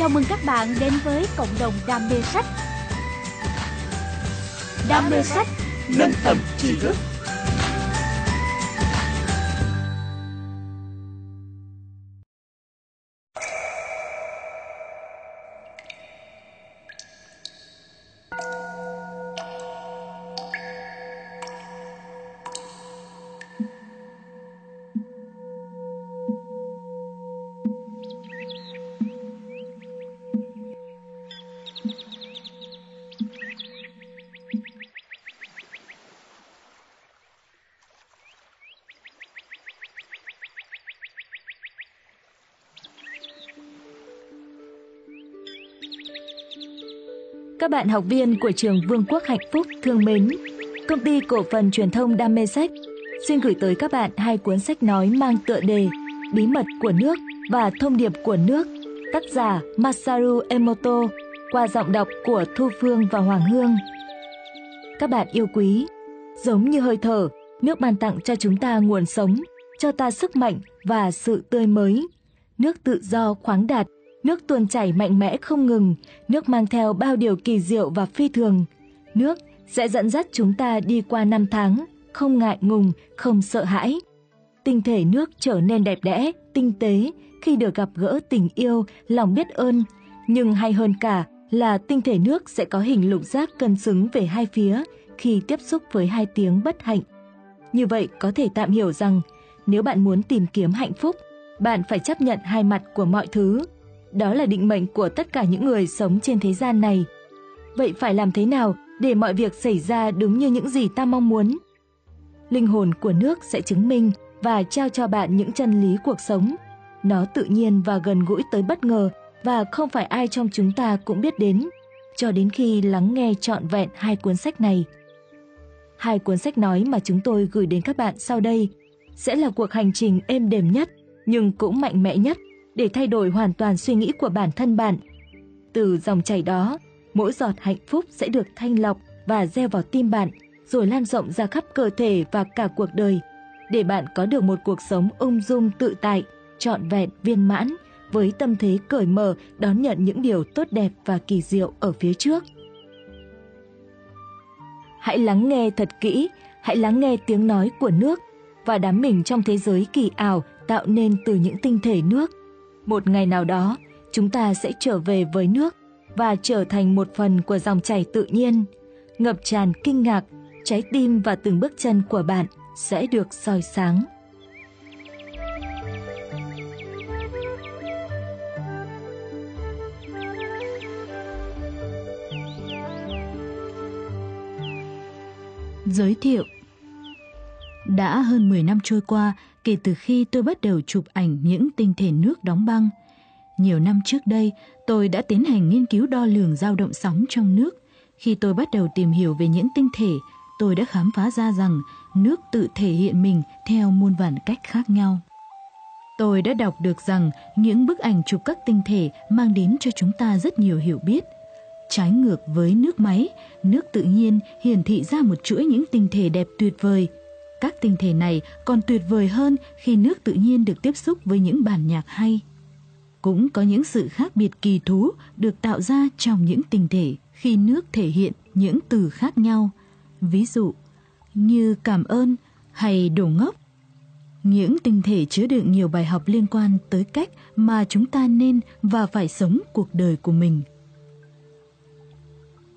Chào mừng các bạn đến với cộng đồng đam mê sách. Đam mê sách, nâng tầm tri thức. Các bạn học viên của trường Vương quốc Hạnh Phúc thương mến, công ty cổ phần truyền thông Đam mê sách xin gửi tới các bạn hai cuốn sách nói mang tựa đề Bí mật của nước và Thông điệp của nước, tác giả Masaru Emoto qua giọng đọc của Thu Phương và Hoàng Hương. Các bạn yêu quý, giống như hơi thở, nước ban tặng cho chúng ta nguồn sống, cho ta sức mạnh và sự tươi mới. Nước tự do khoáng đạt Nước tuôn chảy mạnh mẽ không ngừng, nước mang theo bao điều kỳ diệu và phi thường. Nước sẽ dẫn dắt chúng ta đi qua năm tháng, không ngại ngùng, không sợ hãi. Tinh thể nước trở nên đẹp đẽ, tinh tế khi được gặp gỡ tình yêu, lòng biết ơn. Nhưng hay hơn cả là tinh thể nước sẽ có hình lục giác cân xứng về hai phía khi tiếp xúc với hai tiếng bất hạnh. Như vậy có thể tạm hiểu rằng nếu bạn muốn tìm kiếm hạnh phúc, bạn phải chấp nhận hai mặt của mọi thứ đó là định mệnh của tất cả những người sống trên thế gian này. Vậy phải làm thế nào để mọi việc xảy ra đúng như những gì ta mong muốn? Linh hồn của nước sẽ chứng minh và trao cho bạn những chân lý cuộc sống. Nó tự nhiên và gần gũi tới bất ngờ và không phải ai trong chúng ta cũng biết đến, cho đến khi lắng nghe trọn vẹn hai cuốn sách này. Hai cuốn sách nói mà chúng tôi gửi đến các bạn sau đây sẽ là cuộc hành trình êm đềm nhất nhưng cũng mạnh mẽ nhất để thay đổi hoàn toàn suy nghĩ của bản thân bạn. Từ dòng chảy đó, mỗi giọt hạnh phúc sẽ được thanh lọc và gieo vào tim bạn, rồi lan rộng ra khắp cơ thể và cả cuộc đời, để bạn có được một cuộc sống ung dung tự tại, trọn vẹn viên mãn, với tâm thế cởi mở đón nhận những điều tốt đẹp và kỳ diệu ở phía trước. Hãy lắng nghe thật kỹ, hãy lắng nghe tiếng nói của nước và đắm mình trong thế giới kỳ ảo tạo nên từ những tinh thể nước một ngày nào đó, chúng ta sẽ trở về với nước và trở thành một phần của dòng chảy tự nhiên. Ngập tràn kinh ngạc, trái tim và từng bước chân của bạn sẽ được soi sáng. Giới thiệu Đã hơn 10 năm trôi qua, kể từ khi tôi bắt đầu chụp ảnh những tinh thể nước đóng băng. Nhiều năm trước đây, tôi đã tiến hành nghiên cứu đo lường dao động sóng trong nước. Khi tôi bắt đầu tìm hiểu về những tinh thể, tôi đã khám phá ra rằng nước tự thể hiện mình theo muôn vàn cách khác nhau. Tôi đã đọc được rằng những bức ảnh chụp các tinh thể mang đến cho chúng ta rất nhiều hiểu biết. Trái ngược với nước máy, nước tự nhiên hiển thị ra một chuỗi những tinh thể đẹp tuyệt vời – các tinh thể này còn tuyệt vời hơn khi nước tự nhiên được tiếp xúc với những bản nhạc hay. Cũng có những sự khác biệt kỳ thú được tạo ra trong những tinh thể khi nước thể hiện những từ khác nhau. Ví dụ như cảm ơn hay đồ ngốc. Những tinh thể chứa đựng nhiều bài học liên quan tới cách mà chúng ta nên và phải sống cuộc đời của mình.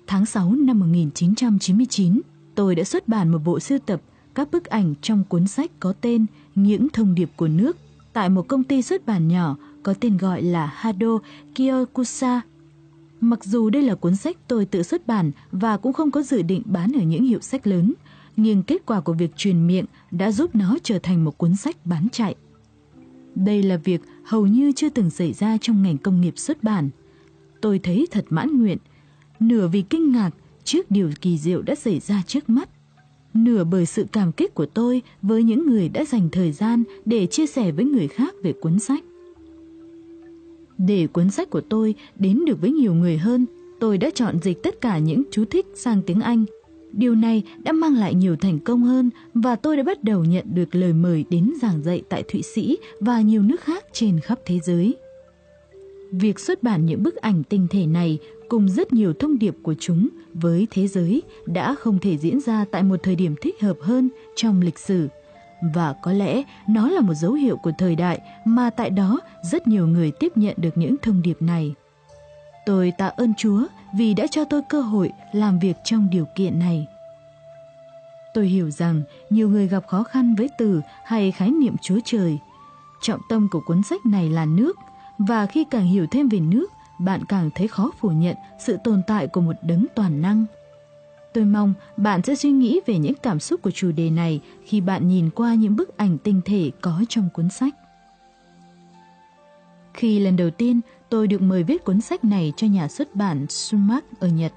Tháng 6 năm 1999, tôi đã xuất bản một bộ sưu tập các bức ảnh trong cuốn sách có tên Những thông điệp của nước tại một công ty xuất bản nhỏ có tên gọi là Hado Kyokusa. Mặc dù đây là cuốn sách tôi tự xuất bản và cũng không có dự định bán ở những hiệu sách lớn, nhưng kết quả của việc truyền miệng đã giúp nó trở thành một cuốn sách bán chạy. Đây là việc hầu như chưa từng xảy ra trong ngành công nghiệp xuất bản. Tôi thấy thật mãn nguyện, nửa vì kinh ngạc trước điều kỳ diệu đã xảy ra trước mắt, nửa bởi sự cảm kích của tôi với những người đã dành thời gian để chia sẻ với người khác về cuốn sách. Để cuốn sách của tôi đến được với nhiều người hơn, tôi đã chọn dịch tất cả những chú thích sang tiếng Anh. Điều này đã mang lại nhiều thành công hơn và tôi đã bắt đầu nhận được lời mời đến giảng dạy tại Thụy Sĩ và nhiều nước khác trên khắp thế giới. Việc xuất bản những bức ảnh tinh thể này cùng rất nhiều thông điệp của chúng với thế giới đã không thể diễn ra tại một thời điểm thích hợp hơn trong lịch sử. Và có lẽ nó là một dấu hiệu của thời đại mà tại đó rất nhiều người tiếp nhận được những thông điệp này. Tôi tạ ơn Chúa vì đã cho tôi cơ hội làm việc trong điều kiện này. Tôi hiểu rằng nhiều người gặp khó khăn với từ hay khái niệm Chúa Trời. Trọng tâm của cuốn sách này là nước, và khi càng hiểu thêm về nước, bạn càng thấy khó phủ nhận sự tồn tại của một đấng toàn năng. Tôi mong bạn sẽ suy nghĩ về những cảm xúc của chủ đề này khi bạn nhìn qua những bức ảnh tinh thể có trong cuốn sách. Khi lần đầu tiên tôi được mời viết cuốn sách này cho nhà xuất bản Sumac ở Nhật,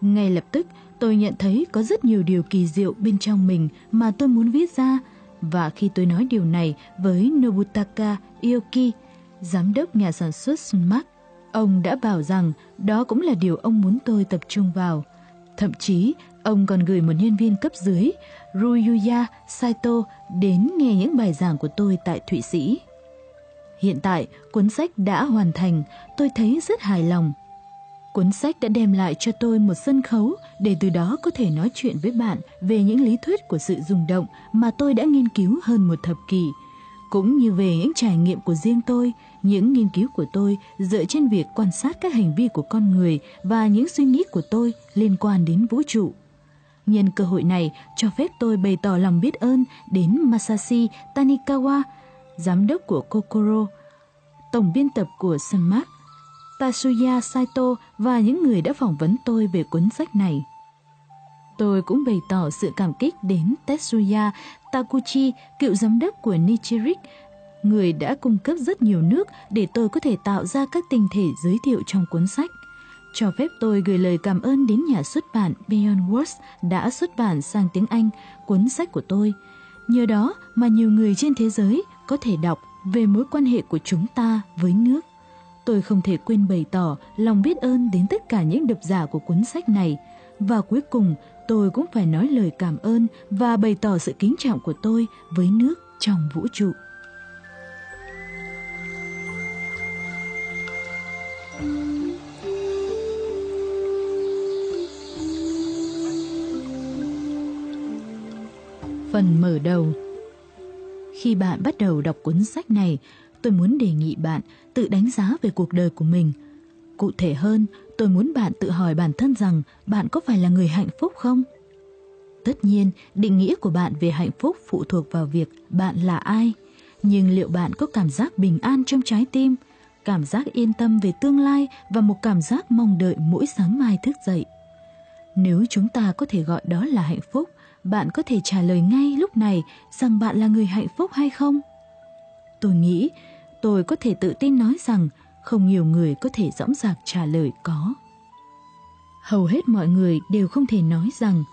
ngay lập tức tôi nhận thấy có rất nhiều điều kỳ diệu bên trong mình mà tôi muốn viết ra và khi tôi nói điều này với Nobutaka Ioki, giám đốc nhà sản xuất Sunmark, ông đã bảo rằng đó cũng là điều ông muốn tôi tập trung vào. Thậm chí, ông còn gửi một nhân viên cấp dưới, Ruyuya Saito, đến nghe những bài giảng của tôi tại Thụy Sĩ. Hiện tại, cuốn sách đã hoàn thành, tôi thấy rất hài lòng. Cuốn sách đã đem lại cho tôi một sân khấu để từ đó có thể nói chuyện với bạn về những lý thuyết của sự rung động mà tôi đã nghiên cứu hơn một thập kỷ, cũng như về những trải nghiệm của riêng tôi, những nghiên cứu của tôi dựa trên việc quan sát các hành vi của con người và những suy nghĩ của tôi liên quan đến vũ trụ. Nhân cơ hội này cho phép tôi bày tỏ lòng biết ơn đến Masashi Tanikawa, giám đốc của Kokoro, tổng biên tập của Sunmark, Tatsuya Saito và những người đã phỏng vấn tôi về cuốn sách này. Tôi cũng bày tỏ sự cảm kích đến Tetsuya Takuchi, cựu giám đốc của Nichirik, người đã cung cấp rất nhiều nước để tôi có thể tạo ra các tinh thể giới thiệu trong cuốn sách. Cho phép tôi gửi lời cảm ơn đến nhà xuất bản Beyond Words đã xuất bản sang tiếng Anh cuốn sách của tôi. Nhờ đó mà nhiều người trên thế giới có thể đọc về mối quan hệ của chúng ta với nước. Tôi không thể quên bày tỏ lòng biết ơn đến tất cả những độc giả của cuốn sách này. Và cuối cùng, tôi cũng phải nói lời cảm ơn và bày tỏ sự kính trọng của tôi với nước trong vũ trụ. Phần mở đầu Khi bạn bắt đầu đọc cuốn sách này, tôi muốn đề nghị bạn tự đánh giá về cuộc đời của mình. Cụ thể hơn, tôi muốn bạn tự hỏi bản thân rằng bạn có phải là người hạnh phúc không? Tất nhiên, định nghĩa của bạn về hạnh phúc phụ thuộc vào việc bạn là ai. Nhưng liệu bạn có cảm giác bình an trong trái tim, cảm giác yên tâm về tương lai và một cảm giác mong đợi mỗi sáng mai thức dậy? Nếu chúng ta có thể gọi đó là hạnh phúc, bạn có thể trả lời ngay lúc này rằng bạn là người hạnh phúc hay không? Tôi nghĩ tôi có thể tự tin nói rằng không nhiều người có thể dõng dạc trả lời có. Hầu hết mọi người đều không thể nói rằng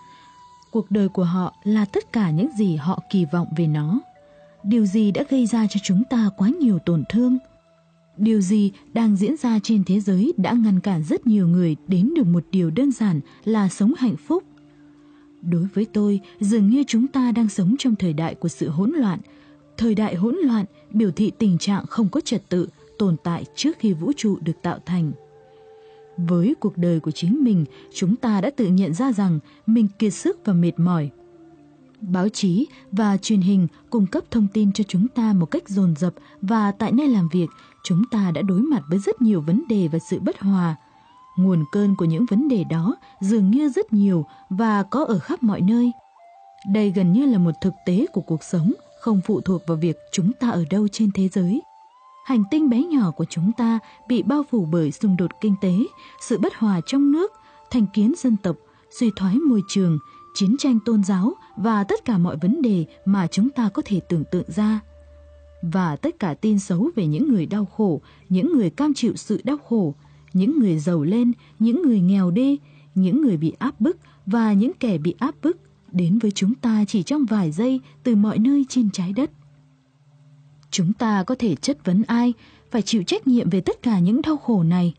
cuộc đời của họ là tất cả những gì họ kỳ vọng về nó. Điều gì đã gây ra cho chúng ta quá nhiều tổn thương? Điều gì đang diễn ra trên thế giới đã ngăn cản rất nhiều người đến được một điều đơn giản là sống hạnh phúc? Đối với tôi, dường như chúng ta đang sống trong thời đại của sự hỗn loạn. Thời đại hỗn loạn biểu thị tình trạng không có trật tự tồn tại trước khi vũ trụ được tạo thành. Với cuộc đời của chính mình, chúng ta đã tự nhận ra rằng mình kiệt sức và mệt mỏi. Báo chí và truyền hình cung cấp thông tin cho chúng ta một cách dồn dập và tại nơi làm việc, chúng ta đã đối mặt với rất nhiều vấn đề và sự bất hòa. Nguồn cơn của những vấn đề đó dường như rất nhiều và có ở khắp mọi nơi. Đây gần như là một thực tế của cuộc sống, không phụ thuộc vào việc chúng ta ở đâu trên thế giới. Hành tinh bé nhỏ của chúng ta bị bao phủ bởi xung đột kinh tế, sự bất hòa trong nước, thành kiến dân tộc, suy thoái môi trường, chiến tranh tôn giáo và tất cả mọi vấn đề mà chúng ta có thể tưởng tượng ra. Và tất cả tin xấu về những người đau khổ, những người cam chịu sự đau khổ, những người giàu lên, những người nghèo đi, những người bị áp bức và những kẻ bị áp bức đến với chúng ta chỉ trong vài giây từ mọi nơi trên trái đất. Chúng ta có thể chất vấn ai phải chịu trách nhiệm về tất cả những đau khổ này.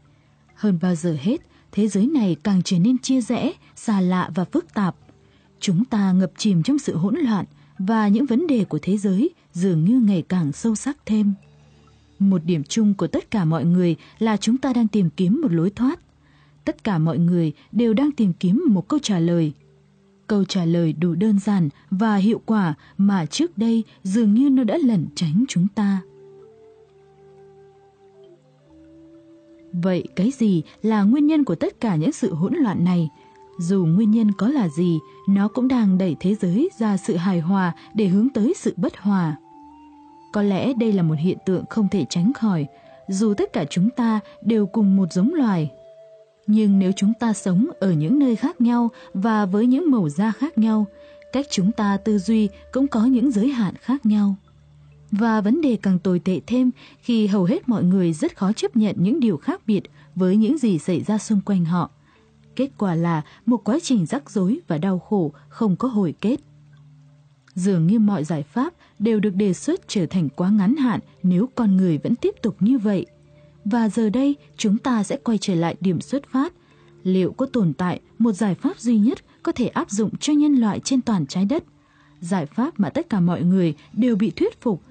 Hơn bao giờ hết, thế giới này càng trở nên chia rẽ, xa lạ và phức tạp. Chúng ta ngập chìm trong sự hỗn loạn và những vấn đề của thế giới dường như ngày càng sâu sắc thêm. Một điểm chung của tất cả mọi người là chúng ta đang tìm kiếm một lối thoát. Tất cả mọi người đều đang tìm kiếm một câu trả lời. Câu trả lời đủ đơn giản và hiệu quả mà trước đây dường như nó đã lẩn tránh chúng ta. Vậy cái gì là nguyên nhân của tất cả những sự hỗn loạn này? Dù nguyên nhân có là gì, nó cũng đang đẩy thế giới ra sự hài hòa để hướng tới sự bất hòa. Có lẽ đây là một hiện tượng không thể tránh khỏi, dù tất cả chúng ta đều cùng một giống loài. Nhưng nếu chúng ta sống ở những nơi khác nhau và với những màu da khác nhau, cách chúng ta tư duy cũng có những giới hạn khác nhau. Và vấn đề càng tồi tệ thêm khi hầu hết mọi người rất khó chấp nhận những điều khác biệt với những gì xảy ra xung quanh họ. Kết quả là một quá trình rắc rối và đau khổ không có hồi kết. Dường như mọi giải pháp đều được đề xuất trở thành quá ngắn hạn nếu con người vẫn tiếp tục như vậy. Và giờ đây chúng ta sẽ quay trở lại điểm xuất phát. Liệu có tồn tại một giải pháp duy nhất có thể áp dụng cho nhân loại trên toàn trái đất? Giải pháp mà tất cả mọi người đều bị thuyết phục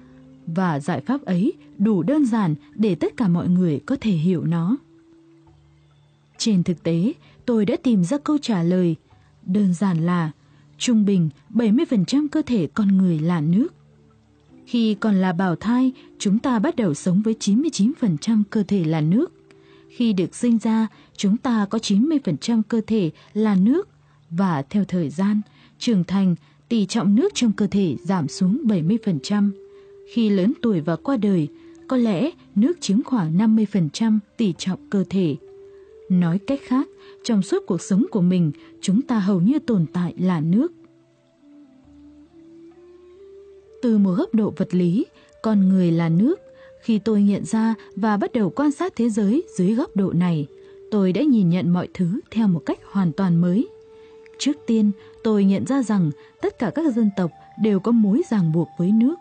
và giải pháp ấy đủ đơn giản để tất cả mọi người có thể hiểu nó. Trên thực tế, tôi đã tìm ra câu trả lời. Đơn giản là trung bình 70% cơ thể con người là nước. Khi còn là bào thai, chúng ta bắt đầu sống với 99% cơ thể là nước. Khi được sinh ra, chúng ta có 90% cơ thể là nước và theo thời gian, trưởng thành, tỷ trọng nước trong cơ thể giảm xuống 70%. Khi lớn tuổi và qua đời, có lẽ nước chiếm khoảng 50% tỷ trọng cơ thể. Nói cách khác, trong suốt cuộc sống của mình, chúng ta hầu như tồn tại là nước. Từ một góc độ vật lý, con người là nước. Khi tôi nhận ra và bắt đầu quan sát thế giới dưới góc độ này, tôi đã nhìn nhận mọi thứ theo một cách hoàn toàn mới. Trước tiên, tôi nhận ra rằng tất cả các dân tộc đều có mối ràng buộc với nước.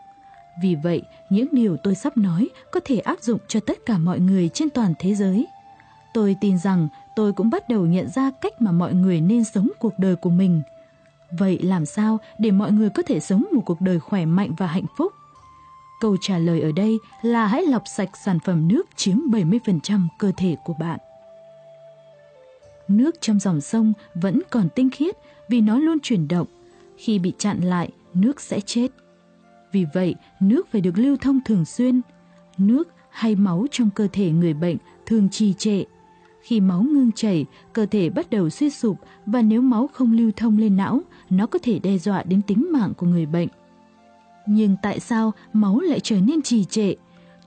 Vì vậy, những điều tôi sắp nói có thể áp dụng cho tất cả mọi người trên toàn thế giới. Tôi tin rằng tôi cũng bắt đầu nhận ra cách mà mọi người nên sống cuộc đời của mình. Vậy làm sao để mọi người có thể sống một cuộc đời khỏe mạnh và hạnh phúc? Câu trả lời ở đây là hãy lọc sạch sản phẩm nước chiếm 70% cơ thể của bạn. Nước trong dòng sông vẫn còn tinh khiết vì nó luôn chuyển động. Khi bị chặn lại, nước sẽ chết. Vì vậy, nước phải được lưu thông thường xuyên. Nước hay máu trong cơ thể người bệnh thường trì trệ. Khi máu ngưng chảy, cơ thể bắt đầu suy sụp và nếu máu không lưu thông lên não, nó có thể đe dọa đến tính mạng của người bệnh. Nhưng tại sao máu lại trở nên trì trệ?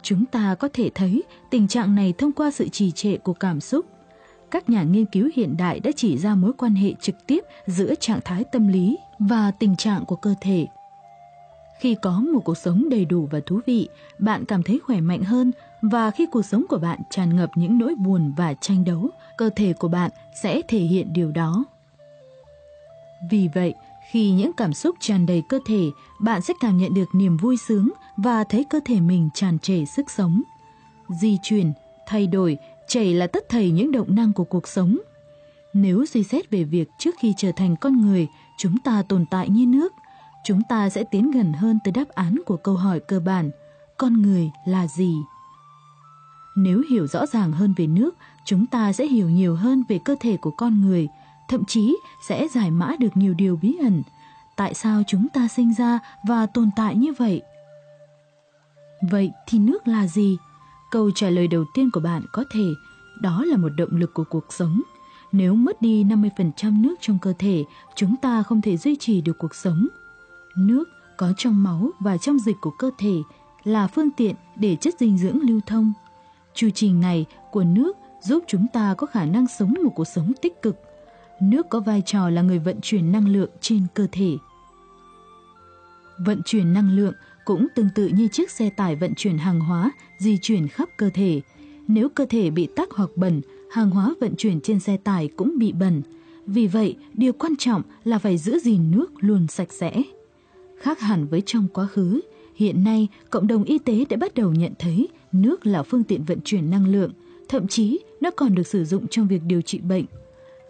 Chúng ta có thể thấy tình trạng này thông qua sự trì trệ của cảm xúc. Các nhà nghiên cứu hiện đại đã chỉ ra mối quan hệ trực tiếp giữa trạng thái tâm lý và tình trạng của cơ thể. Khi có một cuộc sống đầy đủ và thú vị, bạn cảm thấy khỏe mạnh hơn và khi cuộc sống của bạn tràn ngập những nỗi buồn và tranh đấu, cơ thể của bạn sẽ thể hiện điều đó. Vì vậy, khi những cảm xúc tràn đầy cơ thể, bạn sẽ cảm nhận được niềm vui sướng và thấy cơ thể mình tràn trề sức sống. Di chuyển, thay đổi, chảy là tất thầy những động năng của cuộc sống. Nếu suy xét về việc trước khi trở thành con người, chúng ta tồn tại như nước – chúng ta sẽ tiến gần hơn tới đáp án của câu hỏi cơ bản, con người là gì? Nếu hiểu rõ ràng hơn về nước, chúng ta sẽ hiểu nhiều hơn về cơ thể của con người, thậm chí sẽ giải mã được nhiều điều bí ẩn. Tại sao chúng ta sinh ra và tồn tại như vậy? Vậy thì nước là gì? Câu trả lời đầu tiên của bạn có thể đó là một động lực của cuộc sống. Nếu mất đi 50% nước trong cơ thể, chúng ta không thể duy trì được cuộc sống. Nước có trong máu và trong dịch của cơ thể là phương tiện để chất dinh dưỡng lưu thông. Chu trình này của nước giúp chúng ta có khả năng sống một cuộc sống tích cực. Nước có vai trò là người vận chuyển năng lượng trên cơ thể. Vận chuyển năng lượng cũng tương tự như chiếc xe tải vận chuyển hàng hóa di chuyển khắp cơ thể. Nếu cơ thể bị tắc hoặc bẩn, hàng hóa vận chuyển trên xe tải cũng bị bẩn. Vì vậy, điều quan trọng là phải giữ gìn nước luôn sạch sẽ. Khác hẳn với trong quá khứ, hiện nay cộng đồng y tế đã bắt đầu nhận thấy nước là phương tiện vận chuyển năng lượng, thậm chí nó còn được sử dụng trong việc điều trị bệnh.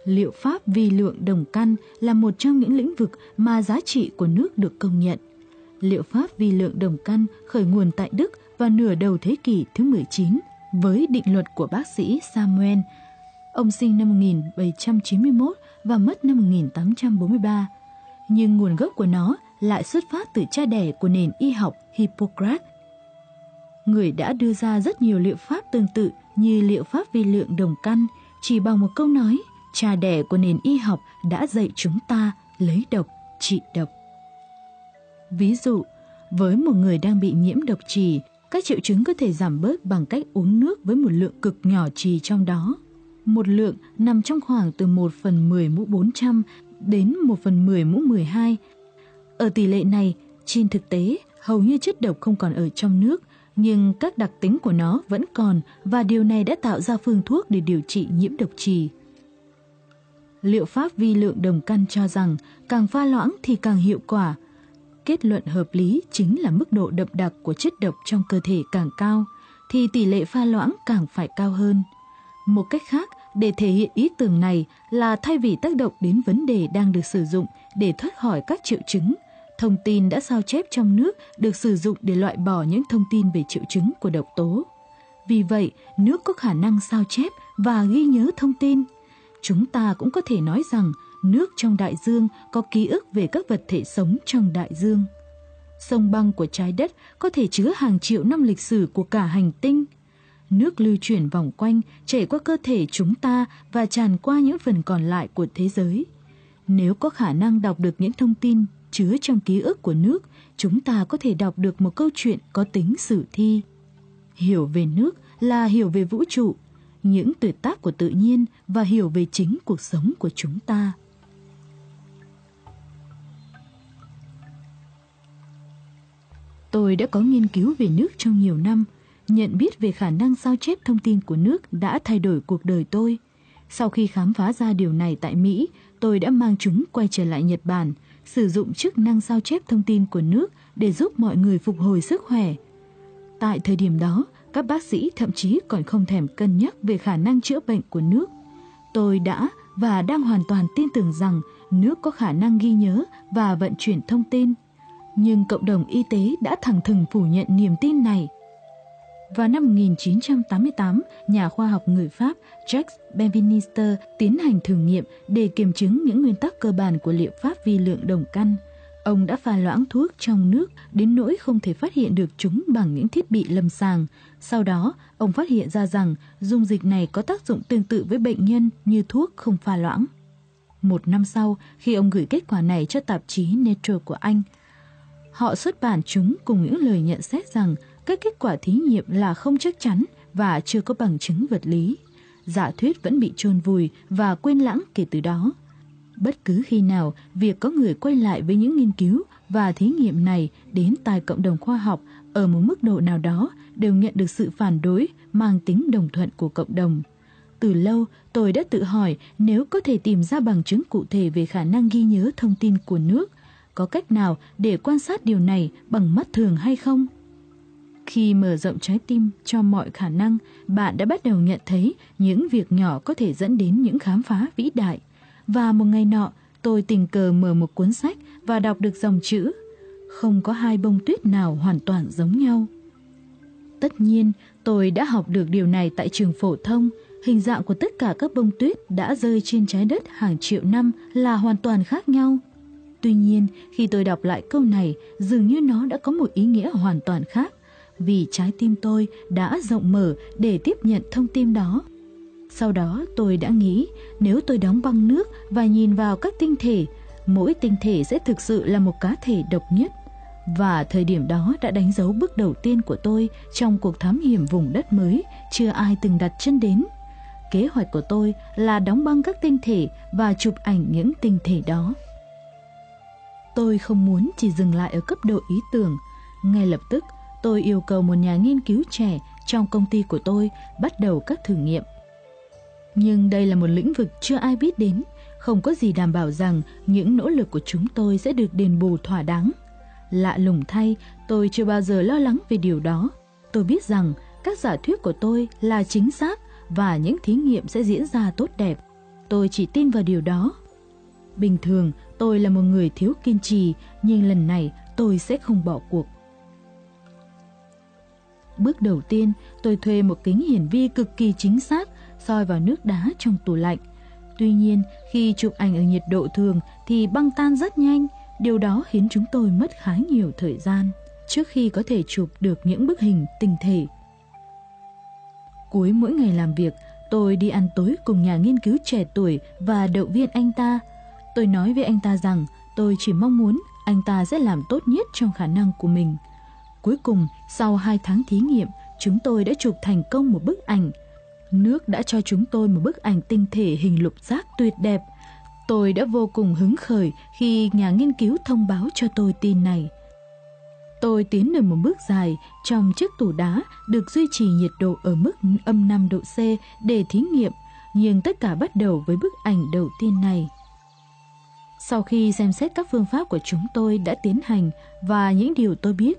Liệu pháp vi lượng đồng căn là một trong những lĩnh vực mà giá trị của nước được công nhận. Liệu pháp vi lượng đồng căn khởi nguồn tại Đức vào nửa đầu thế kỷ thứ 19 với định luật của bác sĩ Samuel. Ông sinh năm 1791 và mất năm 1843. Nhưng nguồn gốc của nó lại xuất phát từ cha đẻ của nền y học Hippocrates. Người đã đưa ra rất nhiều liệu pháp tương tự như liệu pháp vi lượng đồng căn chỉ bằng một câu nói cha đẻ của nền y học đã dạy chúng ta lấy độc trị độc. Ví dụ, với một người đang bị nhiễm độc trì, các triệu chứng có thể giảm bớt bằng cách uống nước với một lượng cực nhỏ trì trong đó. Một lượng nằm trong khoảng từ 1 phần 10 mũ 400 đến 1 phần 10 mũ 12. Ở tỷ lệ này, trên thực tế, hầu như chất độc không còn ở trong nước, nhưng các đặc tính của nó vẫn còn và điều này đã tạo ra phương thuốc để điều trị nhiễm độc trì. Liệu pháp vi lượng đồng căn cho rằng càng pha loãng thì càng hiệu quả. Kết luận hợp lý chính là mức độ đậm đặc của chất độc trong cơ thể càng cao, thì tỷ lệ pha loãng càng phải cao hơn. Một cách khác để thể hiện ý tưởng này là thay vì tác động đến vấn đề đang được sử dụng để thoát khỏi các triệu chứng, thông tin đã sao chép trong nước được sử dụng để loại bỏ những thông tin về triệu chứng của độc tố. Vì vậy, nước có khả năng sao chép và ghi nhớ thông tin. Chúng ta cũng có thể nói rằng nước trong đại dương có ký ức về các vật thể sống trong đại dương. Sông băng của trái đất có thể chứa hàng triệu năm lịch sử của cả hành tinh. Nước lưu chuyển vòng quanh, chảy qua cơ thể chúng ta và tràn qua những phần còn lại của thế giới. Nếu có khả năng đọc được những thông tin chứa trong ký ức của nước, chúng ta có thể đọc được một câu chuyện có tính sử thi. Hiểu về nước là hiểu về vũ trụ, những tuyệt tác của tự nhiên và hiểu về chính cuộc sống của chúng ta. Tôi đã có nghiên cứu về nước trong nhiều năm, nhận biết về khả năng sao chép thông tin của nước đã thay đổi cuộc đời tôi. Sau khi khám phá ra điều này tại Mỹ, tôi đã mang chúng quay trở lại Nhật Bản, sử dụng chức năng sao chép thông tin của nước để giúp mọi người phục hồi sức khỏe. Tại thời điểm đó, các bác sĩ thậm chí còn không thèm cân nhắc về khả năng chữa bệnh của nước. Tôi đã và đang hoàn toàn tin tưởng rằng nước có khả năng ghi nhớ và vận chuyển thông tin. Nhưng cộng đồng y tế đã thẳng thừng phủ nhận niềm tin này. Vào năm 1988, nhà khoa học người Pháp Jacques Benvenister tiến hành thử nghiệm để kiểm chứng những nguyên tắc cơ bản của liệu pháp vi lượng đồng căn. Ông đã pha loãng thuốc trong nước đến nỗi không thể phát hiện được chúng bằng những thiết bị lâm sàng. Sau đó, ông phát hiện ra rằng dung dịch này có tác dụng tương tự với bệnh nhân như thuốc không pha loãng. Một năm sau, khi ông gửi kết quả này cho tạp chí Nature của Anh, họ xuất bản chúng cùng những lời nhận xét rằng các kết quả thí nghiệm là không chắc chắn và chưa có bằng chứng vật lý. Giả thuyết vẫn bị chôn vùi và quên lãng kể từ đó. Bất cứ khi nào việc có người quay lại với những nghiên cứu và thí nghiệm này đến tại cộng đồng khoa học ở một mức độ nào đó đều nhận được sự phản đối mang tính đồng thuận của cộng đồng. Từ lâu, tôi đã tự hỏi nếu có thể tìm ra bằng chứng cụ thể về khả năng ghi nhớ thông tin của nước, có cách nào để quan sát điều này bằng mắt thường hay không? Khi mở rộng trái tim cho mọi khả năng, bạn đã bắt đầu nhận thấy những việc nhỏ có thể dẫn đến những khám phá vĩ đại. Và một ngày nọ, tôi tình cờ mở một cuốn sách và đọc được dòng chữ Không có hai bông tuyết nào hoàn toàn giống nhau. Tất nhiên, tôi đã học được điều này tại trường phổ thông. Hình dạng của tất cả các bông tuyết đã rơi trên trái đất hàng triệu năm là hoàn toàn khác nhau. Tuy nhiên, khi tôi đọc lại câu này, dường như nó đã có một ý nghĩa hoàn toàn khác, vì trái tim tôi đã rộng mở để tiếp nhận thông tin đó. Sau đó tôi đã nghĩ nếu tôi đóng băng nước và nhìn vào các tinh thể, mỗi tinh thể sẽ thực sự là một cá thể độc nhất. Và thời điểm đó đã đánh dấu bước đầu tiên của tôi trong cuộc thám hiểm vùng đất mới chưa ai từng đặt chân đến. Kế hoạch của tôi là đóng băng các tinh thể và chụp ảnh những tinh thể đó. Tôi không muốn chỉ dừng lại ở cấp độ ý tưởng. Ngay lập tức, tôi yêu cầu một nhà nghiên cứu trẻ trong công ty của tôi bắt đầu các thử nghiệm. Nhưng đây là một lĩnh vực chưa ai biết đến, không có gì đảm bảo rằng những nỗ lực của chúng tôi sẽ được đền bù thỏa đáng. Lạ lùng thay, tôi chưa bao giờ lo lắng về điều đó. Tôi biết rằng các giả thuyết của tôi là chính xác và những thí nghiệm sẽ diễn ra tốt đẹp. Tôi chỉ tin vào điều đó. Bình thường, tôi là một người thiếu kiên trì, nhưng lần này tôi sẽ không bỏ cuộc. Bước đầu tiên, tôi thuê một kính hiển vi cực kỳ chính xác soi vào nước đá trong tủ lạnh. Tuy nhiên, khi chụp ảnh ở nhiệt độ thường thì băng tan rất nhanh, điều đó khiến chúng tôi mất khá nhiều thời gian trước khi có thể chụp được những bức hình tinh thể. Cuối mỗi ngày làm việc, tôi đi ăn tối cùng nhà nghiên cứu trẻ tuổi và động viên anh ta. Tôi nói với anh ta rằng tôi chỉ mong muốn anh ta sẽ làm tốt nhất trong khả năng của mình. Cuối cùng, sau 2 tháng thí nghiệm, chúng tôi đã chụp thành công một bức ảnh. Nước đã cho chúng tôi một bức ảnh tinh thể hình lục giác tuyệt đẹp. Tôi đã vô cùng hứng khởi khi nhà nghiên cứu thông báo cho tôi tin này. Tôi tiến được một bước dài trong chiếc tủ đá được duy trì nhiệt độ ở mức âm 5 độ C để thí nghiệm, nhưng tất cả bắt đầu với bức ảnh đầu tiên này. Sau khi xem xét các phương pháp của chúng tôi đã tiến hành và những điều tôi biết,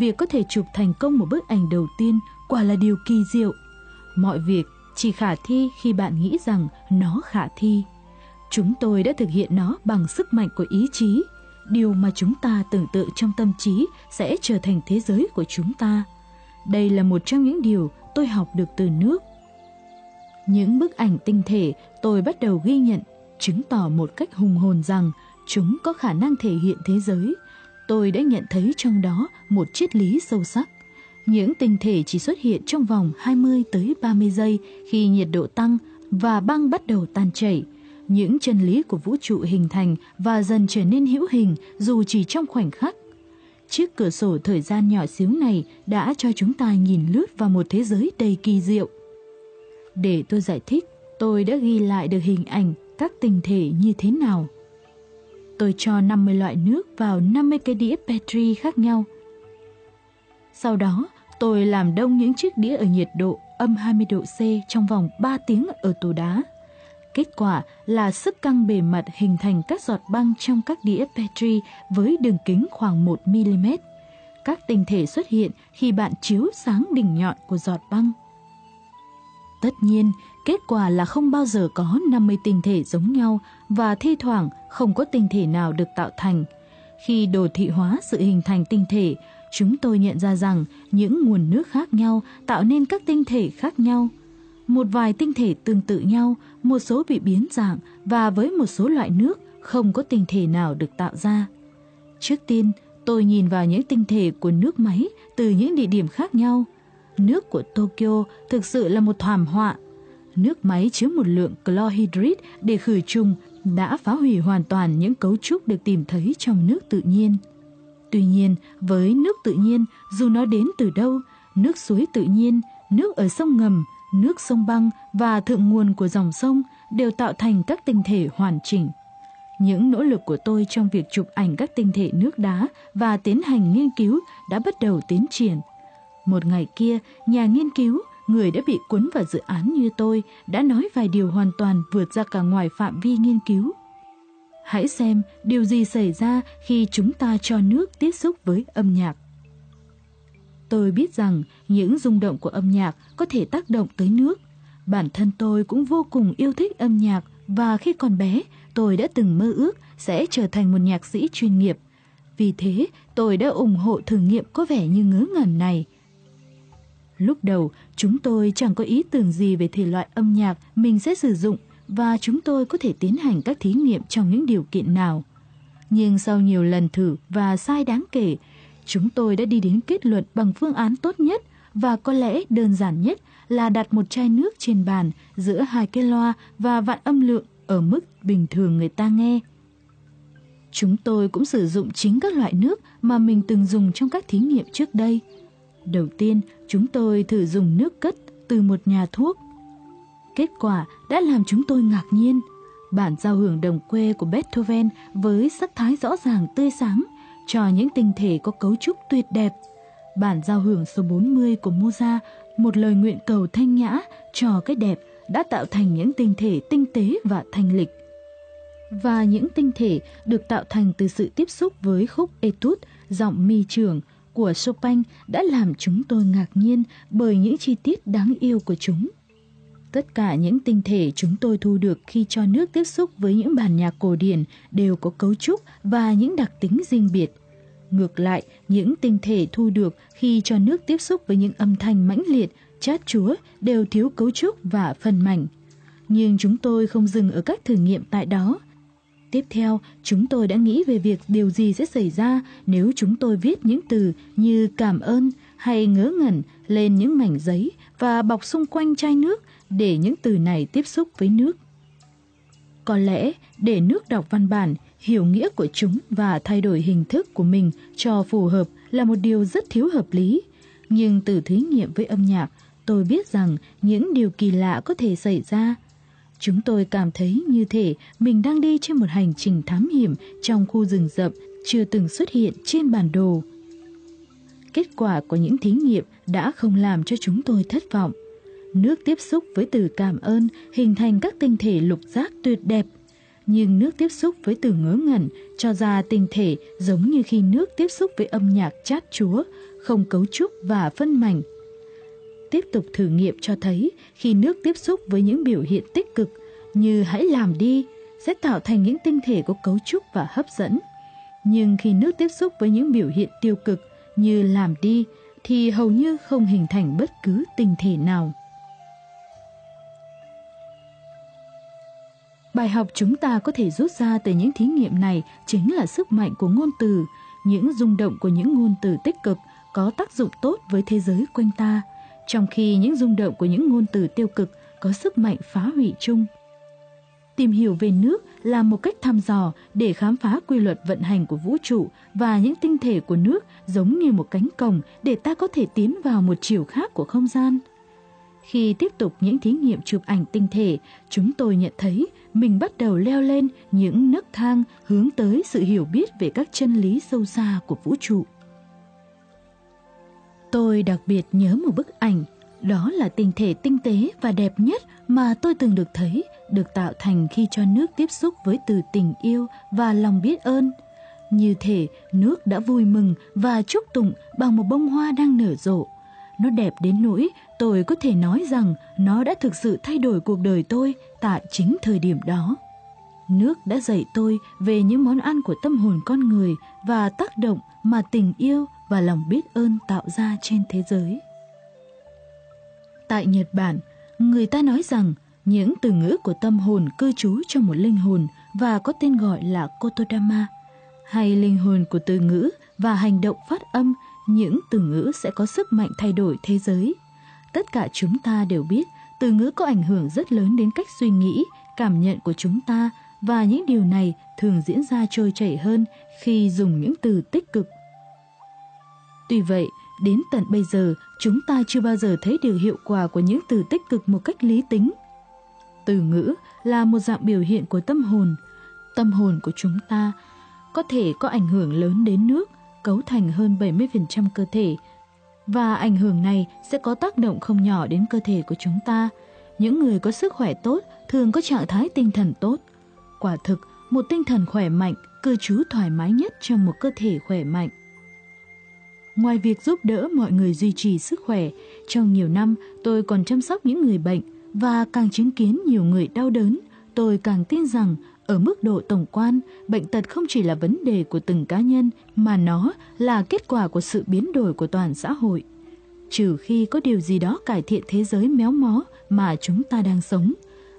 việc có thể chụp thành công một bức ảnh đầu tiên quả là điều kỳ diệu. Mọi việc chỉ khả thi khi bạn nghĩ rằng nó khả thi. Chúng tôi đã thực hiện nó bằng sức mạnh của ý chí, điều mà chúng ta tưởng tượng trong tâm trí sẽ trở thành thế giới của chúng ta. Đây là một trong những điều tôi học được từ nước. Những bức ảnh tinh thể tôi bắt đầu ghi nhận chứng tỏ một cách hùng hồn rằng chúng có khả năng thể hiện thế giới. Tôi đã nhận thấy trong đó một triết lý sâu sắc. Những tinh thể chỉ xuất hiện trong vòng 20 tới 30 giây khi nhiệt độ tăng và băng bắt đầu tan chảy. Những chân lý của vũ trụ hình thành và dần trở nên hữu hình dù chỉ trong khoảnh khắc. Chiếc cửa sổ thời gian nhỏ xíu này đã cho chúng ta nhìn lướt vào một thế giới đầy kỳ diệu. Để tôi giải thích, tôi đã ghi lại được hình ảnh các tinh thể như thế nào. Tôi cho 50 loại nước vào 50 cái đĩa Petri khác nhau. Sau đó, tôi làm đông những chiếc đĩa ở nhiệt độ âm 20 độ C trong vòng 3 tiếng ở tủ đá. Kết quả là sức căng bề mặt hình thành các giọt băng trong các đĩa Petri với đường kính khoảng 1mm. Các tinh thể xuất hiện khi bạn chiếu sáng đỉnh nhọn của giọt băng. Tất nhiên, kết quả là không bao giờ có 50 tinh thể giống nhau và thi thoảng không có tinh thể nào được tạo thành. Khi đồ thị hóa sự hình thành tinh thể, chúng tôi nhận ra rằng những nguồn nước khác nhau tạo nên các tinh thể khác nhau. Một vài tinh thể tương tự nhau, một số bị biến dạng và với một số loại nước không có tinh thể nào được tạo ra. Trước tiên, tôi nhìn vào những tinh thể của nước máy từ những địa điểm khác nhau – Nước của Tokyo thực sự là một thảm họa. Nước máy chứa một lượng chlorhydrit để khử trùng đã phá hủy hoàn toàn những cấu trúc được tìm thấy trong nước tự nhiên. Tuy nhiên, với nước tự nhiên, dù nó đến từ đâu, nước suối tự nhiên, nước ở sông ngầm, nước sông băng và thượng nguồn của dòng sông đều tạo thành các tinh thể hoàn chỉnh. Những nỗ lực của tôi trong việc chụp ảnh các tinh thể nước đá và tiến hành nghiên cứu đã bắt đầu tiến triển. Một ngày kia, nhà nghiên cứu, người đã bị cuốn vào dự án như tôi, đã nói vài điều hoàn toàn vượt ra cả ngoài phạm vi nghiên cứu. Hãy xem điều gì xảy ra khi chúng ta cho nước tiếp xúc với âm nhạc. Tôi biết rằng những rung động của âm nhạc có thể tác động tới nước. Bản thân tôi cũng vô cùng yêu thích âm nhạc và khi còn bé, tôi đã từng mơ ước sẽ trở thành một nhạc sĩ chuyên nghiệp. Vì thế, tôi đã ủng hộ thử nghiệm có vẻ như ngớ ngẩn này – Lúc đầu, chúng tôi chẳng có ý tưởng gì về thể loại âm nhạc mình sẽ sử dụng và chúng tôi có thể tiến hành các thí nghiệm trong những điều kiện nào. Nhưng sau nhiều lần thử và sai đáng kể, chúng tôi đã đi đến kết luận bằng phương án tốt nhất và có lẽ đơn giản nhất là đặt một chai nước trên bàn giữa hai cái loa và vặn âm lượng ở mức bình thường người ta nghe. Chúng tôi cũng sử dụng chính các loại nước mà mình từng dùng trong các thí nghiệm trước đây – Đầu tiên, chúng tôi thử dùng nước cất từ một nhà thuốc. Kết quả đã làm chúng tôi ngạc nhiên. Bản giao hưởng đồng quê của Beethoven với sắc thái rõ ràng tươi sáng cho những tinh thể có cấu trúc tuyệt đẹp. Bản giao hưởng số 40 của Mozart, một lời nguyện cầu thanh nhã cho cái đẹp đã tạo thành những tinh thể tinh tế và thanh lịch. Và những tinh thể được tạo thành từ sự tiếp xúc với khúc etude, giọng mi trường, của Chopin đã làm chúng tôi ngạc nhiên bởi những chi tiết đáng yêu của chúng. Tất cả những tinh thể chúng tôi thu được khi cho nước tiếp xúc với những bản nhạc cổ điển đều có cấu trúc và những đặc tính riêng biệt. Ngược lại, những tinh thể thu được khi cho nước tiếp xúc với những âm thanh mãnh liệt, chát chúa đều thiếu cấu trúc và phần mảnh. Nhưng chúng tôi không dừng ở các thử nghiệm tại đó. Tiếp theo, chúng tôi đã nghĩ về việc điều gì sẽ xảy ra nếu chúng tôi viết những từ như cảm ơn hay ngớ ngẩn lên những mảnh giấy và bọc xung quanh chai nước để những từ này tiếp xúc với nước. Có lẽ để nước đọc văn bản, hiểu nghĩa của chúng và thay đổi hình thức của mình cho phù hợp là một điều rất thiếu hợp lý. Nhưng từ thí nghiệm với âm nhạc, tôi biết rằng những điều kỳ lạ có thể xảy ra. Chúng tôi cảm thấy như thể mình đang đi trên một hành trình thám hiểm trong khu rừng rậm chưa từng xuất hiện trên bản đồ. Kết quả của những thí nghiệm đã không làm cho chúng tôi thất vọng. Nước tiếp xúc với từ cảm ơn hình thành các tinh thể lục giác tuyệt đẹp. Nhưng nước tiếp xúc với từ ngớ ngẩn cho ra tinh thể giống như khi nước tiếp xúc với âm nhạc chát chúa, không cấu trúc và phân mảnh. Tiếp tục thử nghiệm cho thấy khi nước tiếp xúc với những biểu hiện tích cực như hãy làm đi sẽ tạo thành những tinh thể có cấu trúc và hấp dẫn. Nhưng khi nước tiếp xúc với những biểu hiện tiêu cực như làm đi thì hầu như không hình thành bất cứ tinh thể nào. Bài học chúng ta có thể rút ra từ những thí nghiệm này chính là sức mạnh của ngôn từ, những rung động của những ngôn từ tích cực có tác dụng tốt với thế giới quanh ta, trong khi những rung động của những ngôn từ tiêu cực có sức mạnh phá hủy chung. Tìm hiểu về nước là một cách thăm dò để khám phá quy luật vận hành của vũ trụ và những tinh thể của nước giống như một cánh cổng để ta có thể tiến vào một chiều khác của không gian. Khi tiếp tục những thí nghiệm chụp ảnh tinh thể, chúng tôi nhận thấy mình bắt đầu leo lên những nấc thang hướng tới sự hiểu biết về các chân lý sâu xa của vũ trụ. Tôi đặc biệt nhớ một bức ảnh, đó là tinh thể tinh tế và đẹp nhất mà tôi từng được thấy, được tạo thành khi cho nước tiếp xúc với từ tình yêu và lòng biết ơn. Như thể nước đã vui mừng và chúc tụng bằng một bông hoa đang nở rộ. Nó đẹp đến nỗi tôi có thể nói rằng nó đã thực sự thay đổi cuộc đời tôi tại chính thời điểm đó. Nước đã dạy tôi về những món ăn của tâm hồn con người và tác động mà tình yêu và lòng biết ơn tạo ra trên thế giới. Tại Nhật Bản, người ta nói rằng những từ ngữ của tâm hồn cư trú trong một linh hồn và có tên gọi là Kotodama, hay linh hồn của từ ngữ và hành động phát âm, những từ ngữ sẽ có sức mạnh thay đổi thế giới. Tất cả chúng ta đều biết từ ngữ có ảnh hưởng rất lớn đến cách suy nghĩ, cảm nhận của chúng ta và những điều này thường diễn ra trôi chảy hơn khi dùng những từ tích cực. Tuy vậy, đến tận bây giờ, chúng ta chưa bao giờ thấy được hiệu quả của những từ tích cực một cách lý tính. Từ ngữ là một dạng biểu hiện của tâm hồn. Tâm hồn của chúng ta có thể có ảnh hưởng lớn đến nước, cấu thành hơn 70% cơ thể, và ảnh hưởng này sẽ có tác động không nhỏ đến cơ thể của chúng ta. Những người có sức khỏe tốt thường có trạng thái tinh thần tốt. Quả thực, một tinh thần khỏe mạnh, cư trú thoải mái nhất trong một cơ thể khỏe mạnh. Ngoài việc giúp đỡ mọi người duy trì sức khỏe, trong nhiều năm tôi còn chăm sóc những người bệnh và càng chứng kiến nhiều người đau đớn, tôi càng tin rằng ở mức độ tổng quan, bệnh tật không chỉ là vấn đề của từng cá nhân mà nó là kết quả của sự biến đổi của toàn xã hội. Trừ khi có điều gì đó cải thiện thế giới méo mó mà chúng ta đang sống,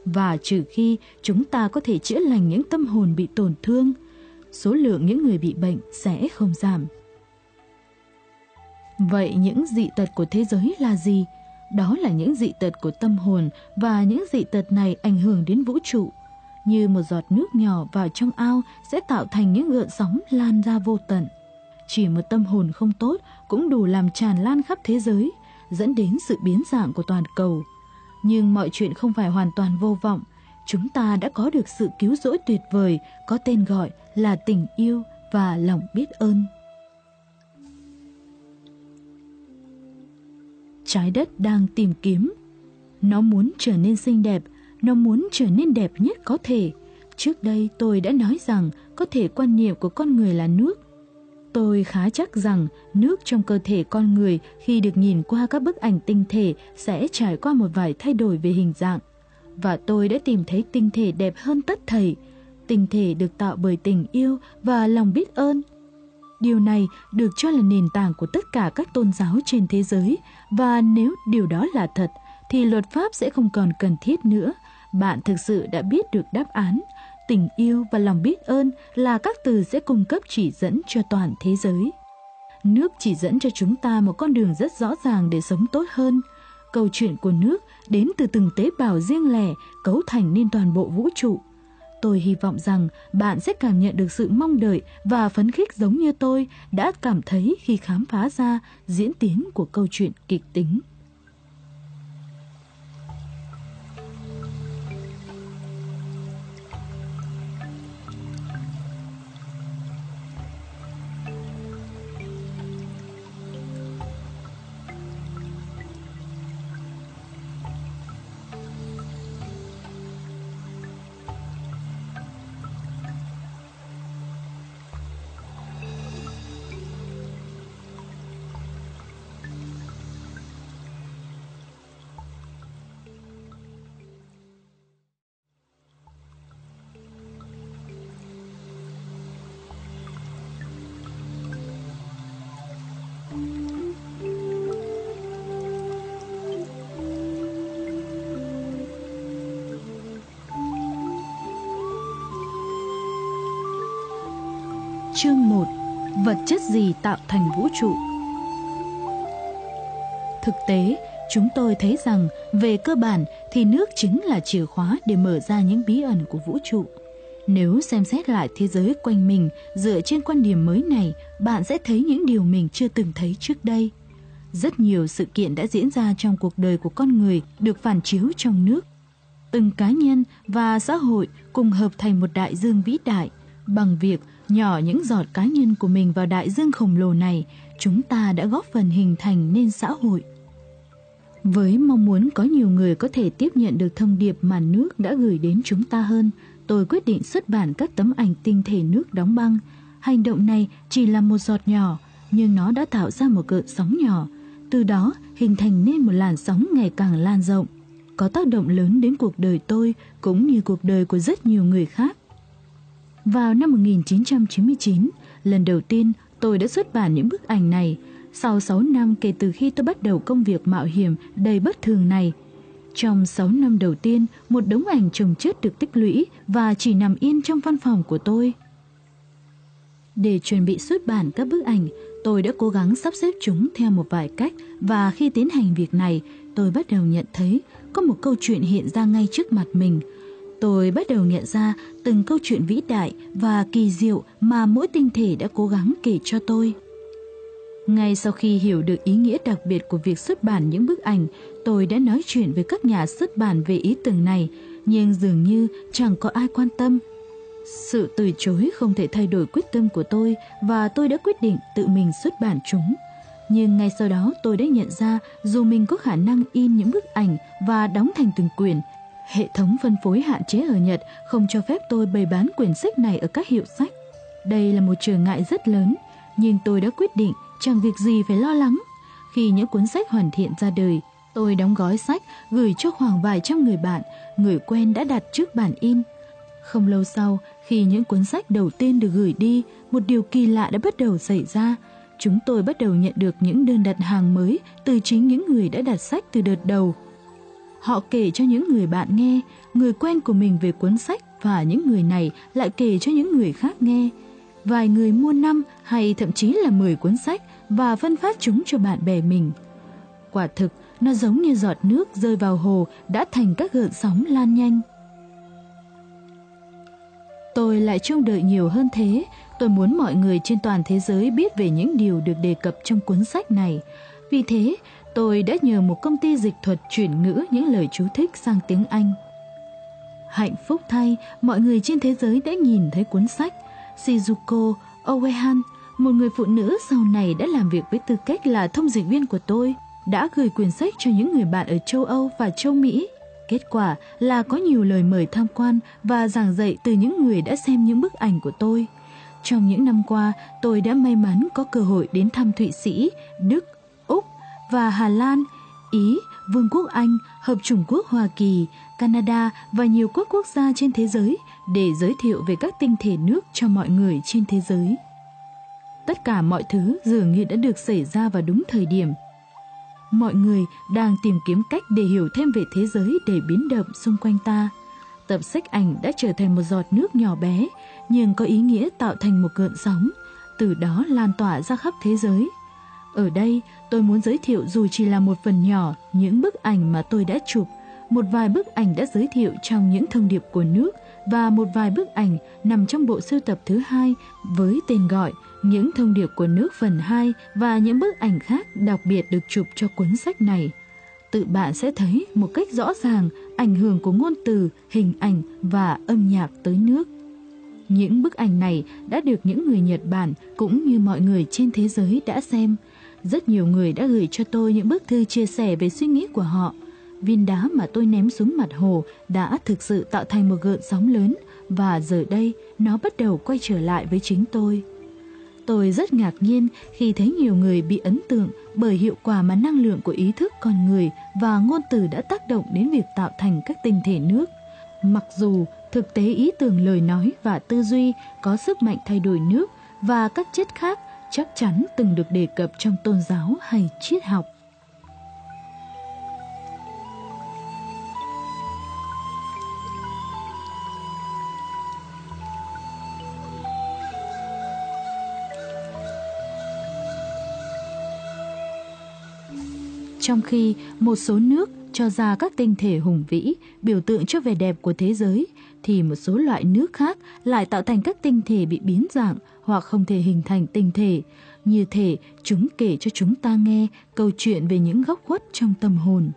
và trừ khi chúng ta có thể chữa lành những tâm hồn bị tổn thương, số lượng những người bị bệnh sẽ không giảm. Vậy những dị tật của thế giới là gì? Đó là những dị tật của tâm hồn và những dị tật này ảnh hưởng đến vũ trụ như một giọt nước nhỏ vào trong ao sẽ tạo thành những gợn sóng lan ra vô tận. Chỉ một tâm hồn không tốt cũng đủ làm tràn lan khắp thế giới, dẫn đến sự biến dạng của toàn cầu. Nhưng mọi chuyện không phải hoàn toàn vô vọng, chúng ta đã có được sự cứu rỗi tuyệt vời có tên gọi là tình yêu và lòng biết ơn. Trái đất đang tìm kiếm. Nó muốn trở nên xinh đẹp, nó muốn trở nên đẹp nhất có thể. Trước đây tôi đã nói rằng có thể quan niệm của con người là nước. Tôi khá chắc rằng nước trong cơ thể con người khi được nhìn qua các bức ảnh tinh thể sẽ trải qua một vài thay đổi về hình dạng. Và tôi đã tìm thấy tinh thể đẹp hơn tất thầy. Tinh thể được tạo bởi tình yêu và lòng biết ơn. Điều này được cho là nền tảng của tất cả các tôn giáo trên thế giới và nếu điều đó là thật, thì luật pháp sẽ không còn cần thiết nữa. Bạn thực sự đã biết được đáp án. Tình yêu và lòng biết ơn là các từ sẽ cung cấp chỉ dẫn cho toàn thế giới. Nước chỉ dẫn cho chúng ta một con đường rất rõ ràng để sống tốt hơn. Câu chuyện của nước đến từ từng tế bào riêng lẻ, cấu thành nên toàn bộ vũ trụ. Tôi hy vọng rằng bạn sẽ cảm nhận được sự mong đợi và phấn khích giống như tôi đã cảm thấy khi khám phá ra diễn tiến của câu chuyện kịch tính. Gì tạo thành vũ trụ? Thực tế, chúng tôi thấy rằng về cơ bản thì nước chính là chìa khóa để mở ra những bí ẩn của vũ trụ. Nếu xem xét lại thế giới quanh mình dựa trên quan điểm mới này, bạn sẽ thấy những điều mình chưa từng thấy trước đây. Rất nhiều sự kiện đã diễn ra trong cuộc đời của con người được phản chiếu trong nước. Từng cá nhân và xã hội cùng hợp thành một đại dương vĩ đại bằng việc nhỏ những giọt cá nhân của mình vào đại dương khổng lồ này, chúng ta đã góp phần hình thành nên xã hội. Với mong muốn có nhiều người có thể tiếp nhận được thông điệp mà nước đã gửi đến chúng ta hơn, tôi quyết định xuất bản các tấm ảnh tinh thể nước đóng băng. Hành động này chỉ là một giọt nhỏ, nhưng nó đã tạo ra một cơn sóng nhỏ, từ đó hình thành nên một làn sóng ngày càng lan rộng, có tác động lớn đến cuộc đời tôi cũng như cuộc đời của rất nhiều người khác. Vào năm 1999, lần đầu tiên tôi đã xuất bản những bức ảnh này, sau 6 năm kể từ khi tôi bắt đầu công việc mạo hiểm đầy bất thường này. Trong 6 năm đầu tiên, một đống ảnh chồng chất được tích lũy và chỉ nằm yên trong văn phòng của tôi. Để chuẩn bị xuất bản các bức ảnh, tôi đã cố gắng sắp xếp chúng theo một vài cách và khi tiến hành việc này, tôi bắt đầu nhận thấy có một câu chuyện hiện ra ngay trước mặt mình – tôi bắt đầu nhận ra từng câu chuyện vĩ đại và kỳ diệu mà mỗi tinh thể đã cố gắng kể cho tôi. Ngay sau khi hiểu được ý nghĩa đặc biệt của việc xuất bản những bức ảnh, tôi đã nói chuyện với các nhà xuất bản về ý tưởng này, nhưng dường như chẳng có ai quan tâm. Sự từ chối không thể thay đổi quyết tâm của tôi và tôi đã quyết định tự mình xuất bản chúng. Nhưng ngay sau đó tôi đã nhận ra dù mình có khả năng in những bức ảnh và đóng thành từng quyển Hệ thống phân phối hạn chế ở Nhật không cho phép tôi bày bán quyển sách này ở các hiệu sách. Đây là một trở ngại rất lớn, nhưng tôi đã quyết định chẳng việc gì phải lo lắng. Khi những cuốn sách hoàn thiện ra đời, tôi đóng gói sách gửi cho khoảng vài trăm người bạn, người quen đã đặt trước bản in. Không lâu sau, khi những cuốn sách đầu tiên được gửi đi, một điều kỳ lạ đã bắt đầu xảy ra. Chúng tôi bắt đầu nhận được những đơn đặt hàng mới từ chính những người đã đặt sách từ đợt đầu Họ kể cho những người bạn nghe, người quen của mình về cuốn sách và những người này lại kể cho những người khác nghe. Vài người mua năm hay thậm chí là 10 cuốn sách và phân phát chúng cho bạn bè mình. Quả thực, nó giống như giọt nước rơi vào hồ đã thành các gợn sóng lan nhanh. Tôi lại trông đợi nhiều hơn thế. Tôi muốn mọi người trên toàn thế giới biết về những điều được đề cập trong cuốn sách này. Vì thế, tôi đã nhờ một công ty dịch thuật chuyển ngữ những lời chú thích sang tiếng Anh. Hạnh phúc thay, mọi người trên thế giới đã nhìn thấy cuốn sách Shizuko Oehan, một người phụ nữ sau này đã làm việc với tư cách là thông dịch viên của tôi, đã gửi quyển sách cho những người bạn ở châu Âu và châu Mỹ. Kết quả là có nhiều lời mời tham quan và giảng dạy từ những người đã xem những bức ảnh của tôi. Trong những năm qua, tôi đã may mắn có cơ hội đến thăm Thụy Sĩ, Đức, và Hà Lan, Ý, Vương quốc Anh, Hợp chủng quốc Hoa Kỳ, Canada và nhiều quốc quốc gia trên thế giới để giới thiệu về các tinh thể nước cho mọi người trên thế giới. tất cả mọi thứ dường như đã được xảy ra vào đúng thời điểm. Mọi người đang tìm kiếm cách để hiểu thêm về thế giới để biến động xung quanh ta. Tập sách ảnh đã trở thành một giọt nước nhỏ bé, nhưng có ý nghĩa tạo thành một cơn sóng, từ đó lan tỏa ra khắp thế giới. Ở đây, tôi muốn giới thiệu dù chỉ là một phần nhỏ những bức ảnh mà tôi đã chụp, một vài bức ảnh đã giới thiệu trong những thông điệp của nước và một vài bức ảnh nằm trong bộ sưu tập thứ hai với tên gọi Những thông điệp của nước phần 2 và những bức ảnh khác đặc biệt được chụp cho cuốn sách này. Tự bạn sẽ thấy một cách rõ ràng ảnh hưởng của ngôn từ, hình ảnh và âm nhạc tới nước. Những bức ảnh này đã được những người Nhật Bản cũng như mọi người trên thế giới đã xem. Rất nhiều người đã gửi cho tôi những bức thư chia sẻ về suy nghĩ của họ. Viên đá mà tôi ném xuống mặt hồ đã thực sự tạo thành một gợn sóng lớn và giờ đây nó bắt đầu quay trở lại với chính tôi. Tôi rất ngạc nhiên khi thấy nhiều người bị ấn tượng bởi hiệu quả mà năng lượng của ý thức con người và ngôn từ đã tác động đến việc tạo thành các tinh thể nước. Mặc dù thực tế ý tưởng lời nói và tư duy có sức mạnh thay đổi nước và các chất khác chắc chắn từng được đề cập trong tôn giáo hay triết học. Trong khi một số nước cho ra các tinh thể hùng vĩ, biểu tượng cho vẻ đẹp của thế giới, thì một số loại nước khác lại tạo thành các tinh thể bị biến dạng hoặc không thể hình thành tinh thể. Như thể chúng kể cho chúng ta nghe câu chuyện về những góc khuất trong tâm hồn.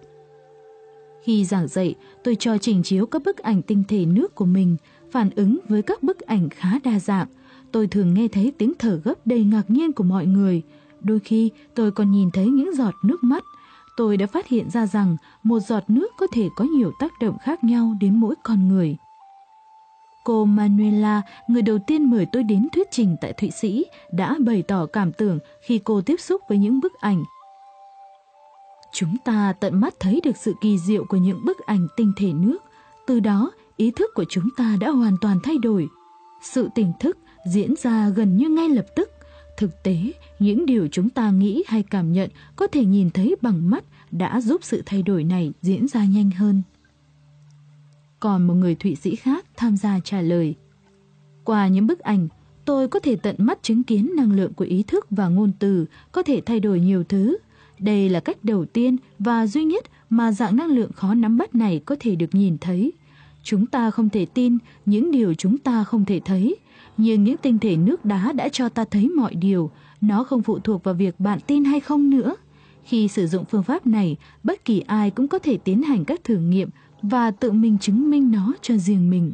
Khi giảng dạy, tôi cho trình chiếu các bức ảnh tinh thể nước của mình, phản ứng với các bức ảnh khá đa dạng. Tôi thường nghe thấy tiếng thở gấp đầy ngạc nhiên của mọi người. Đôi khi tôi còn nhìn thấy những giọt nước mắt – tôi đã phát hiện ra rằng một giọt nước có thể có nhiều tác động khác nhau đến mỗi con người. Cô Manuela, người đầu tiên mời tôi đến thuyết trình tại Thụy Sĩ, đã bày tỏ cảm tưởng khi cô tiếp xúc với những bức ảnh. Chúng ta tận mắt thấy được sự kỳ diệu của những bức ảnh tinh thể nước. Từ đó, ý thức của chúng ta đã hoàn toàn thay đổi. Sự tỉnh thức diễn ra gần như ngay lập tức. Thực tế, những điều chúng ta nghĩ hay cảm nhận có thể nhìn thấy bằng mắt đã giúp sự thay đổi này diễn ra nhanh hơn. Còn một người Thụy Sĩ khác tham gia trả lời. Qua những bức ảnh, tôi có thể tận mắt chứng kiến năng lượng của ý thức và ngôn từ có thể thay đổi nhiều thứ. Đây là cách đầu tiên và duy nhất mà dạng năng lượng khó nắm bắt này có thể được nhìn thấy. Chúng ta không thể tin những điều chúng ta không thể thấy, nhưng những tinh thể nước đá đã cho ta thấy mọi điều, nó không phụ thuộc vào việc bạn tin hay không nữa. Khi sử dụng phương pháp này, bất kỳ ai cũng có thể tiến hành các thử nghiệm và tự mình chứng minh nó cho riêng mình.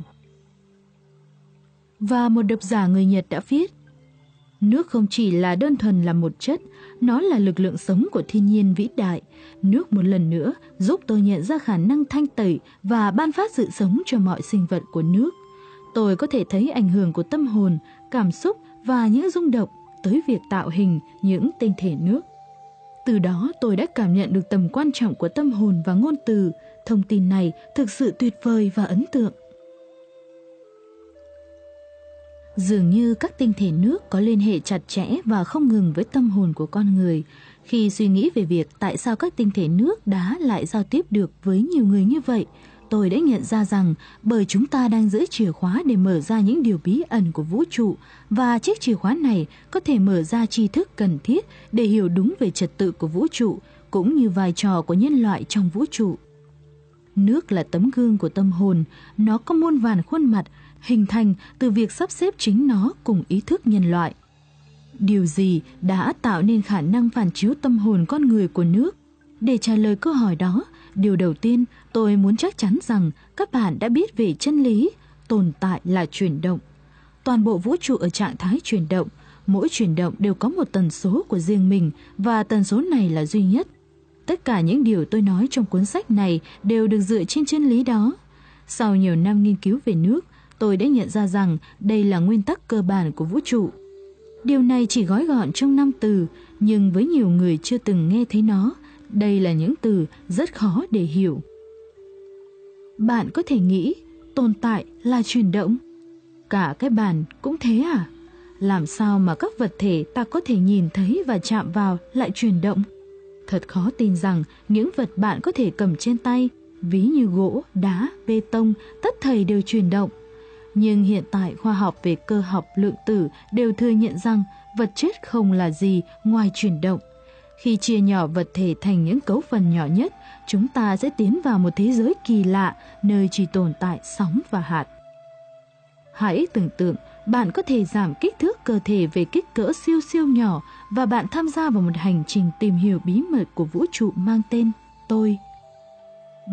Và một độc giả người Nhật đã viết, Nước không chỉ là đơn thuần là một chất, nó là lực lượng sống của thiên nhiên vĩ đại. Nước một lần nữa giúp tôi nhận ra khả năng thanh tẩy và ban phát sự sống cho mọi sinh vật của nước. Tôi có thể thấy ảnh hưởng của tâm hồn, cảm xúc và những rung động tới việc tạo hình những tinh thể nước. Từ đó tôi đã cảm nhận được tầm quan trọng của tâm hồn và ngôn từ. Thông tin này thực sự tuyệt vời và ấn tượng. Dường như các tinh thể nước có liên hệ chặt chẽ và không ngừng với tâm hồn của con người. Khi suy nghĩ về việc tại sao các tinh thể nước đá lại giao tiếp được với nhiều người như vậy, tôi đã nhận ra rằng bởi chúng ta đang giữ chìa khóa để mở ra những điều bí ẩn của vũ trụ và chiếc chìa khóa này có thể mở ra tri thức cần thiết để hiểu đúng về trật tự của vũ trụ cũng như vai trò của nhân loại trong vũ trụ. Nước là tấm gương của tâm hồn, nó có muôn vàn khuôn mặt hình thành từ việc sắp xếp chính nó cùng ý thức nhân loại. Điều gì đã tạo nên khả năng phản chiếu tâm hồn con người của nước? Để trả lời câu hỏi đó, Điều đầu tiên, tôi muốn chắc chắn rằng các bạn đã biết về chân lý, tồn tại là chuyển động. Toàn bộ vũ trụ ở trạng thái chuyển động, mỗi chuyển động đều có một tần số của riêng mình và tần số này là duy nhất. Tất cả những điều tôi nói trong cuốn sách này đều được dựa trên chân lý đó. Sau nhiều năm nghiên cứu về nước, tôi đã nhận ra rằng đây là nguyên tắc cơ bản của vũ trụ. Điều này chỉ gói gọn trong năm từ, nhưng với nhiều người chưa từng nghe thấy nó, đây là những từ rất khó để hiểu. Bạn có thể nghĩ tồn tại là chuyển động. Cả cái bàn cũng thế à? làm sao mà các vật thể ta có thể nhìn thấy và chạm vào lại chuyển động? Thật khó tin rằng những vật bạn có thể cầm trên tay, ví như gỗ, đá, bê tông, tất thầy đều chuyển động. Nhưng hiện tại khoa học về cơ học lượng tử đều thừa nhận rằng vật chất không là gì ngoài chuyển động. Khi chia nhỏ vật thể thành những cấu phần nhỏ nhất, chúng ta sẽ tiến vào một thế giới kỳ lạ nơi chỉ tồn tại sóng và hạt. Hãy tưởng tượng bạn có thể giảm kích thước cơ thể về kích cỡ siêu siêu nhỏ và bạn tham gia vào một hành trình tìm hiểu bí mật của vũ trụ mang tên tôi.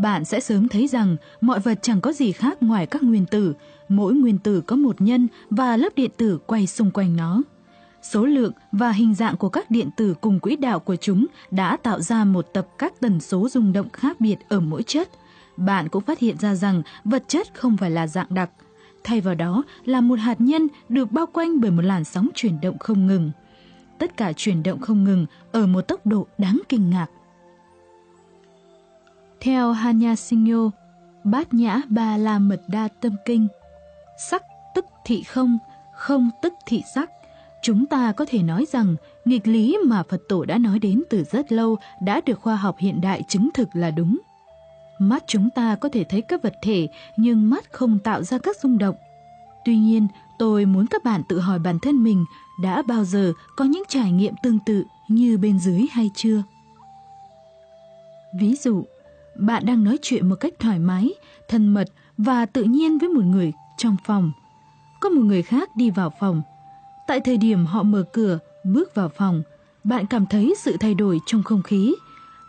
Bạn sẽ sớm thấy rằng mọi vật chẳng có gì khác ngoài các nguyên tử, mỗi nguyên tử có một nhân và lớp điện tử quay xung quanh nó. Số lượng và hình dạng của các điện tử cùng quỹ đạo của chúng đã tạo ra một tập các tần số rung động khác biệt ở mỗi chất. Bạn cũng phát hiện ra rằng vật chất không phải là dạng đặc, thay vào đó là một hạt nhân được bao quanh bởi một làn sóng chuyển động không ngừng. Tất cả chuyển động không ngừng ở một tốc độ đáng kinh ngạc. Theo Hanya Singyo, Bát Nhã Ba La Mật Đa Tâm Kinh, sắc tức thị không, không tức thị sắc. Chúng ta có thể nói rằng nghịch lý mà Phật tổ đã nói đến từ rất lâu đã được khoa học hiện đại chứng thực là đúng. Mắt chúng ta có thể thấy các vật thể nhưng mắt không tạo ra các rung động. Tuy nhiên, tôi muốn các bạn tự hỏi bản thân mình đã bao giờ có những trải nghiệm tương tự như bên dưới hay chưa? Ví dụ, bạn đang nói chuyện một cách thoải mái, thân mật và tự nhiên với một người trong phòng. Có một người khác đi vào phòng. Tại thời điểm họ mở cửa, bước vào phòng, bạn cảm thấy sự thay đổi trong không khí.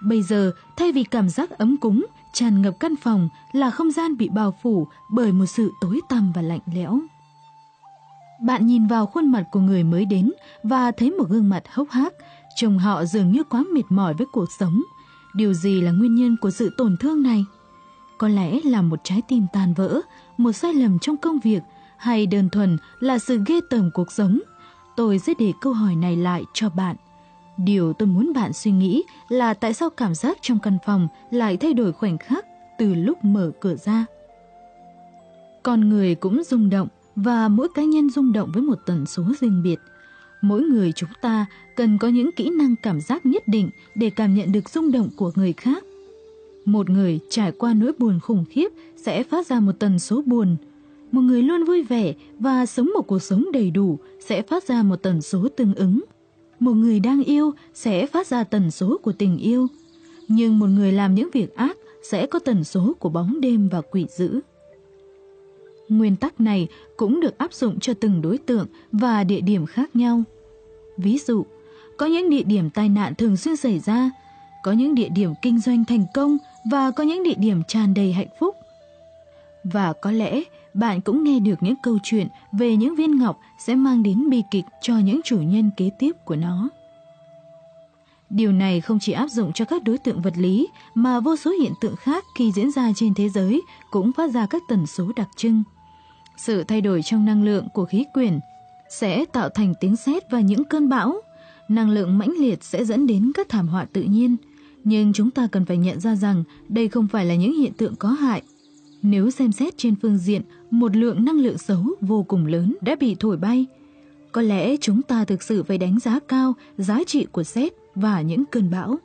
Bây giờ, thay vì cảm giác ấm cúng, tràn ngập căn phòng là không gian bị bao phủ bởi một sự tối tăm và lạnh lẽo. Bạn nhìn vào khuôn mặt của người mới đến và thấy một gương mặt hốc hác, trông họ dường như quá mệt mỏi với cuộc sống. Điều gì là nguyên nhân của sự tổn thương này? Có lẽ là một trái tim tan vỡ, một sai lầm trong công việc hay đơn thuần là sự ghê tởm cuộc sống? Tôi sẽ để câu hỏi này lại cho bạn. Điều tôi muốn bạn suy nghĩ là tại sao cảm giác trong căn phòng lại thay đổi khoảnh khắc từ lúc mở cửa ra. Con người cũng rung động và mỗi cá nhân rung động với một tần số riêng biệt. Mỗi người chúng ta cần có những kỹ năng cảm giác nhất định để cảm nhận được rung động của người khác. Một người trải qua nỗi buồn khủng khiếp sẽ phát ra một tần số buồn. Một người luôn vui vẻ và sống một cuộc sống đầy đủ sẽ phát ra một tần số tương ứng một người đang yêu sẽ phát ra tần số của tình yêu, nhưng một người làm những việc ác sẽ có tần số của bóng đêm và quỷ dữ. Nguyên tắc này cũng được áp dụng cho từng đối tượng và địa điểm khác nhau. Ví dụ, có những địa điểm tai nạn thường xuyên xảy ra, có những địa điểm kinh doanh thành công và có những địa điểm tràn đầy hạnh phúc. Và có lẽ bạn cũng nghe được những câu chuyện về những viên ngọc sẽ mang đến bi kịch cho những chủ nhân kế tiếp của nó. Điều này không chỉ áp dụng cho các đối tượng vật lý, mà vô số hiện tượng khác khi diễn ra trên thế giới cũng phát ra các tần số đặc trưng. Sự thay đổi trong năng lượng của khí quyển sẽ tạo thành tiếng sét và những cơn bão. Năng lượng mãnh liệt sẽ dẫn đến các thảm họa tự nhiên. Nhưng chúng ta cần phải nhận ra rằng đây không phải là những hiện tượng có hại nếu xem xét trên phương diện một lượng năng lượng xấu vô cùng lớn đã bị thổi bay, có lẽ chúng ta thực sự phải đánh giá cao giá trị của xét và những cơn bão.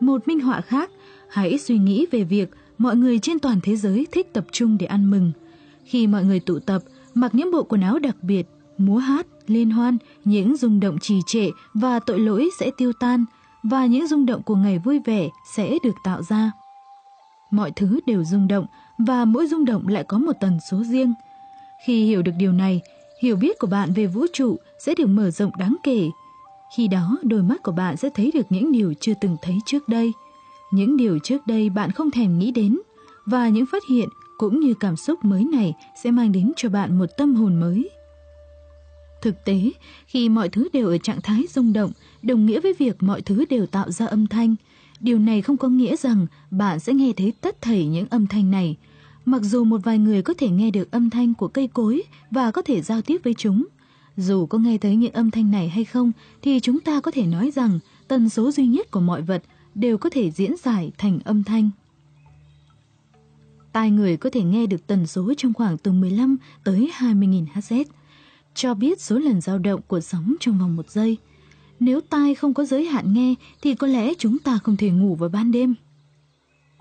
Một minh họa khác, hãy suy nghĩ về việc mọi người trên toàn thế giới thích tập trung để ăn mừng. Khi mọi người tụ tập, mặc những bộ quần áo đặc biệt, múa hát, liên hoan, những rung động trì trệ và tội lỗi sẽ tiêu tan, và những rung động của ngày vui vẻ sẽ được tạo ra mọi thứ đều rung động và mỗi rung động lại có một tần số riêng. Khi hiểu được điều này, hiểu biết của bạn về vũ trụ sẽ được mở rộng đáng kể. Khi đó, đôi mắt của bạn sẽ thấy được những điều chưa từng thấy trước đây, những điều trước đây bạn không thèm nghĩ đến và những phát hiện cũng như cảm xúc mới này sẽ mang đến cho bạn một tâm hồn mới. Thực tế, khi mọi thứ đều ở trạng thái rung động, đồng nghĩa với việc mọi thứ đều tạo ra âm thanh, Điều này không có nghĩa rằng bạn sẽ nghe thấy tất thảy những âm thanh này. Mặc dù một vài người có thể nghe được âm thanh của cây cối và có thể giao tiếp với chúng, dù có nghe thấy những âm thanh này hay không thì chúng ta có thể nói rằng tần số duy nhất của mọi vật đều có thể diễn giải thành âm thanh. Tai người có thể nghe được tần số trong khoảng từ 15 tới 20.000 Hz. cho biết số lần dao động của sóng trong vòng một giây. Nếu tai không có giới hạn nghe thì có lẽ chúng ta không thể ngủ vào ban đêm.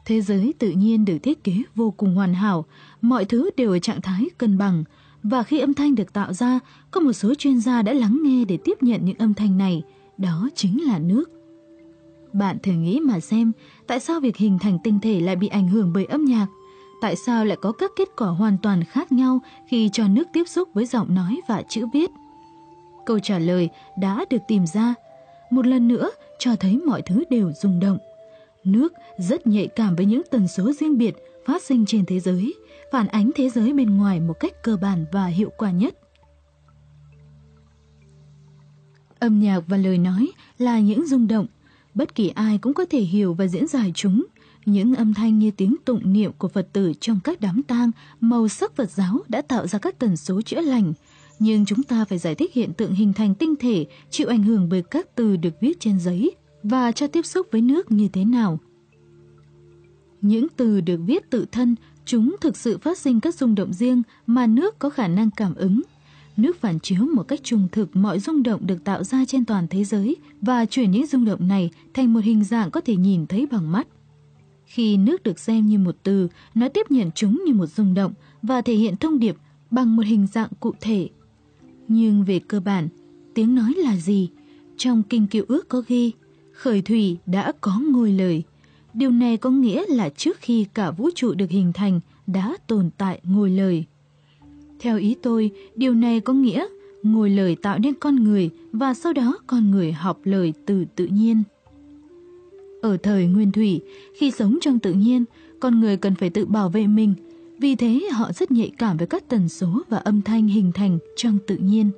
Thế giới tự nhiên được thiết kế vô cùng hoàn hảo, mọi thứ đều ở trạng thái cân bằng, và khi âm thanh được tạo ra, có một số chuyên gia đã lắng nghe để tiếp nhận những âm thanh này, đó chính là nước. Bạn thử nghĩ mà xem, tại sao việc hình thành tinh thể lại bị ảnh hưởng bởi âm nhạc? Tại sao lại có các kết quả hoàn toàn khác nhau khi cho nước tiếp xúc với giọng nói và chữ viết? Câu trả lời đã được tìm ra. Một lần nữa cho thấy mọi thứ đều rung động. Nước rất nhạy cảm với những tần số riêng biệt phát sinh trên thế giới, phản ánh thế giới bên ngoài một cách cơ bản và hiệu quả nhất. Âm nhạc và lời nói là những rung động, bất kỳ ai cũng có thể hiểu và diễn giải chúng. Những âm thanh như tiếng tụng niệm của Phật tử trong các đám tang, màu sắc Phật giáo đã tạo ra các tần số chữa lành. Nhưng chúng ta phải giải thích hiện tượng hình thành tinh thể chịu ảnh hưởng bởi các từ được viết trên giấy và cho tiếp xúc với nước như thế nào. Những từ được viết tự thân, chúng thực sự phát sinh các rung động riêng mà nước có khả năng cảm ứng. Nước phản chiếu một cách trùng thực mọi rung động được tạo ra trên toàn thế giới và chuyển những rung động này thành một hình dạng có thể nhìn thấy bằng mắt. Khi nước được xem như một từ, nó tiếp nhận chúng như một rung động và thể hiện thông điệp bằng một hình dạng cụ thể. Nhưng về cơ bản, tiếng nói là gì? Trong kinh cựu ước có ghi, khởi thủy đã có ngôi lời. Điều này có nghĩa là trước khi cả vũ trụ được hình thành đã tồn tại ngôi lời. Theo ý tôi, điều này có nghĩa ngôi lời tạo nên con người và sau đó con người học lời từ tự nhiên. Ở thời nguyên thủy, khi sống trong tự nhiên, con người cần phải tự bảo vệ mình. Vì thế họ rất nhạy cảm với các tần số và âm thanh hình thành trong tự nhiên.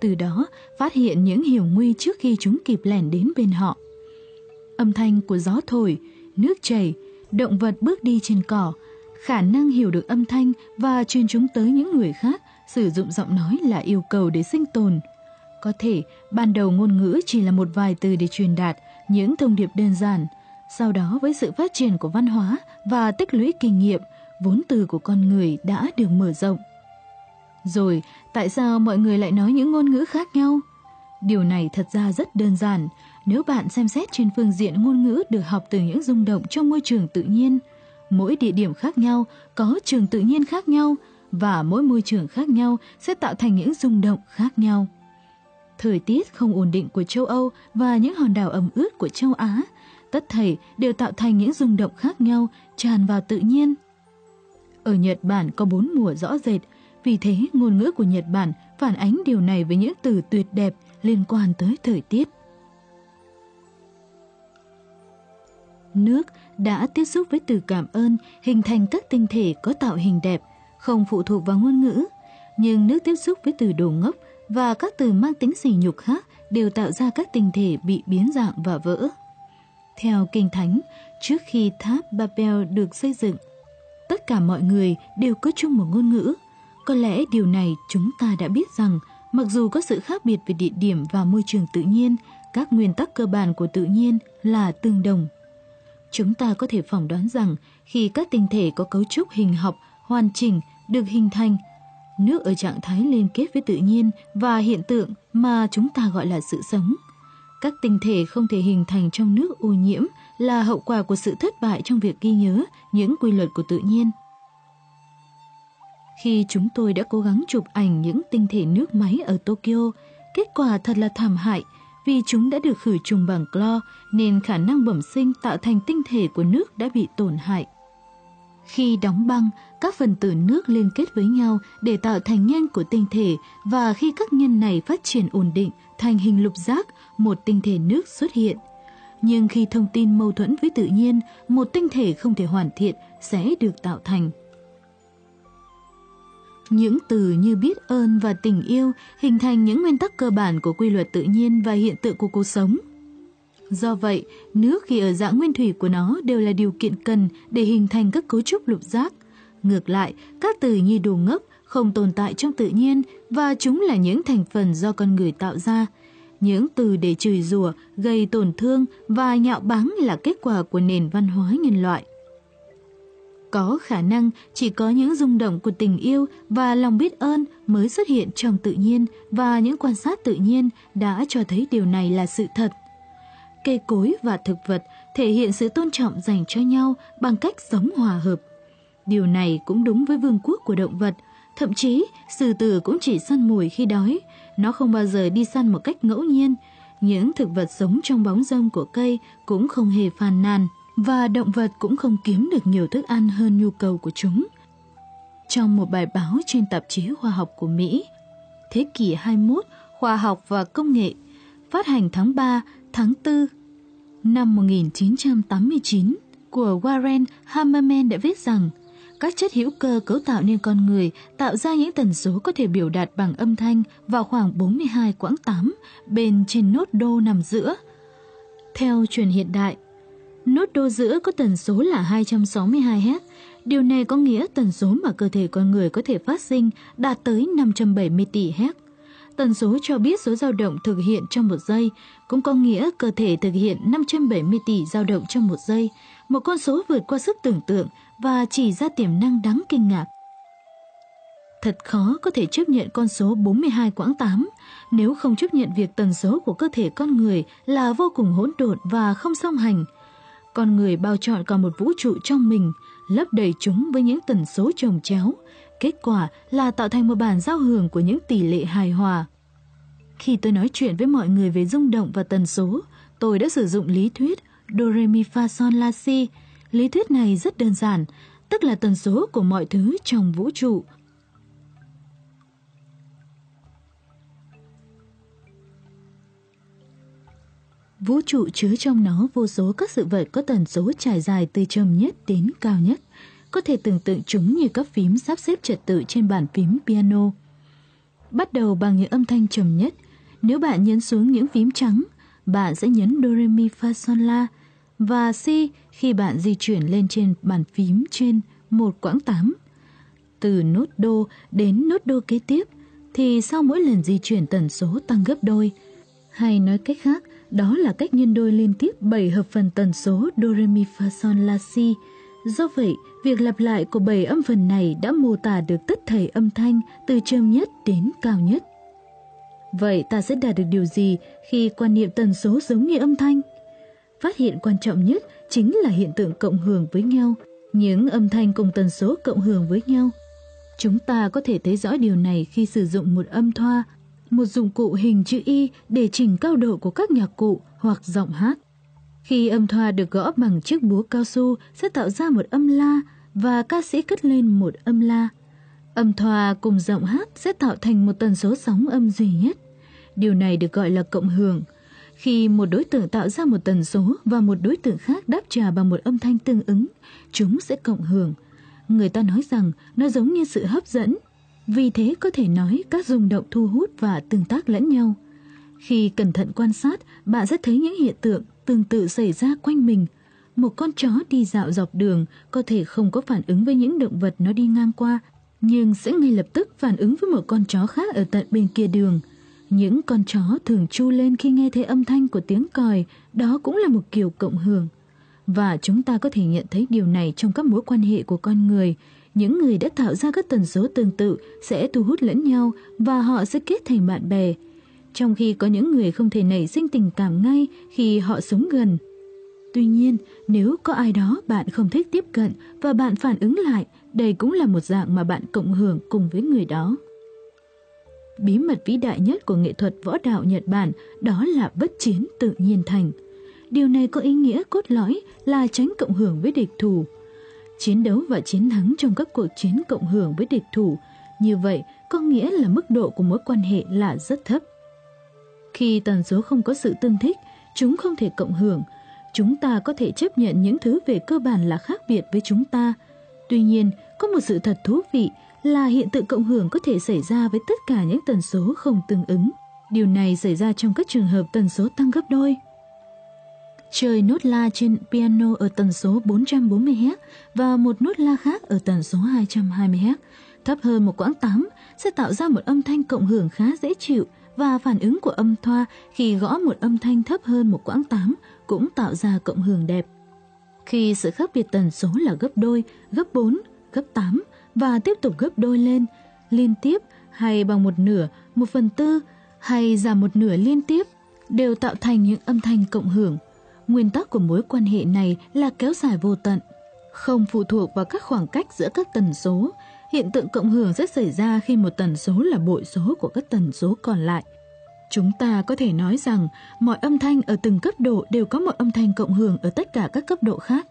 Từ đó phát hiện những hiểm nguy trước khi chúng kịp lẻn đến bên họ. Âm thanh của gió thổi, nước chảy, động vật bước đi trên cỏ, khả năng hiểu được âm thanh và truyền chúng tới những người khác, sử dụng giọng nói là yêu cầu để sinh tồn. Có thể ban đầu ngôn ngữ chỉ là một vài từ để truyền đạt những thông điệp đơn giản, sau đó với sự phát triển của văn hóa và tích lũy kinh nghiệm, vốn từ của con người đã được mở rộng. Rồi, tại sao mọi người lại nói những ngôn ngữ khác nhau? Điều này thật ra rất đơn giản, nếu bạn xem xét trên phương diện ngôn ngữ được học từ những rung động trong môi trường tự nhiên, mỗi địa điểm khác nhau có trường tự nhiên khác nhau và mỗi môi trường khác nhau sẽ tạo thành những rung động khác nhau. Thời tiết không ổn định của châu Âu và những hòn đảo ẩm ướt của châu Á, tất thảy đều tạo thành những rung động khác nhau tràn vào tự nhiên. Ở Nhật Bản có bốn mùa rõ rệt, vì thế ngôn ngữ của Nhật Bản phản ánh điều này với những từ tuyệt đẹp liên quan tới thời tiết. Nước đã tiếp xúc với từ cảm ơn hình thành các tinh thể có tạo hình đẹp, không phụ thuộc vào ngôn ngữ. Nhưng nước tiếp xúc với từ đồ ngốc và các từ mang tính sỉ nhục khác đều tạo ra các tinh thể bị biến dạng và vỡ. Theo Kinh Thánh, trước khi tháp Babel được xây dựng, tất cả mọi người đều có chung một ngôn ngữ. Có lẽ điều này chúng ta đã biết rằng mặc dù có sự khác biệt về địa điểm và môi trường tự nhiên, các nguyên tắc cơ bản của tự nhiên là tương đồng. Chúng ta có thể phỏng đoán rằng khi các tinh thể có cấu trúc hình học hoàn chỉnh được hình thành, nước ở trạng thái liên kết với tự nhiên và hiện tượng mà chúng ta gọi là sự sống. Các tinh thể không thể hình thành trong nước ô nhiễm là hậu quả của sự thất bại trong việc ghi nhớ những quy luật của tự nhiên. Khi chúng tôi đã cố gắng chụp ảnh những tinh thể nước máy ở Tokyo, kết quả thật là thảm hại vì chúng đã được khử trùng bằng clo nên khả năng bẩm sinh tạo thành tinh thể của nước đã bị tổn hại. Khi đóng băng, các phần tử nước liên kết với nhau để tạo thành nhân của tinh thể và khi các nhân này phát triển ổn định thành hình lục giác, một tinh thể nước xuất hiện. Nhưng khi thông tin mâu thuẫn với tự nhiên, một tinh thể không thể hoàn thiện sẽ được tạo thành. Những từ như biết ơn và tình yêu hình thành những nguyên tắc cơ bản của quy luật tự nhiên và hiện tượng của cuộc sống. Do vậy, nước khi ở dạng nguyên thủy của nó đều là điều kiện cần để hình thành các cấu trúc lục giác. Ngược lại, các từ như đồ ngốc không tồn tại trong tự nhiên và chúng là những thành phần do con người tạo ra. Những từ để chửi rủa, gây tổn thương và nhạo báng là kết quả của nền văn hóa nhân loại. Có khả năng chỉ có những rung động của tình yêu và lòng biết ơn mới xuất hiện trong tự nhiên và những quan sát tự nhiên đã cho thấy điều này là sự thật. Cây cối và thực vật thể hiện sự tôn trọng dành cho nhau bằng cách sống hòa hợp. Điều này cũng đúng với vương quốc của động vật, thậm chí sư tử cũng chỉ săn mồi khi đói, nó không bao giờ đi săn một cách ngẫu nhiên. Những thực vật sống trong bóng râm của cây cũng không hề phàn nàn và động vật cũng không kiếm được nhiều thức ăn hơn nhu cầu của chúng. Trong một bài báo trên tạp chí khoa học của Mỹ, thế kỷ 21, khoa học và công nghệ, phát hành tháng 3, tháng 4 năm 1989 của Warren Hammerman đã viết rằng các chất hữu cơ cấu tạo nên con người tạo ra những tần số có thể biểu đạt bằng âm thanh vào khoảng 42 quãng 8 bên trên nốt đô nằm giữa. Theo truyền hiện đại, nốt đô giữa có tần số là 262 Hz. Điều này có nghĩa tần số mà cơ thể con người có thể phát sinh đạt tới 570 tỷ Hz. Tần số cho biết số dao động thực hiện trong một giây, cũng có nghĩa cơ thể thực hiện 570 tỷ dao động trong một giây, một con số vượt qua sức tưởng tượng và chỉ ra tiềm năng đáng kinh ngạc. Thật khó có thể chấp nhận con số 42 quãng 8 nếu không chấp nhận việc tần số của cơ thể con người là vô cùng hỗn độn và không song hành. Con người bao trọn cả một vũ trụ trong mình, lấp đầy chúng với những tần số trồng chéo. Kết quả là tạo thành một bản giao hưởng của những tỷ lệ hài hòa. Khi tôi nói chuyện với mọi người về rung động và tần số, tôi đã sử dụng lý thuyết Do Re Mi Fa Son La Si. Lý thuyết này rất đơn giản, tức là tần số của mọi thứ trong vũ trụ. Vũ trụ chứa trong nó vô số các sự vật có tần số trải dài từ trầm nhất đến cao nhất. Có thể tưởng tượng chúng như các phím sắp xếp trật tự trên bàn phím piano. Bắt đầu bằng những âm thanh trầm nhất. Nếu bạn nhấn xuống những phím trắng, bạn sẽ nhấn Do Re Mi Fa sol La và Si khi bạn di chuyển lên trên bàn phím trên một quãng 8. Từ nốt đô đến nốt đô kế tiếp thì sau mỗi lần di chuyển tần số tăng gấp đôi. Hay nói cách khác, đó là cách nhân đôi liên tiếp 7 hợp phần tần số Do Re Mi Fa Son La Si. Do vậy, việc lặp lại của 7 âm phần này đã mô tả được tất thảy âm thanh từ trầm nhất đến cao nhất. Vậy ta sẽ đạt được điều gì khi quan niệm tần số giống như âm thanh? Phát hiện quan trọng nhất chính là hiện tượng cộng hưởng với nhau, những âm thanh cùng tần số cộng hưởng với nhau. Chúng ta có thể thấy rõ điều này khi sử dụng một âm thoa, một dụng cụ hình chữ Y để chỉnh cao độ của các nhạc cụ hoặc giọng hát. Khi âm thoa được gõ bằng chiếc búa cao su sẽ tạo ra một âm la và ca sĩ cất lên một âm la. Âm thoa cùng giọng hát sẽ tạo thành một tần số sóng âm duy nhất. Điều này được gọi là cộng hưởng. Khi một đối tượng tạo ra một tần số và một đối tượng khác đáp trả bằng một âm thanh tương ứng, chúng sẽ cộng hưởng. Người ta nói rằng nó giống như sự hấp dẫn. Vì thế có thể nói các rung động thu hút và tương tác lẫn nhau. Khi cẩn thận quan sát, bạn sẽ thấy những hiện tượng tương tự xảy ra quanh mình. Một con chó đi dạo dọc đường có thể không có phản ứng với những động vật nó đi ngang qua, nhưng sẽ ngay lập tức phản ứng với một con chó khác ở tận bên kia đường. Những con chó thường chu lên khi nghe thấy âm thanh của tiếng còi, đó cũng là một kiểu cộng hưởng. Và chúng ta có thể nhận thấy điều này trong các mối quan hệ của con người. Những người đã tạo ra các tần số tương tự sẽ thu hút lẫn nhau và họ sẽ kết thành bạn bè. Trong khi có những người không thể nảy sinh tình cảm ngay khi họ sống gần. Tuy nhiên, nếu có ai đó bạn không thích tiếp cận và bạn phản ứng lại, đây cũng là một dạng mà bạn cộng hưởng cùng với người đó. Bí mật vĩ đại nhất của nghệ thuật võ đạo Nhật Bản đó là bất chiến tự nhiên thành. Điều này có ý nghĩa cốt lõi là tránh cộng hưởng với địch thủ. Chiến đấu và chiến thắng trong các cuộc chiến cộng hưởng với địch thủ, như vậy có nghĩa là mức độ của mối quan hệ là rất thấp. Khi tần số không có sự tương thích, chúng không thể cộng hưởng. Chúng ta có thể chấp nhận những thứ về cơ bản là khác biệt với chúng ta. Tuy nhiên, có một sự thật thú vị là hiện tượng cộng hưởng có thể xảy ra với tất cả những tần số không tương ứng. Điều này xảy ra trong các trường hợp tần số tăng gấp đôi. Chơi nốt la trên piano ở tần số 440Hz và một nốt la khác ở tần số 220Hz, thấp hơn một quãng 8, sẽ tạo ra một âm thanh cộng hưởng khá dễ chịu và phản ứng của âm thoa khi gõ một âm thanh thấp hơn một quãng 8 cũng tạo ra cộng hưởng đẹp. Khi sự khác biệt tần số là gấp đôi, gấp 4, gấp 8 và tiếp tục gấp đôi lên, liên tiếp hay bằng một nửa, một phần tư hay giảm một nửa liên tiếp đều tạo thành những âm thanh cộng hưởng. Nguyên tắc của mối quan hệ này là kéo dài vô tận, không phụ thuộc vào các khoảng cách giữa các tần số. Hiện tượng cộng hưởng sẽ xảy ra khi một tần số là bội số của các tần số còn lại. Chúng ta có thể nói rằng mọi âm thanh ở từng cấp độ đều có một âm thanh cộng hưởng ở tất cả các cấp độ khác.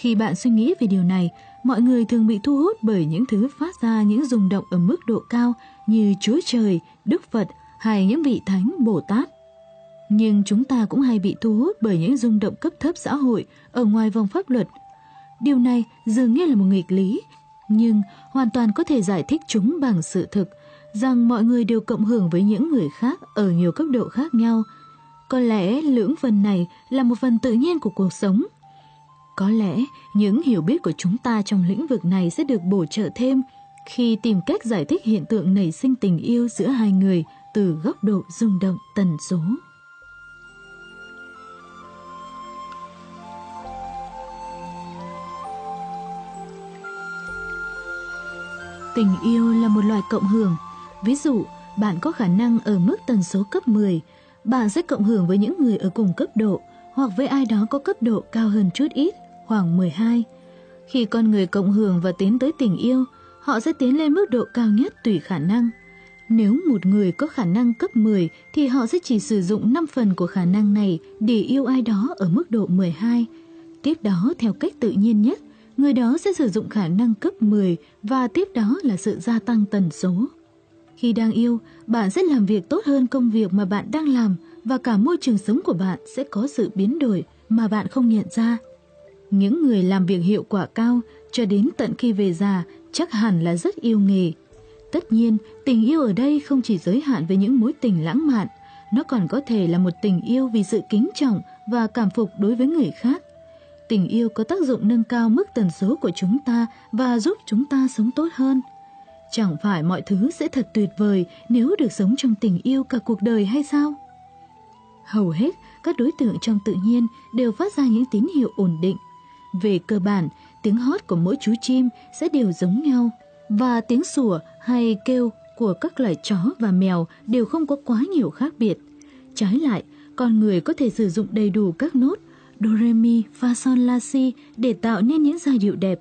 Khi bạn suy nghĩ về điều này, mọi người thường bị thu hút bởi những thứ phát ra những rung động ở mức độ cao như Chúa Trời, Đức Phật hay những vị thánh Bồ Tát. Nhưng chúng ta cũng hay bị thu hút bởi những rung động cấp thấp xã hội ở ngoài vòng pháp luật. Điều này dường như là một nghịch lý, nhưng hoàn toàn có thể giải thích chúng bằng sự thực rằng mọi người đều cộng hưởng với những người khác ở nhiều cấp độ khác nhau. Có lẽ lưỡng phần này là một phần tự nhiên của cuộc sống. Có lẽ những hiểu biết của chúng ta trong lĩnh vực này sẽ được bổ trợ thêm khi tìm cách giải thích hiện tượng nảy sinh tình yêu giữa hai người từ góc độ rung động tần số. Tình yêu là một loại cộng hưởng. Ví dụ, bạn có khả năng ở mức tần số cấp 10, bạn sẽ cộng hưởng với những người ở cùng cấp độ hoặc với ai đó có cấp độ cao hơn chút ít, khoảng 12. Khi con người cộng hưởng và tiến tới tình yêu, họ sẽ tiến lên mức độ cao nhất tùy khả năng. Nếu một người có khả năng cấp 10 thì họ sẽ chỉ sử dụng 5 phần của khả năng này để yêu ai đó ở mức độ 12. Tiếp đó theo cách tự nhiên nhất, người đó sẽ sử dụng khả năng cấp 10 và tiếp đó là sự gia tăng tần số. Khi đang yêu, bạn sẽ làm việc tốt hơn công việc mà bạn đang làm và cả môi trường sống của bạn sẽ có sự biến đổi mà bạn không nhận ra. Những người làm việc hiệu quả cao cho đến tận khi về già chắc hẳn là rất yêu nghề. Tất nhiên, tình yêu ở đây không chỉ giới hạn với những mối tình lãng mạn, nó còn có thể là một tình yêu vì sự kính trọng và cảm phục đối với người khác. Tình yêu có tác dụng nâng cao mức tần số của chúng ta và giúp chúng ta sống tốt hơn. Chẳng phải mọi thứ sẽ thật tuyệt vời nếu được sống trong tình yêu cả cuộc đời hay sao? Hầu hết các đối tượng trong tự nhiên đều phát ra những tín hiệu ổn định. Về cơ bản, tiếng hót của mỗi chú chim sẽ đều giống nhau và tiếng sủa hay kêu của các loài chó và mèo đều không có quá nhiều khác biệt. Trái lại, con người có thể sử dụng đầy đủ các nốt do re mi fa sol la si để tạo nên những giai điệu đẹp.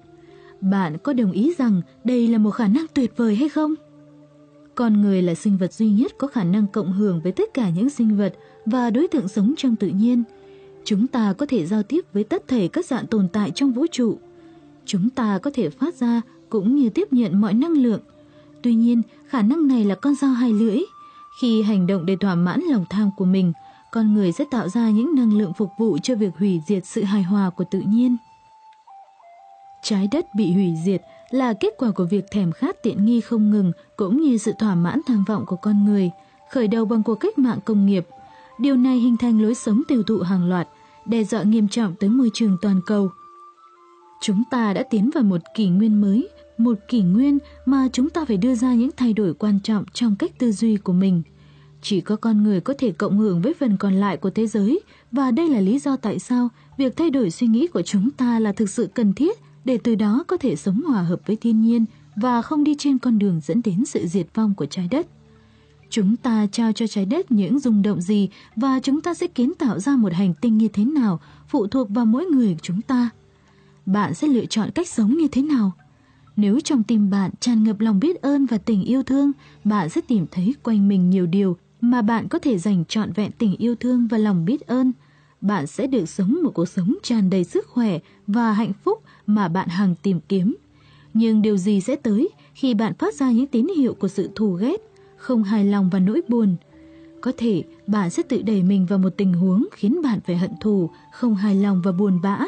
Bạn có đồng ý rằng đây là một khả năng tuyệt vời hay không? Con người là sinh vật duy nhất có khả năng cộng hưởng với tất cả những sinh vật và đối tượng sống trong tự nhiên. Chúng ta có thể giao tiếp với tất thể các dạng tồn tại trong vũ trụ. Chúng ta có thể phát ra cũng như tiếp nhận mọi năng lượng. Tuy nhiên, khả năng này là con dao hai lưỡi. Khi hành động để thỏa mãn lòng tham của mình, con người sẽ tạo ra những năng lượng phục vụ cho việc hủy diệt sự hài hòa của tự nhiên. Trái đất bị hủy diệt là kết quả của việc thèm khát tiện nghi không ngừng cũng như sự thỏa mãn tham vọng của con người, khởi đầu bằng cuộc cách mạng công nghiệp. Điều này hình thành lối sống tiêu thụ hàng loạt, đe dọa nghiêm trọng tới môi trường toàn cầu. Chúng ta đã tiến vào một kỷ nguyên mới, một kỷ nguyên mà chúng ta phải đưa ra những thay đổi quan trọng trong cách tư duy của mình. Chỉ có con người có thể cộng hưởng với phần còn lại của thế giới và đây là lý do tại sao việc thay đổi suy nghĩ của chúng ta là thực sự cần thiết để từ đó có thể sống hòa hợp với thiên nhiên và không đi trên con đường dẫn đến sự diệt vong của trái đất. Chúng ta trao cho trái đất những rung động gì và chúng ta sẽ kiến tạo ra một hành tinh như thế nào phụ thuộc vào mỗi người chúng ta. Bạn sẽ lựa chọn cách sống như thế nào? Nếu trong tim bạn tràn ngập lòng biết ơn và tình yêu thương, bạn sẽ tìm thấy quanh mình nhiều điều mà bạn có thể dành trọn vẹn tình yêu thương và lòng biết ơn. Bạn sẽ được sống một cuộc sống tràn đầy sức khỏe và hạnh phúc mà bạn hằng tìm kiếm. Nhưng điều gì sẽ tới khi bạn phát ra những tín hiệu của sự thù ghét, không hài lòng và nỗi buồn? Có thể bạn sẽ tự đẩy mình vào một tình huống khiến bạn phải hận thù, không hài lòng và buồn bã.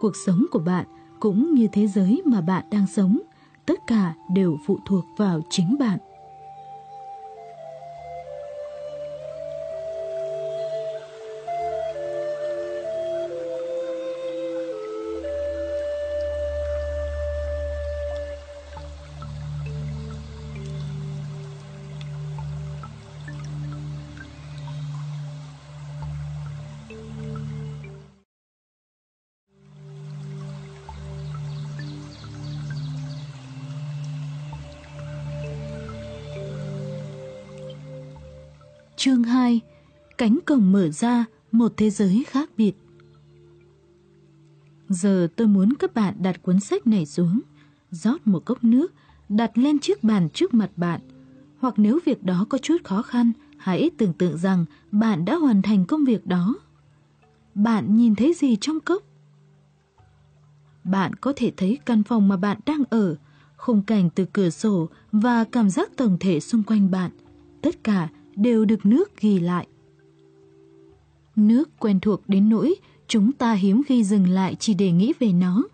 Cuộc sống của bạn cũng như thế giới mà bạn đang sống, tất cả đều phụ thuộc vào chính bạn. Cánh cổng mở ra, một thế giới khác biệt. Giờ tôi muốn các bạn đặt cuốn sách này xuống, rót một cốc nước, đặt lên chiếc bàn trước mặt bạn. Hoặc nếu việc đó có chút khó khăn, hãy tưởng tượng rằng bạn đã hoàn thành công việc đó. Bạn nhìn thấy gì trong cốc? Bạn có thể thấy căn phòng mà bạn đang ở, khung cảnh từ cửa sổ và cảm giác tổng thể xung quanh bạn. Tất cả đều được nước ghi lại. Nước quen thuộc đến nỗi chúng ta hiếm khi dừng lại chỉ để nghĩ về nó.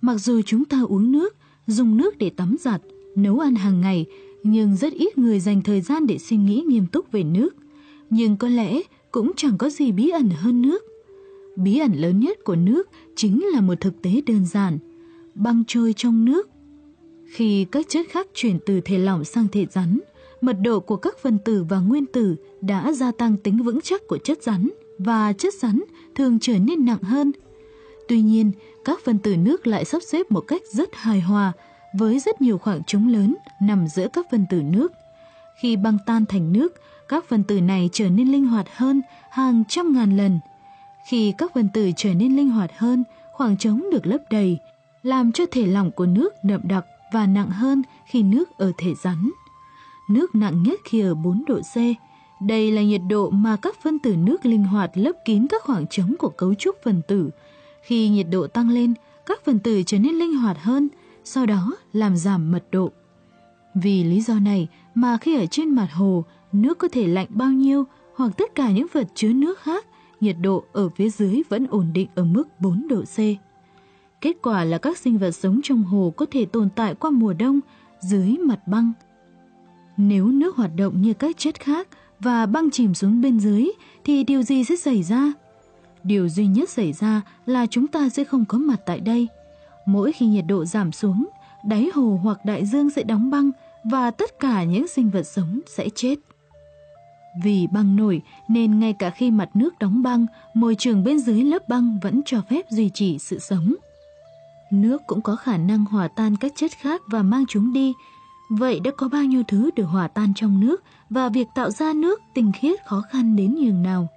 Mặc dù chúng ta uống nước, dùng nước để tắm giặt, nấu ăn hàng ngày, nhưng rất ít người dành thời gian để suy nghĩ nghiêm túc về nước. Nhưng có lẽ cũng chẳng có gì bí ẩn hơn nước. Bí ẩn lớn nhất của nước chính là một thực tế đơn giản, băng trôi trong nước. Khi các chất khác chuyển từ thể lỏng sang thể rắn, mật độ của các phân tử và nguyên tử đã gia tăng tính vững chắc của chất rắn và chất rắn thường trở nên nặng hơn. Tuy nhiên, các phân tử nước lại sắp xếp một cách rất hài hòa với rất nhiều khoảng trống lớn nằm giữa các phân tử nước. Khi băng tan thành nước, các phân tử này trở nên linh hoạt hơn hàng trăm ngàn lần. Khi các phân tử trở nên linh hoạt hơn, khoảng trống được lấp đầy, làm cho thể lỏng của nước đậm đặc và nặng hơn khi nước ở thể rắn. Nước nặng nhất khi ở 4 độ C. Đây là nhiệt độ mà các phân tử nước linh hoạt lấp kín các khoảng trống của cấu trúc phân tử. Khi nhiệt độ tăng lên, các phân tử trở nên linh hoạt hơn, sau đó làm giảm mật độ. Vì lý do này mà khi ở trên mặt hồ, nước có thể lạnh bao nhiêu hoặc tất cả những vật chứa nước khác, nhiệt độ ở phía dưới vẫn ổn định ở mức 4 độ C. Kết quả là các sinh vật sống trong hồ có thể tồn tại qua mùa đông dưới mặt băng. Nếu nước hoạt động như các chất khác và băng chìm xuống bên dưới thì điều gì sẽ xảy ra? Điều duy nhất xảy ra là chúng ta sẽ không có mặt tại đây. Mỗi khi nhiệt độ giảm xuống, đáy hồ hoặc đại dương sẽ đóng băng và tất cả những sinh vật sống sẽ chết. Vì băng nổi nên ngay cả khi mặt nước đóng băng, môi trường bên dưới lớp băng vẫn cho phép duy trì sự sống. Nước cũng có khả năng hòa tan các chất khác và mang chúng đi. Vậy đã có bao nhiêu thứ được hòa tan trong nước và việc tạo ra nước tinh khiết khó khăn đến nhường nào?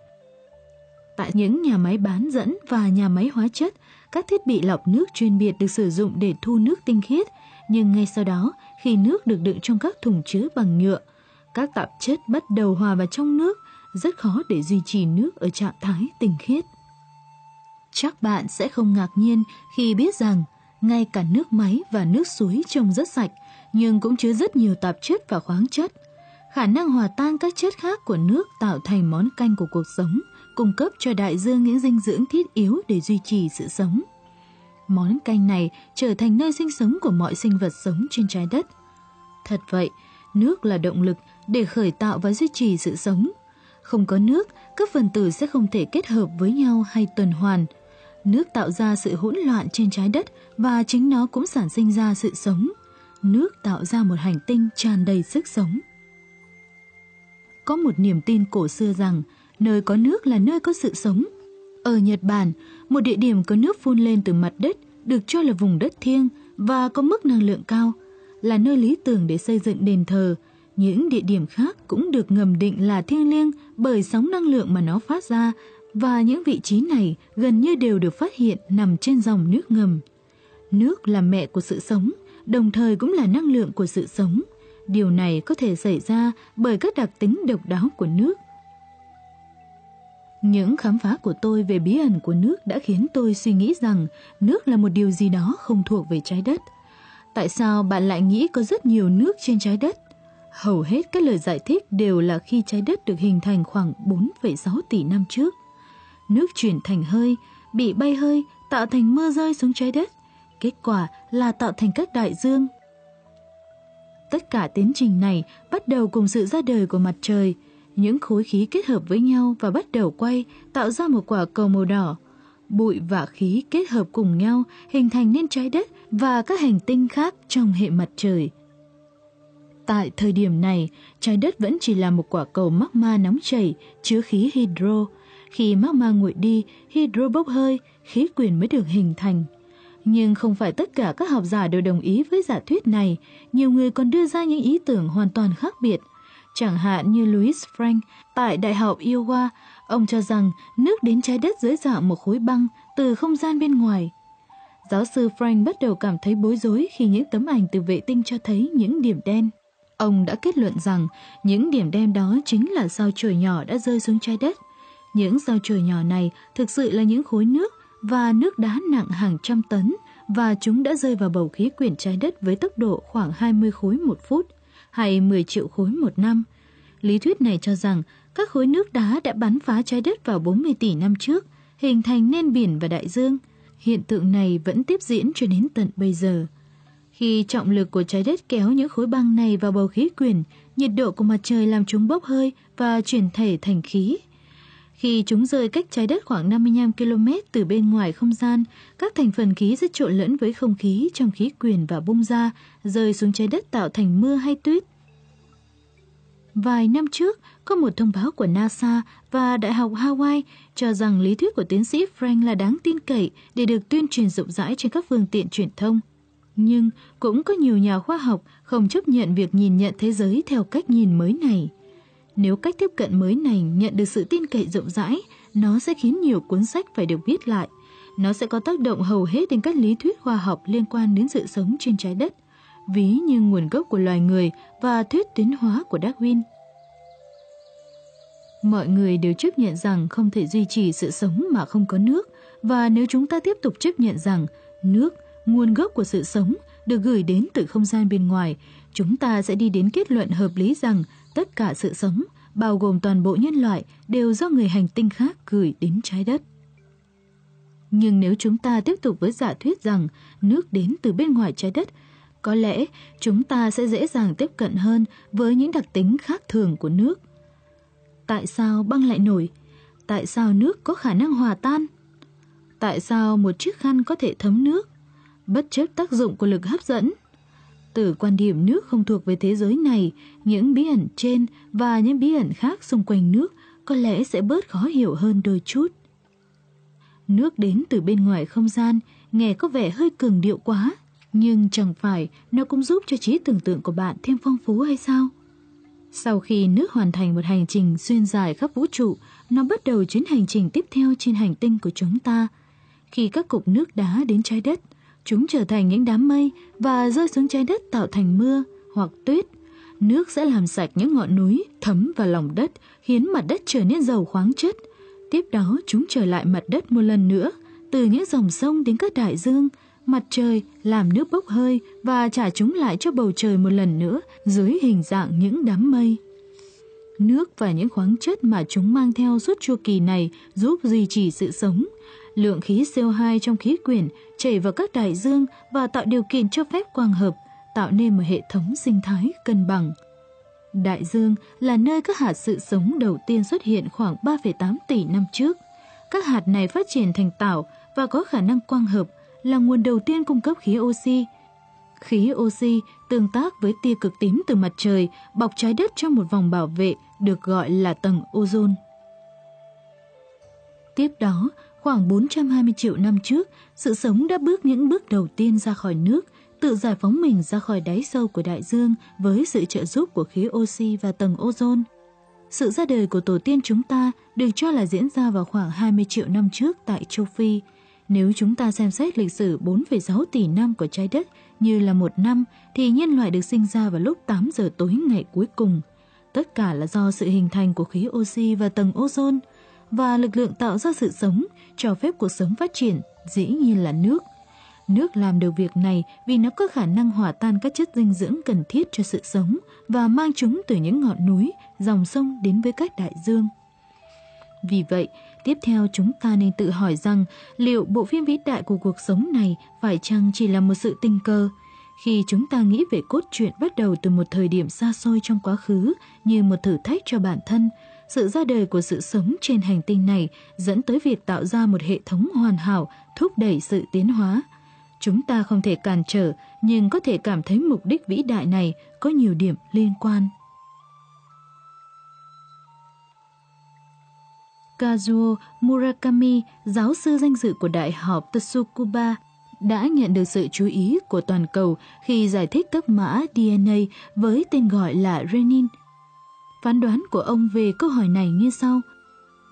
Tại những nhà máy bán dẫn và nhà máy hóa chất, các thiết bị lọc nước chuyên biệt được sử dụng để thu nước tinh khiết, nhưng ngay sau đó, khi nước được đựng trong các thùng chứa bằng nhựa, các tạp chất bắt đầu hòa vào trong nước, rất khó để duy trì nước ở trạng thái tinh khiết. Chắc bạn sẽ không ngạc nhiên khi biết rằng ngay cả nước máy và nước suối trông rất sạch, nhưng cũng chứa rất nhiều tạp chất và khoáng chất. Khả năng hòa tan các chất khác của nước tạo thành món canh của cuộc sống, cung cấp cho đại dương những dinh dưỡng thiết yếu để duy trì sự sống. Món canh này trở thành nơi sinh sống của mọi sinh vật sống trên trái đất. Thật vậy, nước là động lực để khởi tạo và duy trì sự sống. Không có nước, các phần tử sẽ không thể kết hợp với nhau hay tuần hoàn. Nước tạo ra sự hỗn loạn trên trái đất và chính nó cũng sản sinh ra sự sống. Nước tạo ra một hành tinh tràn đầy sức sống. Có một niềm tin cổ xưa rằng nơi có nước là nơi có sự sống. Ở Nhật Bản, một địa điểm có nước phun lên từ mặt đất được cho là vùng đất thiêng và có mức năng lượng cao, là nơi lý tưởng để xây dựng đền thờ. Những địa điểm khác cũng được ngầm định là thiêng liêng bởi sóng năng lượng mà nó phát ra và những vị trí này gần như đều được phát hiện nằm trên dòng nước ngầm. Nước là mẹ của sự sống, đồng thời cũng là năng lượng của sự sống. Điều này có thể xảy ra bởi các đặc tính độc đáo của nước. Những khám phá của tôi về bí ẩn của nước đã khiến tôi suy nghĩ rằng nước là một điều gì đó không thuộc về trái đất. Tại sao bạn lại nghĩ có rất nhiều nước trên trái đất? Hầu hết các lời giải thích đều là khi trái đất được hình thành khoảng 4,6 tỷ năm trước. Nước chuyển thành hơi, bị bay hơi, tạo thành mưa rơi xuống trái đất. Kết quả là tạo thành các đại dương. Tất cả tiến trình này bắt đầu cùng sự ra đời của mặt trời. Những khối khí kết hợp với nhau và bắt đầu quay, tạo ra một quả cầu màu đỏ. Bụi và khí kết hợp cùng nhau hình thành nên trái đất và các hành tinh khác trong hệ mặt trời. Tại thời điểm này, trái đất vẫn chỉ là một quả cầu magma nóng chảy chứa khí hydro. Khi magma nguội đi, hydro bốc hơi, khí quyển mới được hình thành. Nhưng không phải tất cả các học giả đều đồng ý với giả thuyết này, nhiều người còn đưa ra những ý tưởng hoàn toàn khác biệt. chẳng hạn như Louis Frank tại Đại học Iowa, ông cho rằng nước đến trái đất dưới dạng một khối băng từ không gian bên ngoài. Giáo sư Frank bắt đầu cảm thấy bối rối khi những tấm ảnh từ vệ tinh cho thấy những điểm đen. Ông đã kết luận rằng những điểm đen đó chính là sao chổi nhỏ đã rơi xuống trái đất. Những sao chổi nhỏ này thực sự là những khối nước và nước đá nặng hàng trăm tấn và chúng đã rơi vào bầu khí quyển trái đất với tốc độ khoảng 20 khối một phút hay 10 triệu khối một năm. Lý thuyết này cho rằng các khối nước đá đã bắn phá trái đất vào 40 tỷ năm trước, hình thành nên biển và đại dương. Hiện tượng này vẫn tiếp diễn cho đến tận bây giờ. Khi trọng lực của trái đất kéo những khối băng này vào bầu khí quyển, nhiệt độ của mặt trời làm chúng bốc hơi và chuyển thể thành khí. Khi chúng rơi cách trái đất khoảng 55 km từ bên ngoài không gian, các thành phần khí rất trộn lẫn với không khí trong khí quyển và bung ra, rơi xuống trái đất tạo thành mưa hay tuyết. Vài năm trước, có một thông báo của NASA và Đại học Hawaii cho rằng lý thuyết của tiến sĩ Frank là đáng tin cậy để được tuyên truyền rộng rãi trên các phương tiện truyền thông. Nhưng cũng có nhiều nhà khoa học không chấp nhận việc nhìn nhận thế giới theo cách nhìn mới này. Nếu cách tiếp cận mới này nhận được sự tin cậy rộng rãi, nó sẽ khiến nhiều cuốn sách phải được viết lại. Nó sẽ có tác động hầu hết đến các lý thuyết khoa học liên quan đến sự sống trên trái đất, ví như nguồn gốc của loài người và thuyết tiến hóa của Darwin. Mọi người đều chấp nhận rằng không thể duy trì sự sống mà không có nước, và nếu chúng ta tiếp tục chấp nhận rằng nước, nguồn gốc của sự sống, được gửi đến từ không gian bên ngoài, chúng ta sẽ đi đến kết luận hợp lý rằng tất cả sự sống, bao gồm toàn bộ nhân loại, đều do người hành tinh khác gửi đến trái đất. Nhưng nếu chúng ta tiếp tục với giả thuyết rằng nước đến từ bên ngoài trái đất, có lẽ chúng ta sẽ dễ dàng tiếp cận hơn với những đặc tính khác thường của nước. Tại sao băng lại nổi? Tại sao nước có khả năng hòa tan? Tại sao một chiếc khăn có thể thấm nước? Bất chấp tác dụng của lực hấp dẫn. Từ quan điểm nước không thuộc về thế giới này, những bí ẩn trên và những bí ẩn khác xung quanh nước có lẽ sẽ bớt khó hiểu hơn đôi chút. Nước đến từ bên ngoài không gian, nghe có vẻ hơi cường điệu quá, nhưng chẳng phải nó cũng giúp cho trí tưởng tượng của bạn thêm phong phú hay sao? Sau khi nước hoàn thành một hành trình xuyên dài khắp vũ trụ, nó bắt đầu chuyến hành trình tiếp theo trên hành tinh của chúng ta. Khi các cục nước đá đến trái đất, chúng trở thành những đám mây và rơi xuống trái đất tạo thành mưa hoặc tuyết. Nước sẽ làm sạch những ngọn núi, thấm vào lòng đất, khiến mặt đất trở nên giàu khoáng chất. Tiếp đó chúng trở lại mặt đất một lần nữa, từ những dòng sông đến các đại dương, mặt trời làm nước bốc hơi và trả chúng lại cho bầu trời một lần nữa dưới hình dạng những đám mây. Nước và những khoáng chất mà chúng mang theo suốt chu kỳ này giúp duy trì sự sống. Lượng khí CO2 trong khí quyển chảy vào các đại dương và tạo điều kiện cho phép quang hợp, tạo nên một hệ thống sinh thái cân bằng. Đại dương là nơi các hạt sự sống đầu tiên xuất hiện khoảng 3,8 tỷ năm trước. Các hạt này phát triển thành tảo và có khả năng quang hợp, là nguồn đầu tiên cung cấp khí oxy. Khí oxy tương tác với tia cực tím từ mặt trời bọc trái đất trong một vòng bảo vệ được gọi là tầng ozone. Tiếp đó, khoảng 420 triệu năm trước, sự sống đã bước những bước đầu tiên ra khỏi nước, tự giải phóng mình ra khỏi đáy sâu của đại dương với sự trợ giúp của khí oxy và tầng ozone. Sự ra đời của tổ tiên chúng ta được cho là diễn ra vào khoảng 20 triệu năm trước tại châu Phi, nếu chúng ta xem xét lịch sử 4,6 tỷ năm của trái đất như là một năm, thì nhân loại được sinh ra vào lúc 8 giờ tối ngày cuối cùng. Tất cả là do sự hình thành của khí oxy và tầng ozone, và lực lượng tạo ra sự sống, cho phép cuộc sống phát triển, dĩ nhiên là nước. Nước làm được việc này vì nó có khả năng hòa tan các chất dinh dưỡng cần thiết cho sự sống và mang chúng từ những ngọn núi, dòng sông đến với các đại dương. Vì vậy, Tiếp theo chúng ta nên tự hỏi rằng liệu bộ phim vĩ đại của cuộc sống này phải chăng chỉ là một sự tình cờ? Khi chúng ta nghĩ về cốt truyện bắt đầu từ một thời điểm xa xôi trong quá khứ như một thử thách cho bản thân, sự ra đời của sự sống trên hành tinh này dẫn tới việc tạo ra một hệ thống hoàn hảo thúc đẩy sự tiến hóa. Chúng ta không thể cản trở nhưng có thể cảm thấy mục đích vĩ đại này có nhiều điểm liên quan. Kazuo Murakami, giáo sư danh dự của Đại học Tsukuba, đã nhận được sự chú ý của toàn cầu khi giải thích các mã DNA với tên gọi là renin. Phán đoán của ông về câu hỏi này như sau.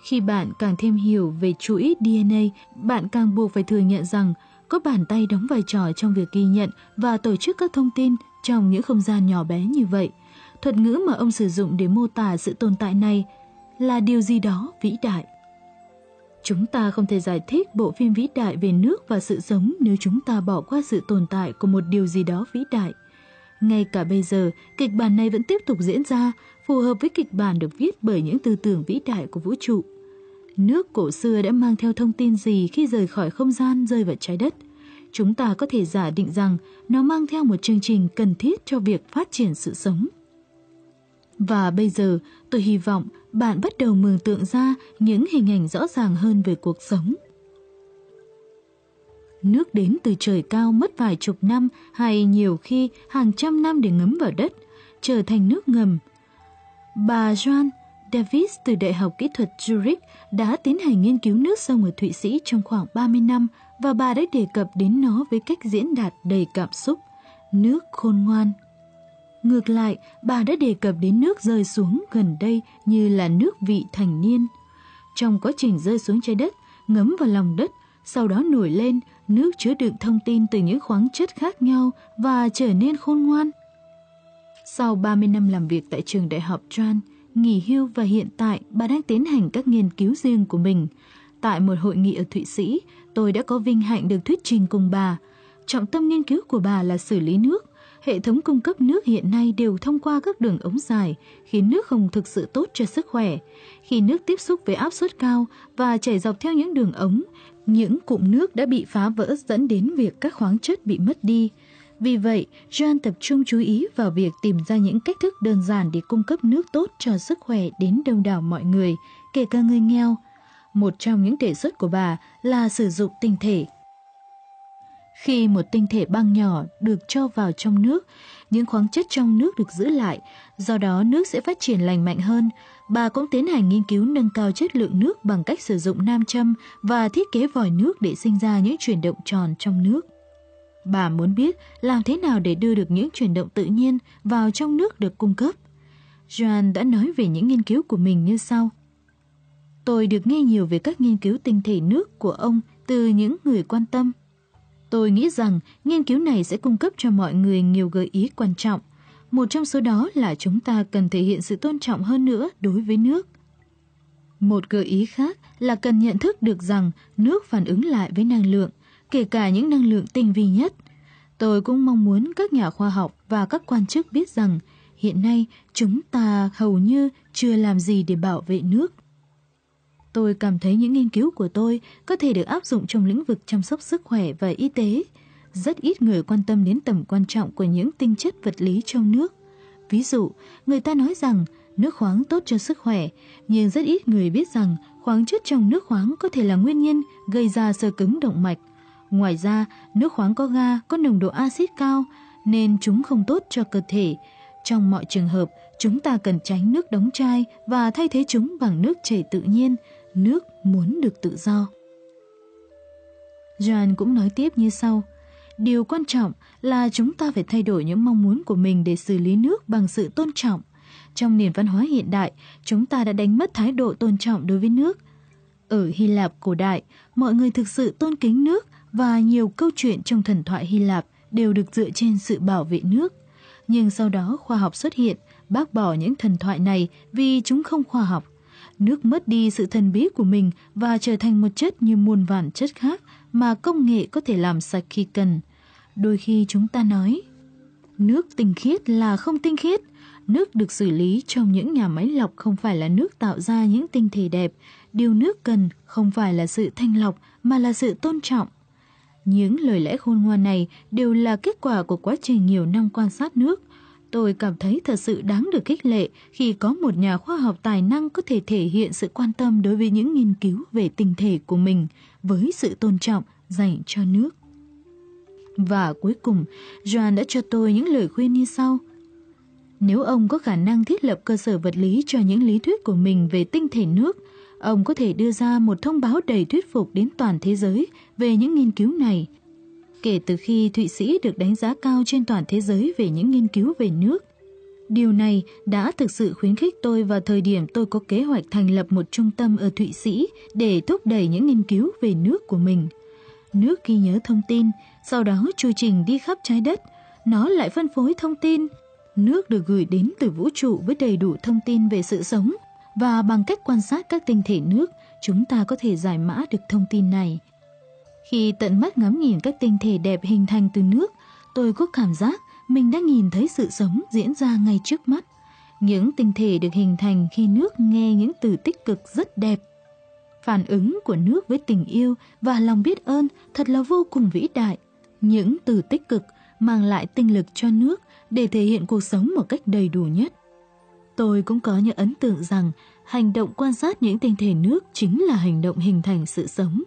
Khi bạn càng thêm hiểu về chuỗi DNA, bạn càng buộc phải thừa nhận rằng có bàn tay đóng vai trò trong việc ghi nhận và tổ chức các thông tin trong những không gian nhỏ bé như vậy. Thuật ngữ mà ông sử dụng để mô tả sự tồn tại này là điều gì đó vĩ đại. Chúng ta không thể giải thích bộ phim vĩ đại về nước và sự sống nếu chúng ta bỏ qua sự tồn tại của một điều gì đó vĩ đại. Ngay cả bây giờ, kịch bản này vẫn tiếp tục diễn ra, phù hợp với kịch bản được viết bởi những tư tưởng vĩ đại của vũ trụ. Nước cổ xưa đã mang theo thông tin gì khi rời khỏi không gian rơi vào trái đất? Chúng ta có thể giả định rằng nó mang theo một chương trình cần thiết cho việc phát triển sự sống. Và bây giờ, tôi hy vọng bạn bắt đầu mường tượng ra những hình ảnh rõ ràng hơn về cuộc sống. Nước đến từ trời cao mất vài chục năm hay nhiều khi hàng trăm năm để ngấm vào đất, trở thành nước ngầm. Bà Joan Davis từ Đại học Kỹ thuật Zurich đã tiến hành nghiên cứu nước sông ở Thụy Sĩ trong khoảng 30 năm và bà đã đề cập đến nó với cách diễn đạt đầy cảm xúc. Nước khôn ngoan. Ngược lại, bà đã đề cập đến nước rơi xuống gần đây như là nước vị thành niên. Trong quá trình rơi xuống trái đất, ngấm vào lòng đất, sau đó nổi lên, nước chứa đựng thông tin từ những khoáng chất khác nhau và trở nên khôn ngoan. Sau 30 năm làm việc tại trường đại học Tran, nghỉ hưu và hiện tại bà đang tiến hành các nghiên cứu riêng của mình. Tại một hội nghị ở Thụy Sĩ, tôi đã có vinh hạnh được thuyết trình cùng bà. Trọng tâm nghiên cứu của bà là xử lý nước. Hệ thống cung cấp nước hiện nay đều thông qua các đường ống dài, khiến nước không thực sự tốt cho sức khỏe. Khi nước tiếp xúc với áp suất cao và chảy dọc theo những đường ống, những cụm nước đã bị phá vỡ dẫn đến việc các khoáng chất bị mất đi. Vì vậy, John tập trung chú ý vào việc tìm ra những cách thức đơn giản để cung cấp nước tốt cho sức khỏe đến đông đảo mọi người, kể cả người nghèo. Một trong những đề xuất của bà là sử dụng tinh thể. Khi một tinh thể băng nhỏ được cho vào trong nước, những khoáng chất trong nước được giữ lại, do đó nước sẽ phát triển lành mạnh hơn. Bà cũng tiến hành nghiên cứu nâng cao chất lượng nước bằng cách sử dụng nam châm và thiết kế vòi nước để sinh ra những chuyển động tròn trong nước. Bà muốn biết làm thế nào để đưa được những chuyển động tự nhiên vào trong nước được cung cấp. Joan đã nói về những nghiên cứu của mình như sau. Tôi được nghe nhiều về các nghiên cứu tinh thể nước của ông từ những người quan tâm. Tôi nghĩ rằng nghiên cứu này sẽ cung cấp cho mọi người nhiều gợi ý quan trọng. Một trong số đó là chúng ta cần thể hiện sự tôn trọng hơn nữa đối với nước. Một gợi ý khác là cần nhận thức được rằng nước phản ứng lại với năng lượng, kể cả những năng lượng tinh vi nhất. Tôi cũng mong muốn các nhà khoa học và các quan chức biết rằng hiện nay chúng ta hầu như chưa làm gì để bảo vệ nước. Tôi cảm thấy những nghiên cứu của tôi có thể được áp dụng trong lĩnh vực chăm sóc sức khỏe và y tế. Rất ít người quan tâm đến tầm quan trọng của những tinh chất vật lý trong nước. Ví dụ, người ta nói rằng nước khoáng tốt cho sức khỏe, nhưng rất ít người biết rằng khoáng chất trong nước khoáng có thể là nguyên nhân gây ra sơ cứng động mạch, Ngoài ra, nước khoáng có ga có nồng độ axit cao nên chúng không tốt cho cơ thể. Trong mọi trường hợp, chúng ta cần tránh nước đóng chai và thay thế chúng bằng nước chảy tự nhiên, nước muốn được tự do. John cũng nói tiếp như sau. Điều quan trọng là chúng ta phải thay đổi những mong muốn của mình để xử lý nước bằng sự tôn trọng. Trong nền văn hóa hiện đại, chúng ta đã đánh mất thái độ tôn trọng đối với nước. Ở Hy Lạp cổ đại, mọi người thực sự tôn kính nước và nhiều câu chuyện trong thần thoại Hy Lạp đều được dựa trên sự bảo vệ nước. Nhưng sau đó khoa học xuất hiện, bác bỏ những thần thoại này vì chúng không khoa học. Nước mất đi sự thần bí của mình và trở thành một chất như muôn vàn chất khác mà công nghệ có thể làm sạch khi cần. Đôi khi chúng ta nói, nước tinh khiết là không tinh khiết. Nước được xử lý trong những nhà máy lọc không phải là nước tạo ra những tinh thể đẹp. Điều nước cần không phải là sự thanh lọc mà là sự tôn trọng. Những lời lẽ khôn ngoan này đều là kết quả của quá trình nhiều năm quan sát nước. Tôi cảm thấy thật sự đáng được khích lệ khi có một nhà khoa học tài năng có thể thể hiện sự quan tâm đối với những nghiên cứu về tinh thể của mình với sự tôn trọng dành cho nước. Và cuối cùng, Joan đã cho tôi những lời khuyên như sau. Nếu ông có khả năng thiết lập cơ sở vật lý cho những lý thuyết của mình về tinh thể nước, ông có thể đưa ra một thông báo đầy thuyết phục đến toàn thế giới về những nghiên cứu này. Kể từ khi Thụy Sĩ được đánh giá cao trên toàn thế giới về những nghiên cứu về nước, Điều này đã thực sự khuyến khích tôi vào thời điểm tôi có kế hoạch thành lập một trung tâm ở Thụy Sĩ để thúc đẩy những nghiên cứu về nước của mình. Nước ghi nhớ thông tin, sau đó chu trình đi khắp trái đất, nó lại phân phối thông tin. Nước được gửi đến từ vũ trụ với đầy đủ thông tin về sự sống và bằng cách quan sát các tinh thể nước, chúng ta có thể giải mã được thông tin này. Khi tận mắt ngắm nhìn các tinh thể đẹp hình thành từ nước, tôi có cảm giác mình đã nhìn thấy sự sống diễn ra ngay trước mắt. Những tinh thể được hình thành khi nước nghe những từ tích cực rất đẹp. Phản ứng của nước với tình yêu và lòng biết ơn thật là vô cùng vĩ đại. Những từ tích cực mang lại tinh lực cho nước để thể hiện cuộc sống một cách đầy đủ nhất. Tôi cũng có những ấn tượng rằng hành động quan sát những tinh thể nước chính là hành động hình thành sự sống.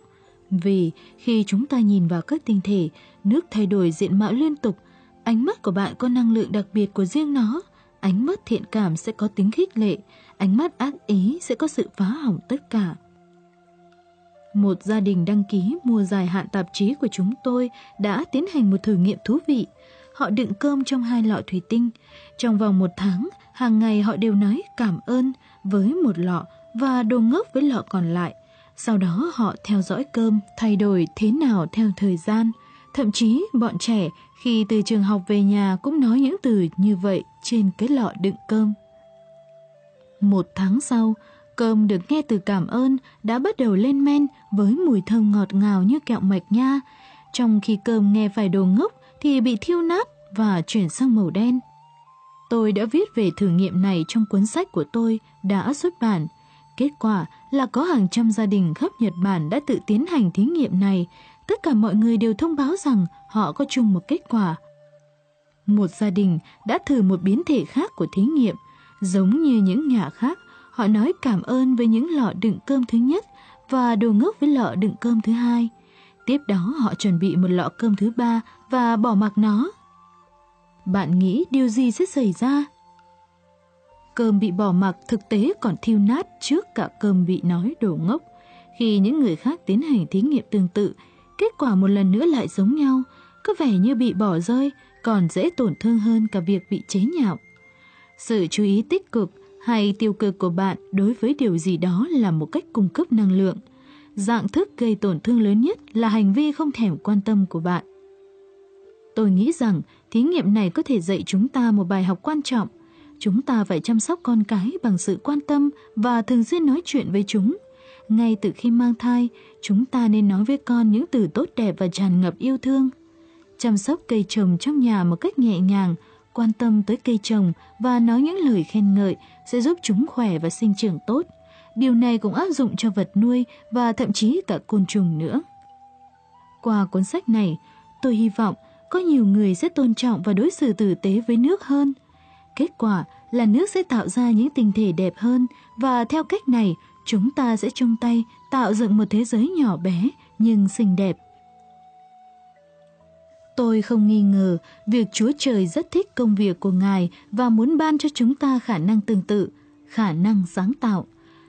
Vì khi chúng ta nhìn vào các tinh thể, nước thay đổi diện mạo liên tục, ánh mắt của bạn có năng lượng đặc biệt của riêng nó. Ánh mắt thiện cảm sẽ có tính khích lệ, ánh mắt ác ý sẽ có sự phá hỏng tất cả. Một gia đình đăng ký mua dài hạn tạp chí của chúng tôi đã tiến hành một thử nghiệm thú vị. Họ đựng cơm trong hai lọ thủy tinh. Trong vòng một tháng, hàng ngày họ đều nói cảm ơn với một lọ và đồ ngốc với lọ còn lại. Sau đó họ theo dõi cơm thay đổi thế nào theo thời gian. Thậm chí bọn trẻ khi từ trường học về nhà cũng nói những từ như vậy trên cái lọ đựng cơm. Một tháng sau, cơm được nghe từ cảm ơn đã bắt đầu lên men với mùi thơm ngọt ngào như kẹo mạch nha. Trong khi cơm nghe phải đồ ngốc thì bị thiêu nát và chuyển sang màu đen. Tôi đã viết về thử nghiệm này trong cuốn sách của tôi đã xuất bản. Kết quả là có hàng trăm gia đình khắp Nhật Bản đã tự tiến hành thí nghiệm này. Tất cả mọi người đều thông báo rằng họ có chung một kết quả. Một gia đình đã thử một biến thể khác của thí nghiệm. Giống như những nhà khác, họ nói cảm ơn với những lọ đựng cơm thứ nhất và đồ ngốc với lọ đựng cơm thứ hai. Tiếp đó họ chuẩn bị một lọ cơm thứ ba và bỏ mặc nó. Bạn nghĩ điều gì sẽ xảy ra? Cơm bị bỏ mặc thực tế còn thiêu nát trước cả cơm bị nói đồ ngốc. Khi những người khác tiến hành thí nghiệm tương tự, kết quả một lần nữa lại giống nhau, có vẻ như bị bỏ rơi, còn dễ tổn thương hơn cả việc bị chế nhạo. Sự chú ý tích cực hay tiêu cực của bạn đối với điều gì đó là một cách cung cấp năng lượng. Dạng thức gây tổn thương lớn nhất là hành vi không thèm quan tâm của bạn. Tôi nghĩ rằng thí nghiệm này có thể dạy chúng ta một bài học quan trọng. Chúng ta phải chăm sóc con cái bằng sự quan tâm và thường xuyên nói chuyện với chúng. Ngay từ khi mang thai, chúng ta nên nói với con những từ tốt đẹp và tràn ngập yêu thương. Chăm sóc cây trồng trong nhà một cách nhẹ nhàng, quan tâm tới cây trồng và nói những lời khen ngợi sẽ giúp chúng khỏe và sinh trưởng tốt. Điều này cũng áp dụng cho vật nuôi và thậm chí cả côn trùng nữa. Qua cuốn sách này, tôi hy vọng có nhiều người sẽ tôn trọng và đối xử tử tế với nước hơn. Kết quả là nước sẽ tạo ra những tinh thể đẹp hơn và theo cách này chúng ta sẽ chung tay tạo dựng một thế giới nhỏ bé nhưng xinh đẹp. Tôi không nghi ngờ việc Chúa Trời rất thích công việc của Ngài và muốn ban cho chúng ta khả năng tương tự, khả năng sáng tạo.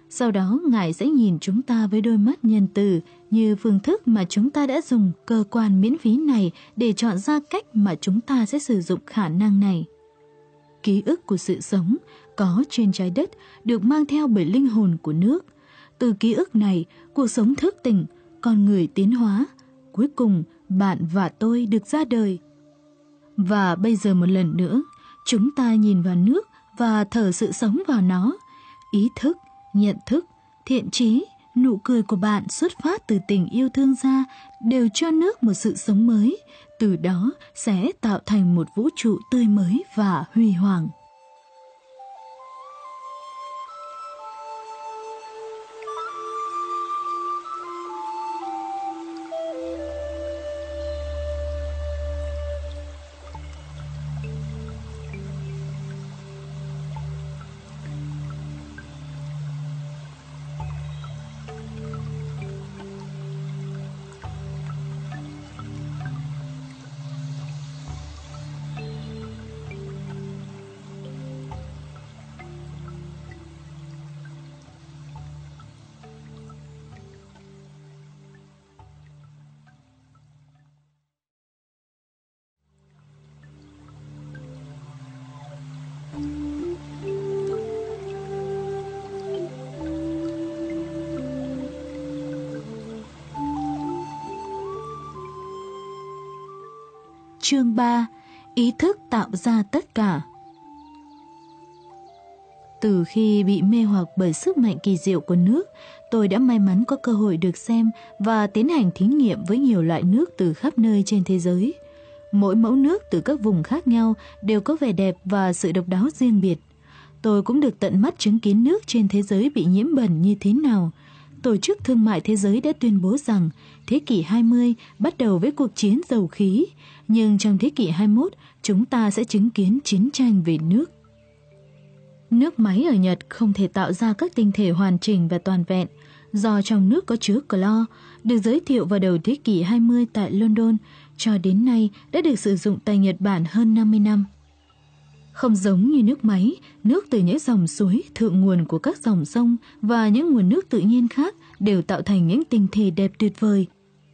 Sau đó Ngài sẽ nhìn chúng ta với đôi mắt nhân từ như phương thức mà chúng ta đã dùng cơ quan miễn phí này để chọn ra cách mà chúng ta sẽ sử dụng khả năng này. Ký ức của sự sống có trên trái đất được mang theo bởi linh hồn của nước. Từ ký ức này, cuộc sống thức tỉnh, con người tiến hóa. Cuối cùng, bạn và tôi được ra đời. Và bây giờ một lần nữa, chúng ta nhìn vào nước và thở sự sống vào nó. Ý thức, nhận thức, thiện trí, nụ cười của bạn xuất phát từ tình yêu thương ra đều cho nước một sự sống mới, từ đó sẽ tạo thành một vũ trụ tươi mới và huy hoàng. Chương 3 Ý thức tạo ra tất cả Từ khi bị mê hoặc bởi sức mạnh kỳ diệu của nước, tôi đã may mắn có cơ hội được xem và tiến hành thí nghiệm với nhiều loại nước từ khắp nơi trên thế giới. Mỗi mẫu nước từ các vùng khác nhau đều có vẻ đẹp và sự độc đáo riêng biệt. Tôi cũng được tận mắt chứng kiến nước trên thế giới bị nhiễm bẩn như thế nào. Tổ chức Thương mại Thế giới đã tuyên bố rằng thế kỷ 20 bắt đầu với cuộc chiến dầu khí, nhưng trong thế kỷ 21 chúng ta sẽ chứng kiến chiến tranh về nước. Nước máy ở Nhật không thể tạo ra các tinh thể hoàn chỉnh và toàn vẹn do trong nước có chứa clo, được giới thiệu vào đầu thế kỷ 20 tại London, cho đến nay đã được sử dụng tại Nhật Bản hơn 50 năm. Không giống như nước máy, nước từ những dòng suối, thượng nguồn của các dòng sông và những nguồn nước tự nhiên khác đều tạo thành những tinh thể đẹp tuyệt vời.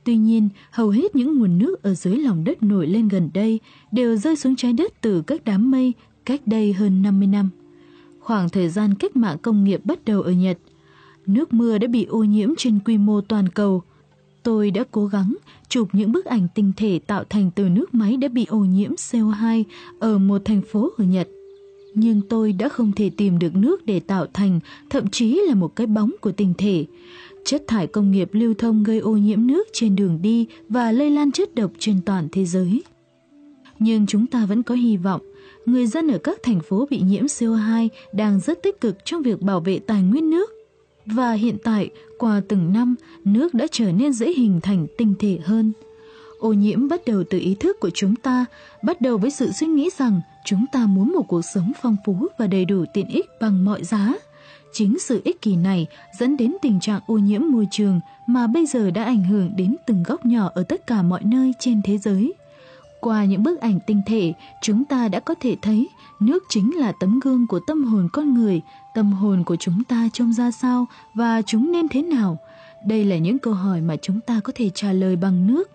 Tuy nhiên, hầu hết những nguồn nước ở dưới lòng đất nổi lên gần đây đều rơi xuống trái đất từ các đám mây cách đây hơn 50 năm. Khoảng thời gian cách mạng công nghiệp bắt đầu ở Nhật, nước mưa đã bị ô nhiễm trên quy mô toàn cầu. Tôi đã cố gắng chụp những bức ảnh tinh thể tạo thành từ nước máy đã bị ô nhiễm CO2 ở một thành phố ở Nhật. Nhưng tôi đã không thể tìm được nước để tạo thành, thậm chí là một cái bóng của tinh thể. Chất thải công nghiệp lưu thông gây ô nhiễm nước trên đường đi và lây lan chất độc trên toàn thế giới. Nhưng chúng ta vẫn có hy vọng. Người dân ở các thành phố bị nhiễm CO2 đang rất tích cực trong việc bảo vệ tài nguyên nước. Và hiện tại, qua từng năm, nước đã trở nên dễ hình thành tinh thể hơn. Ô nhiễm bắt đầu từ ý thức của chúng ta, bắt đầu với sự suy nghĩ rằng chúng ta muốn một cuộc sống phong phú và đầy đủ tiện ích bằng mọi giá. Chính sự ích kỷ này dẫn đến tình trạng ô nhiễm môi trường mà bây giờ đã ảnh hưởng đến từng góc nhỏ ở tất cả mọi nơi trên thế giới. Qua những bức ảnh tinh thể, chúng ta đã có thể thấy nước chính là tấm gương của tâm hồn con người, tâm hồn của chúng ta trông ra sao và chúng nên thế nào. Đây là những câu hỏi mà chúng ta có thể trả lời bằng nước.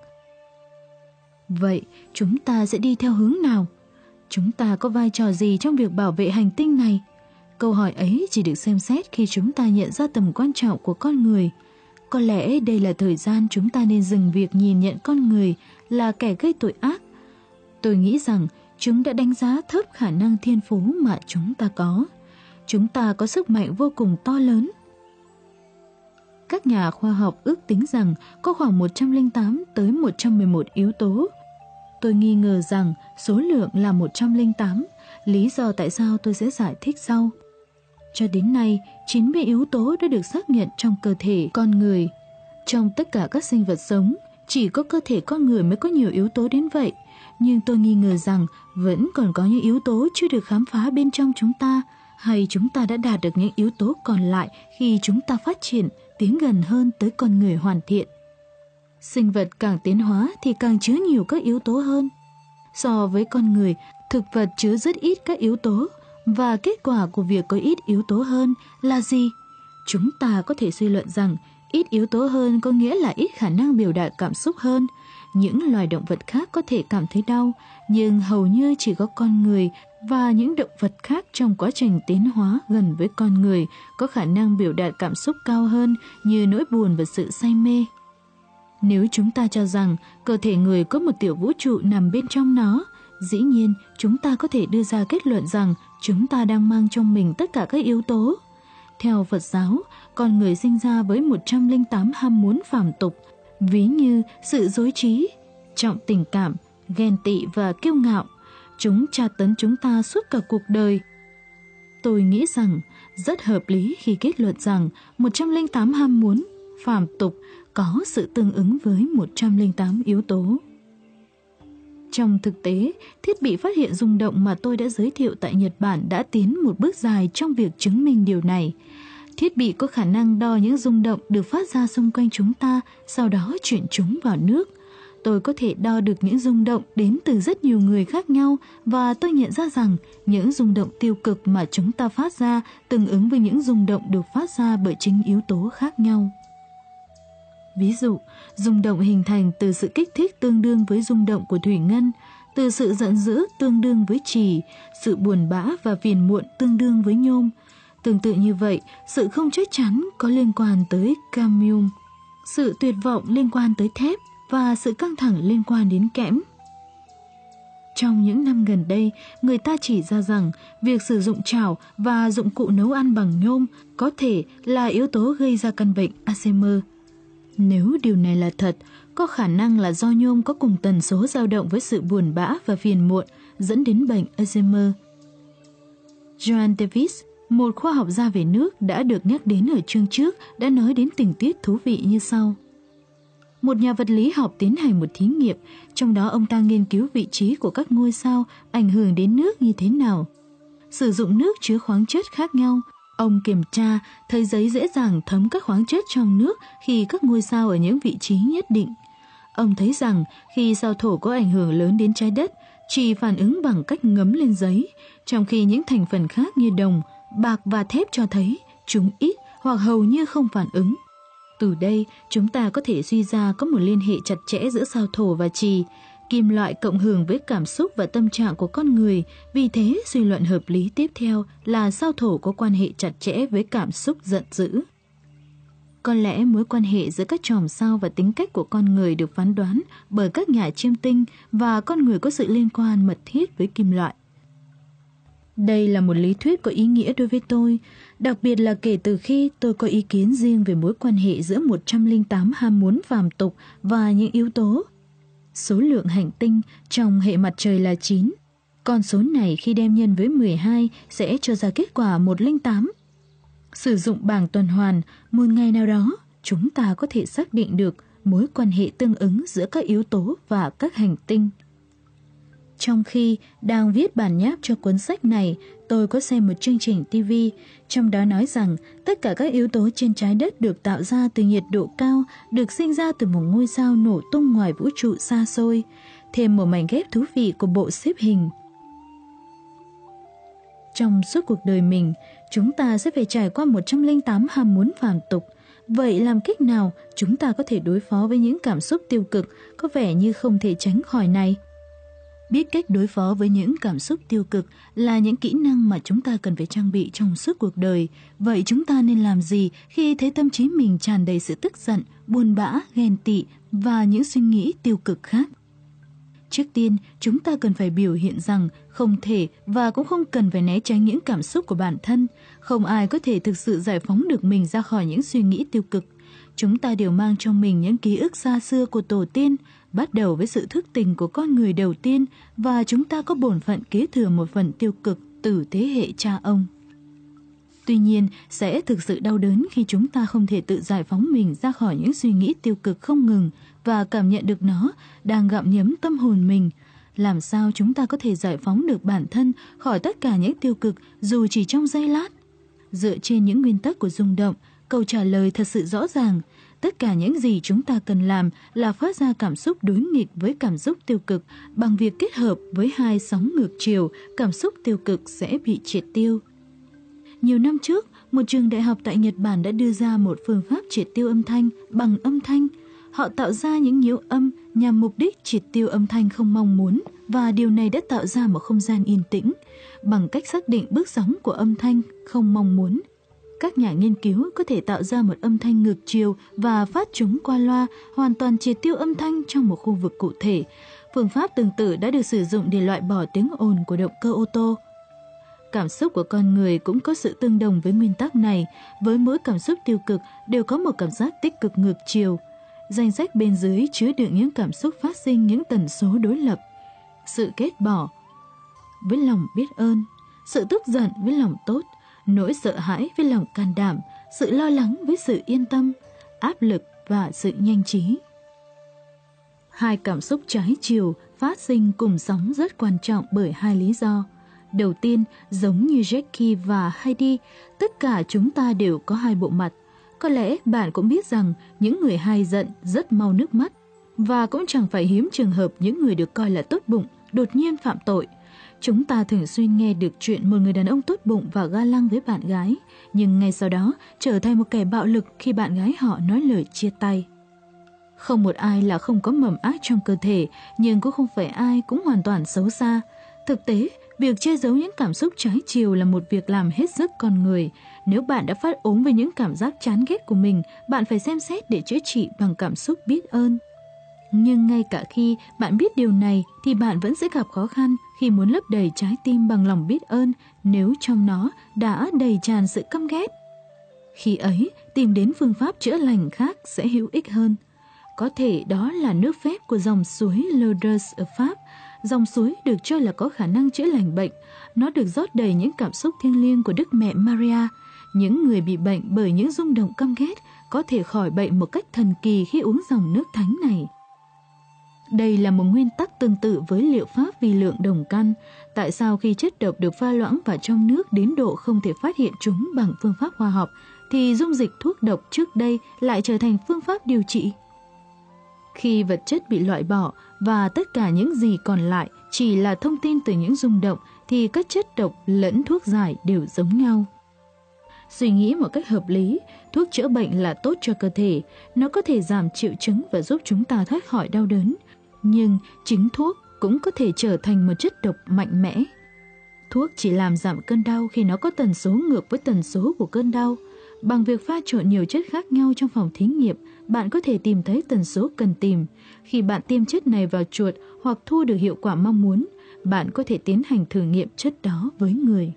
Vậy, chúng ta sẽ đi theo hướng nào? Chúng ta có vai trò gì trong việc bảo vệ hành tinh này? Câu hỏi ấy chỉ được xem xét khi chúng ta nhận ra tầm quan trọng của con người. Có lẽ đây là thời gian chúng ta nên dừng việc nhìn nhận con người là kẻ gây tội ác. Tôi nghĩ rằng chúng đã đánh giá thấp khả năng thiên phú mà chúng ta có. Chúng ta có sức mạnh vô cùng to lớn. Các nhà khoa học ước tính rằng có khoảng 108 tới 111 yếu tố. Tôi nghi ngờ rằng số lượng là 108, lý do tại sao tôi sẽ giải thích sau. Cho đến nay, 90 yếu tố đã được xác nhận trong cơ thể con người. Trong tất cả các sinh vật sống, chỉ có cơ thể con người mới có nhiều yếu tố đến vậy. Nhưng tôi nghi ngờ rằng vẫn còn có những yếu tố chưa được khám phá bên trong chúng ta, hay chúng ta đã đạt được những yếu tố còn lại khi chúng ta phát triển, tiến gần hơn tới con người hoàn thiện. Sinh vật càng tiến hóa thì càng chứa nhiều các yếu tố hơn. So với con người, thực vật chứa rất ít các yếu tố, và kết quả của việc có ít yếu tố hơn là gì? Chúng ta có thể suy luận rằng ít yếu tố hơn có nghĩa là ít khả năng biểu đạt cảm xúc hơn. Những loài động vật khác có thể cảm thấy đau, nhưng hầu như chỉ có con người và những động vật khác trong quá trình tiến hóa gần với con người có khả năng biểu đạt cảm xúc cao hơn như nỗi buồn và sự say mê. Nếu chúng ta cho rằng cơ thể người có một tiểu vũ trụ nằm bên trong nó, dĩ nhiên chúng ta có thể đưa ra kết luận rằng chúng ta đang mang trong mình tất cả các yếu tố. Theo Phật giáo, con người sinh ra với 108 ham muốn phàm tục, ví như sự dối trí, trọng tình cảm, ghen tị và kiêu ngạo. Chúng tra tấn chúng ta suốt cả cuộc đời. Tôi nghĩ rằng rất hợp lý khi kết luận rằng 108 ham muốn, phạm tục có sự tương ứng với 108 yếu tố. Trong thực tế, thiết bị phát hiện rung động mà tôi đã giới thiệu tại Nhật Bản đã tiến một bước dài trong việc chứng minh điều này. Thiết bị có khả năng đo những rung động được phát ra xung quanh chúng ta, sau đó chuyển chúng vào nước. Tôi có thể đo được những rung động đến từ rất nhiều người khác nhau và tôi nhận ra rằng những rung động tiêu cực mà chúng ta phát ra tương ứng với những rung động được phát ra bởi chính yếu tố khác nhau. Ví dụ, rung động hình thành từ sự kích thích tương đương với rung động của thủy ngân, từ sự giận dữ tương đương với trì, sự buồn bã và phiền muộn tương đương với nhôm. Tương tự như vậy, sự không chắc chắn có liên quan tới camium, sự tuyệt vọng liên quan tới thép và sự căng thẳng liên quan đến kẽm. trong những năm gần đây, người ta chỉ ra rằng việc sử dụng chảo và dụng cụ nấu ăn bằng nhôm có thể là yếu tố gây ra căn bệnh Alzheimer. Nếu điều này là thật, có khả năng là do nhôm có cùng tần số dao động với sự buồn bã và phiền muộn dẫn đến bệnh Alzheimer. Joan Davis, một khoa học gia về nước đã được nhắc đến ở chương trước, đã nói đến tình tiết thú vị như sau. Một nhà vật lý học tiến hành một thí nghiệm, trong đó ông ta nghiên cứu vị trí của các ngôi sao ảnh hưởng đến nước như thế nào. Sử dụng nước chứa khoáng chất khác nhau, ông kiểm tra thấy giấy dễ dàng thấm các khoáng chất trong nước khi các ngôi sao ở những vị trí nhất định. Ông thấy rằng khi sao thổ có ảnh hưởng lớn đến trái đất, chỉ phản ứng bằng cách ngấm lên giấy, trong khi những thành phần khác như đồng, bạc và thép cho thấy chúng ít hoặc hầu như không phản ứng. Từ đây, chúng ta có thể suy ra có một liên hệ chặt chẽ giữa sao thổ và trì, kim loại cộng hưởng với cảm xúc và tâm trạng của con người, vì thế suy luận hợp lý tiếp theo là sao thổ có quan hệ chặt chẽ với cảm xúc giận dữ. Có lẽ mối quan hệ giữa các chòm sao và tính cách của con người được phán đoán bởi các nhà chiêm tinh và con người có sự liên quan mật thiết với kim loại. Đây là một lý thuyết có ý nghĩa đối với tôi, đặc biệt là kể từ khi tôi có ý kiến riêng về mối quan hệ giữa 108 ham muốn phàm tục và những yếu tố. Số lượng hành tinh trong hệ mặt trời là 9. Con số này khi đem nhân với 12 sẽ cho ra kết quả 108. Sử dụng bảng tuần hoàn, một ngày nào đó, chúng ta có thể xác định được mối quan hệ tương ứng giữa các yếu tố và các hành tinh. Trong khi đang viết bản nháp cho cuốn sách này, tôi có xem một chương trình TV, trong đó nói rằng tất cả các yếu tố trên trái đất được tạo ra từ nhiệt độ cao, được sinh ra từ một ngôi sao nổ tung ngoài vũ trụ xa xôi. Thêm một mảnh ghép thú vị của bộ xếp hình. Trong suốt cuộc đời mình, chúng ta sẽ phải trải qua 108 ham muốn phàm tục. Vậy làm cách nào chúng ta có thể đối phó với những cảm xúc tiêu cực có vẻ như không thể tránh khỏi này? Biết cách đối phó với những cảm xúc tiêu cực là những kỹ năng mà chúng ta cần phải trang bị trong suốt cuộc đời. Vậy chúng ta nên làm gì khi thấy tâm trí mình tràn đầy sự tức giận, buồn bã, ghen tị và những suy nghĩ tiêu cực khác? Trước tiên, chúng ta cần phải biểu hiện rằng không thể và cũng không cần phải né tránh những cảm xúc của bản thân. Không ai có thể thực sự giải phóng được mình ra khỏi những suy nghĩ tiêu cực. Chúng ta đều mang trong mình những ký ức xa xưa của tổ tiên, bắt đầu với sự thức tình của con người đầu tiên và chúng ta có bổn phận kế thừa một phần tiêu cực từ thế hệ cha ông. Tuy nhiên, sẽ thực sự đau đớn khi chúng ta không thể tự giải phóng mình ra khỏi những suy nghĩ tiêu cực không ngừng và cảm nhận được nó đang gặm nhấm tâm hồn mình. Làm sao chúng ta có thể giải phóng được bản thân khỏi tất cả những tiêu cực dù chỉ trong giây lát? Dựa trên những nguyên tắc của rung động, câu trả lời thật sự rõ ràng – Tất cả những gì chúng ta cần làm là phát ra cảm xúc đối nghịch với cảm xúc tiêu cực bằng việc kết hợp với hai sóng ngược chiều, cảm xúc tiêu cực sẽ bị triệt tiêu. Nhiều năm trước, một trường đại học tại Nhật Bản đã đưa ra một phương pháp triệt tiêu âm thanh bằng âm thanh. Họ tạo ra những nhiễu âm nhằm mục đích triệt tiêu âm thanh không mong muốn và điều này đã tạo ra một không gian yên tĩnh bằng cách xác định bước sóng của âm thanh không mong muốn các nhà nghiên cứu có thể tạo ra một âm thanh ngược chiều và phát chúng qua loa, hoàn toàn triệt tiêu âm thanh trong một khu vực cụ thể. Phương pháp tương tự đã được sử dụng để loại bỏ tiếng ồn của động cơ ô tô. Cảm xúc của con người cũng có sự tương đồng với nguyên tắc này, với mỗi cảm xúc tiêu cực đều có một cảm giác tích cực ngược chiều. Danh sách bên dưới chứa đựng những cảm xúc phát sinh những tần số đối lập. Sự kết bỏ với lòng biết ơn, sự tức giận với lòng tốt, nỗi sợ hãi với lòng can đảm, sự lo lắng với sự yên tâm, áp lực và sự nhanh trí. Hai cảm xúc trái chiều phát sinh cùng sóng rất quan trọng bởi hai lý do. Đầu tiên, giống như Jackie và Heidi, tất cả chúng ta đều có hai bộ mặt. Có lẽ bạn cũng biết rằng những người hay giận rất mau nước mắt và cũng chẳng phải hiếm trường hợp những người được coi là tốt bụng đột nhiên phạm tội – Chúng ta thường xuyên nghe được chuyện một người đàn ông tốt bụng và ga lăng với bạn gái, nhưng ngay sau đó trở thành một kẻ bạo lực khi bạn gái họ nói lời chia tay. Không một ai là không có mầm ác trong cơ thể, nhưng cũng không phải ai cũng hoàn toàn xấu xa. Thực tế, việc che giấu những cảm xúc trái chiều là một việc làm hết sức con người. Nếu bạn đã phát ốm về những cảm giác chán ghét của mình, bạn phải xem xét để chữa trị bằng cảm xúc biết ơn. Nhưng ngay cả khi bạn biết điều này thì bạn vẫn sẽ gặp khó khăn khi muốn lấp đầy trái tim bằng lòng biết ơn nếu trong nó đã đầy tràn sự căm ghét. Khi ấy, tìm đến phương pháp chữa lành khác sẽ hữu ích hơn. Có thể đó là nước phép của dòng suối Lourdes ở Pháp. Dòng suối được cho là có khả năng chữa lành bệnh. Nó được rót đầy những cảm xúc thiêng liêng của Đức Mẹ Maria. Những người bị bệnh bởi những rung động căm ghét có thể khỏi bệnh một cách thần kỳ khi uống dòng nước thánh này. Đây là một nguyên tắc tương tự với liệu pháp vi lượng đồng căn. Tại sao khi chất độc được pha loãng vào trong nước đến độ không thể phát hiện chúng bằng phương pháp khoa học, thì dung dịch thuốc độc trước đây lại trở thành phương pháp điều trị? Khi vật chất bị loại bỏ và tất cả những gì còn lại chỉ là thông tin từ những rung động thì các chất độc lẫn thuốc giải đều giống nhau. Suy nghĩ một cách hợp lý, thuốc chữa bệnh là tốt cho cơ thể, nó có thể giảm triệu chứng và giúp chúng ta thoát khỏi đau đớn. Nhưng chính thuốc cũng có thể trở thành một chất độc mạnh mẽ. Thuốc chỉ làm giảm cơn đau khi nó có tần số ngược với tần số của cơn đau. Bằng việc pha trộn nhiều chất khác nhau trong phòng thí nghiệm, bạn có thể tìm thấy tần số cần tìm. Khi bạn tiêm chất này vào chuột hoặc thu được hiệu quả mong muốn, bạn có thể tiến hành thử nghiệm chất đó với người.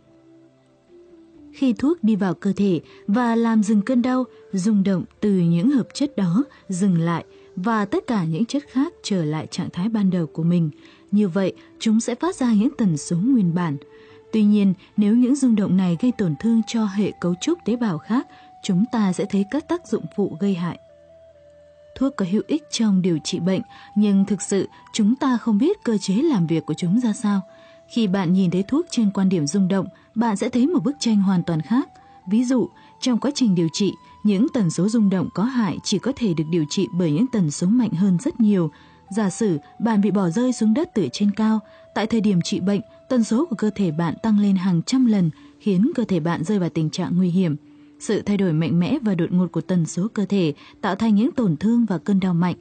Khi thuốc đi vào cơ thể và làm dừng cơn đau, rung động từ những hợp chất đó dừng lại và tất cả những chất khác trở lại trạng thái ban đầu của mình. Như vậy, chúng sẽ phát ra những tần số nguyên bản. Tuy nhiên, nếu những rung động này gây tổn thương cho hệ cấu trúc tế bào khác, chúng ta sẽ thấy các tác dụng phụ gây hại. Thuốc có hữu ích trong điều trị bệnh, nhưng thực sự chúng ta không biết cơ chế làm việc của chúng ra sao. Khi bạn nhìn thấy thuốc trên quan điểm rung động, bạn sẽ thấy một bức tranh hoàn toàn khác. Ví dụ, trong quá trình điều trị, những tần số rung động có hại chỉ có thể được điều trị bởi những tần số mạnh hơn rất nhiều. Giả sử bạn bị bỏ rơi xuống đất từ trên cao, tại thời điểm trị bệnh, tần số của cơ thể bạn tăng lên hàng trăm lần, khiến cơ thể bạn rơi vào tình trạng nguy hiểm. Sự thay đổi mạnh mẽ và đột ngột của tần số cơ thể tạo thành những tổn thương và cơn đau mạnh.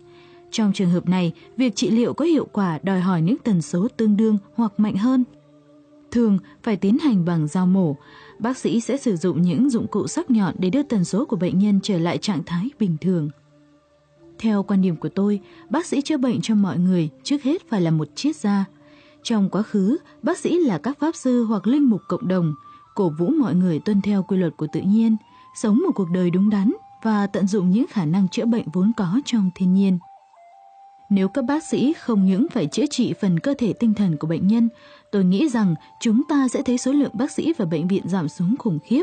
Trong trường hợp này, việc trị liệu có hiệu quả đòi hỏi những tần số tương đương hoặc mạnh hơn. Thường phải tiến hành bằng dao mổ, bác sĩ sẽ sử dụng những dụng cụ sắc nhọn để đưa tần số của bệnh nhân trở lại trạng thái bình thường. Theo quan điểm của tôi, bác sĩ chữa bệnh cho mọi người trước hết phải là một triết gia. Trong quá khứ, bác sĩ là các pháp sư hoặc linh mục cộng đồng, cổ vũ mọi người tuân theo quy luật của tự nhiên, sống một cuộc đời đúng đắn và tận dụng những khả năng chữa bệnh vốn có trong thiên nhiên. Nếu các bác sĩ không những phải chữa trị phần cơ thể tinh thần của bệnh nhân, tôi nghĩ rằng chúng ta sẽ thấy số lượng bác sĩ và bệnh viện giảm xuống khủng khiếp.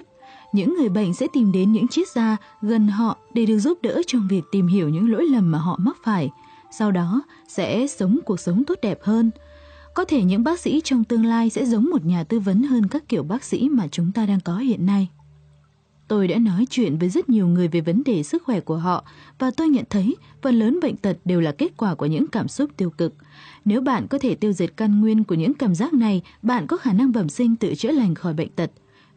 Những người bệnh sẽ tìm đến những triết gia gần họ để được giúp đỡ trong việc tìm hiểu những lỗi lầm mà họ mắc phải. Sau đó, sẽ sống cuộc sống tốt đẹp hơn. Có thể những bác sĩ trong tương lai sẽ giống một nhà tư vấn hơn các kiểu bác sĩ mà chúng ta đang có hiện nay. Tôi đã nói chuyện với rất nhiều người về vấn đề sức khỏe của họ, và tôi nhận thấy phần lớn bệnh tật đều là kết quả của những cảm xúc tiêu cực. Nếu bạn có thể tiêu diệt căn nguyên của những cảm giác này, bạn có khả năng bẩm sinh tự chữa lành khỏi bệnh tật.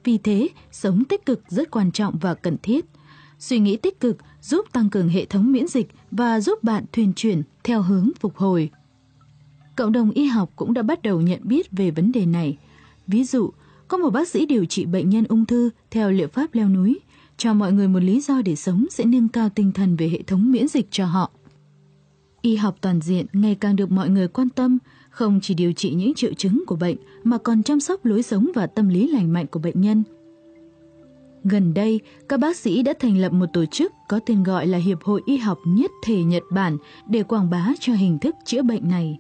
Vì thế, sống tích cực rất quan trọng và cần thiết. Suy nghĩ tích cực giúp tăng cường hệ thống miễn dịch và giúp bạn thuyền chuyển theo hướng phục hồi. Cộng đồng y học cũng đã bắt đầu nhận biết về vấn đề này. Ví dụ, có một bác sĩ điều trị bệnh nhân ung thư theo liệu pháp leo núi, cho mọi người một lý do để sống sẽ nâng cao tinh thần về hệ thống miễn dịch cho họ. Y học toàn diện ngày càng được mọi người quan tâm, không chỉ điều trị những triệu chứng của bệnh mà còn chăm sóc lối sống và tâm lý lành mạnh của bệnh nhân. Gần đây, các bác sĩ đã thành lập một tổ chức có tên gọi là Hiệp hội Y học Nhất thể Nhật Bản để quảng bá cho hình thức chữa bệnh này.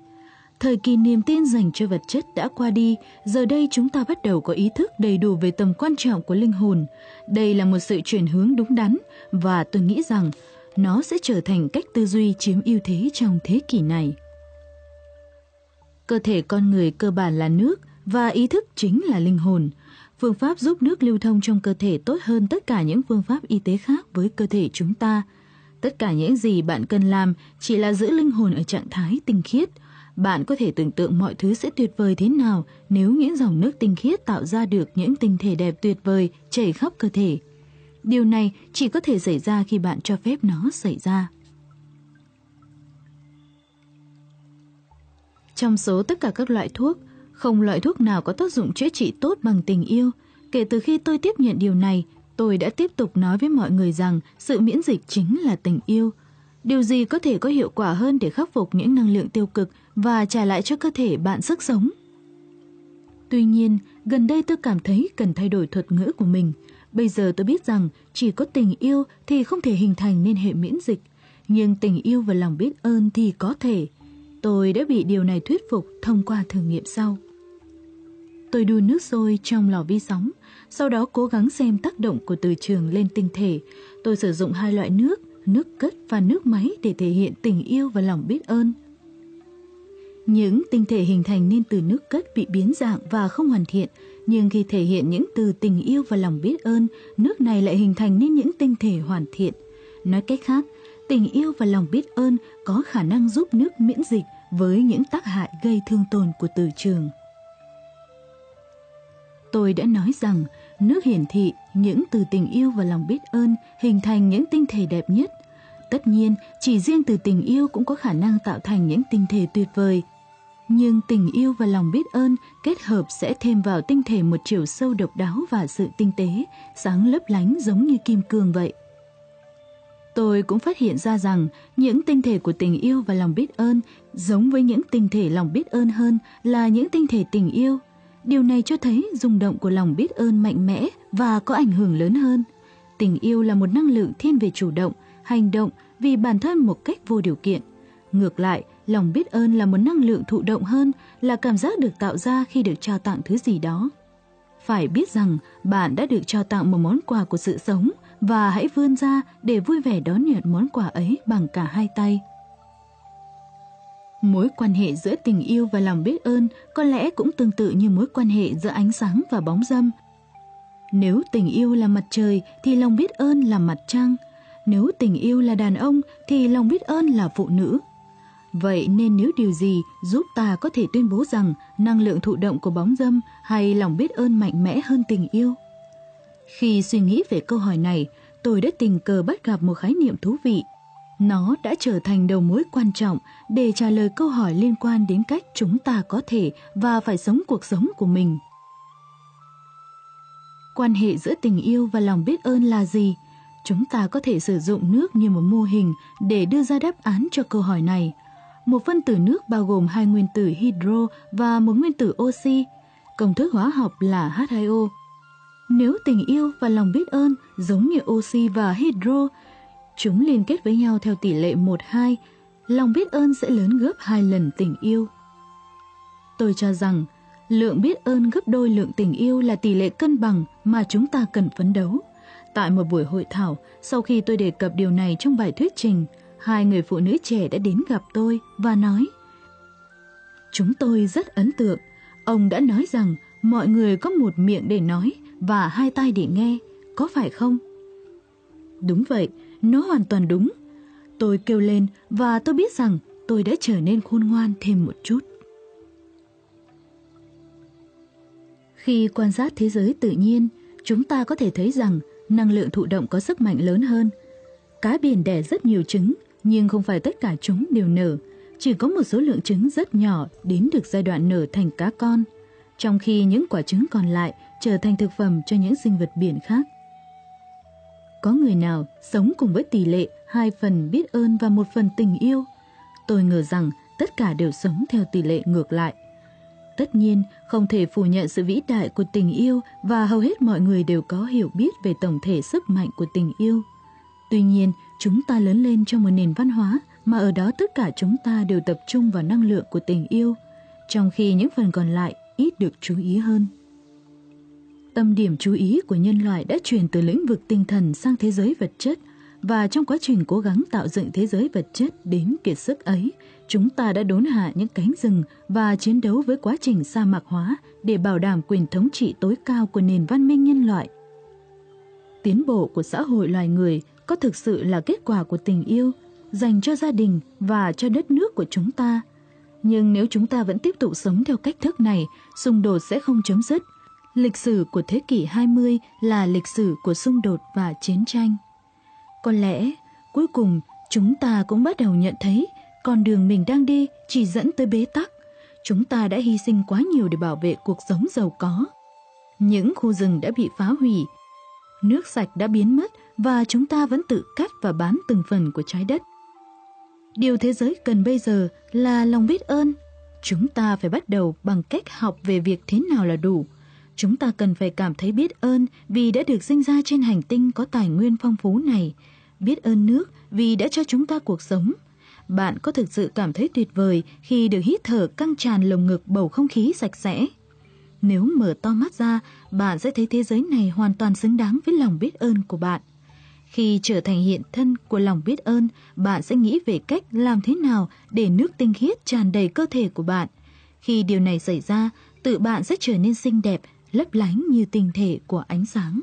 Thời kỳ niềm tin dành cho vật chất đã qua đi, giờ đây chúng ta bắt đầu có ý thức đầy đủ về tầm quan trọng của linh hồn. Đây là một sự chuyển hướng đúng đắn và tôi nghĩ rằng nó sẽ trở thành cách tư duy chiếm ưu thế trong thế kỷ này. Cơ thể con người cơ bản là nước và ý thức chính là linh hồn. Phương pháp giúp nước lưu thông trong cơ thể tốt hơn tất cả những phương pháp y tế khác với cơ thể chúng ta. Tất cả những gì bạn cần làm chỉ là giữ linh hồn ở trạng thái tinh khiết – bạn có thể tưởng tượng mọi thứ sẽ tuyệt vời thế nào nếu những dòng nước tinh khiết tạo ra được những tinh thể đẹp tuyệt vời chảy khắp cơ thể. Điều này chỉ có thể xảy ra khi bạn cho phép nó xảy ra. Trong số tất cả các loại thuốc, không loại thuốc nào có tác dụng chữa trị tốt bằng tình yêu. Kể từ khi tôi tiếp nhận điều này, tôi đã tiếp tục nói với mọi người rằng sự miễn dịch chính là tình yêu – Điều gì có thể có hiệu quả hơn để khắc phục những năng lượng tiêu cực và trả lại cho cơ thể bạn sức sống? Tuy nhiên, gần đây tôi cảm thấy cần thay đổi thuật ngữ của mình. Bây giờ tôi biết rằng chỉ có tình yêu thì không thể hình thành nên hệ miễn dịch, nhưng tình yêu và lòng biết ơn thì có thể. Tôi đã bị điều này thuyết phục thông qua thử nghiệm sau. Tôi đun nước sôi trong lò vi sóng, sau đó cố gắng xem tác động của từ trường lên tinh thể. Tôi sử dụng hai loại nước, nước cất và nước máy để thể hiện tình yêu và lòng biết ơn. Những tinh thể hình thành nên từ nước cất bị biến dạng và không hoàn thiện, nhưng khi thể hiện những từ tình yêu và lòng biết ơn, nước này lại hình thành nên những tinh thể hoàn thiện. Nói cách khác, tình yêu và lòng biết ơn có khả năng giúp nước miễn dịch với những tác hại gây thương tổn của từ trường. Tôi đã nói rằng nước hiển thị những từ tình yêu và lòng biết ơn hình thành những tinh thể đẹp nhất. Tất nhiên, chỉ riêng từ tình yêu cũng có khả năng tạo thành những tinh thể tuyệt vời. Nhưng tình yêu và lòng biết ơn kết hợp sẽ thêm vào tinh thể một chiều sâu độc đáo và sự tinh tế, sáng lấp lánh giống như kim cương vậy. Tôi cũng phát hiện ra rằng những tinh thể của tình yêu và lòng biết ơn giống với những tinh thể lòng biết ơn hơn là những tinh thể tình yêu. Điều này cho thấy rung động của lòng biết ơn mạnh mẽ và có ảnh hưởng lớn hơn. Tình yêu là một năng lượng thiên về chủ động, hành động vì bản thân một cách vô điều kiện. Ngược lại, lòng biết ơn là một năng lượng thụ động hơn, là cảm giác được tạo ra khi được trao tặng thứ gì đó. Phải biết rằng bạn đã được trao tặng một món quà của sự sống và hãy vươn ra để vui vẻ đón nhận món quà ấy bằng cả hai tay. Mối quan hệ giữa tình yêu và lòng biết ơn có lẽ cũng tương tự như mối quan hệ giữa ánh sáng và bóng dâm. Nếu tình yêu là mặt trời thì lòng biết ơn là mặt trăng. Nếu tình yêu là đàn ông thì lòng biết ơn là phụ nữ. Vậy nên nếu điều gì giúp ta có thể tuyên bố rằng năng lượng thụ động của bóng dâm hay lòng biết ơn mạnh mẽ hơn tình yêu? Khi suy nghĩ về câu hỏi này, tôi đã tình cờ bắt gặp một khái niệm thú vị. Nó đã trở thành đầu mối quan trọng để trả lời câu hỏi liên quan đến cách chúng ta có thể và phải sống cuộc sống của mình. Quan hệ giữa tình yêu và lòng biết ơn là gì? Chúng ta có thể sử dụng nước như một mô hình để đưa ra đáp án cho câu hỏi này. Một phân tử nước bao gồm hai nguyên tử hydro và một nguyên tử oxy. Công thức hóa học là H2O. Nếu tình yêu và lòng biết ơn giống như oxy và hydro, chúng liên kết với nhau theo tỷ lệ 1-2, lòng biết ơn sẽ lớn gấp hai lần tình yêu. Tôi cho rằng, lượng biết ơn gấp đôi lượng tình yêu là tỷ lệ cân bằng mà chúng ta cần phấn đấu. Tại một buổi hội thảo, sau khi tôi đề cập điều này trong bài thuyết trình, hai người phụ nữ trẻ đã đến gặp tôi và nói Chúng tôi rất ấn tượng. Ông đã nói rằng mọi người có một miệng để nói và hai tai để nghe, có phải không? Đúng vậy, nó hoàn toàn đúng. Tôi kêu lên và tôi biết rằng tôi đã trở nên khôn ngoan thêm một chút. Khi quan sát thế giới tự nhiên, chúng ta có thể thấy rằng năng lượng thụ động có sức mạnh lớn hơn. Cá biển đẻ rất nhiều trứng, nhưng không phải tất cả chúng đều nở. Chỉ có một số lượng trứng rất nhỏ đến được giai đoạn nở thành cá con, trong khi những quả trứng còn lại trở thành thực phẩm cho những sinh vật biển khác. Có người nào sống cùng với tỷ lệ hai phần biết ơn và một phần tình yêu? Tôi ngờ rằng tất cả đều sống theo tỷ lệ ngược lại. Tất nhiên, không thể phủ nhận sự vĩ đại của tình yêu và hầu hết mọi người đều có hiểu biết về tổng thể sức mạnh của tình yêu. Tuy nhiên, chúng ta lớn lên trong một nền văn hóa mà ở đó tất cả chúng ta đều tập trung vào năng lượng của tình yêu, trong khi những phần còn lại ít được chú ý hơn. Tâm điểm chú ý của nhân loại đã chuyển từ lĩnh vực tinh thần sang thế giới vật chất và trong quá trình cố gắng tạo dựng thế giới vật chất đến kiệt sức ấy, chúng ta đã đốn hạ những cánh rừng và chiến đấu với quá trình sa mạc hóa để bảo đảm quyền thống trị tối cao của nền văn minh nhân loại. Tiến bộ của xã hội loài người có thực sự là kết quả của tình yêu dành cho gia đình và cho đất nước của chúng ta. Nhưng nếu chúng ta vẫn tiếp tục sống theo cách thức này, xung đột sẽ không chấm dứt Lịch sử của thế kỷ 20 là lịch sử của xung đột và chiến tranh. Có lẽ, cuối cùng chúng ta cũng bắt đầu nhận thấy con đường mình đang đi chỉ dẫn tới bế tắc. Chúng ta đã hy sinh quá nhiều để bảo vệ cuộc sống giàu có. Những khu rừng đã bị phá hủy, nước sạch đã biến mất và chúng ta vẫn tự cắt và bán từng phần của trái đất. Điều thế giới cần bây giờ là lòng biết ơn. Chúng ta phải bắt đầu bằng cách học về việc thế nào là đủ. Chúng ta cần phải cảm thấy biết ơn vì đã được sinh ra trên hành tinh có tài nguyên phong phú này. Biết ơn nước vì đã cho chúng ta cuộc sống. Bạn có thực sự cảm thấy tuyệt vời khi được hít thở căng tràn lồng ngực bầu không khí sạch sẽ. Nếu mở to mắt ra, bạn sẽ thấy thế giới này hoàn toàn xứng đáng với lòng biết ơn của bạn. Khi trở thành hiện thân của lòng biết ơn, bạn sẽ nghĩ về cách làm thế nào để nước tinh khiết tràn đầy cơ thể của bạn. Khi điều này xảy ra, tự bạn sẽ trở nên xinh đẹp, lấp lánh như tinh thể của ánh sáng.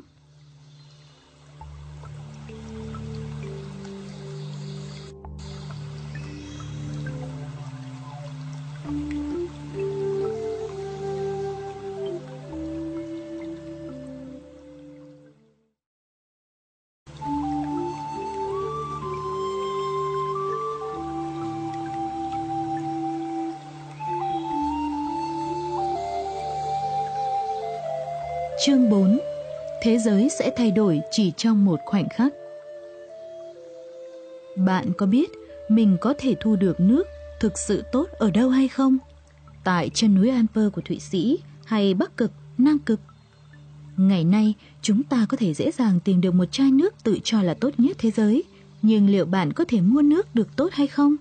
Thế giới sẽ thay đổi chỉ trong một khoảnh khắc. Bạn có biết mình có thể thu được nước thực sự tốt ở đâu hay không? Tại chân núi Alper của Thụy Sĩ hay Bắc Cực, Nam Cực? Ngày nay, chúng ta có thể dễ dàng tìm được một chai nước tự cho là tốt nhất thế giới. Nhưng liệu bạn có thể mua nước được tốt hay không?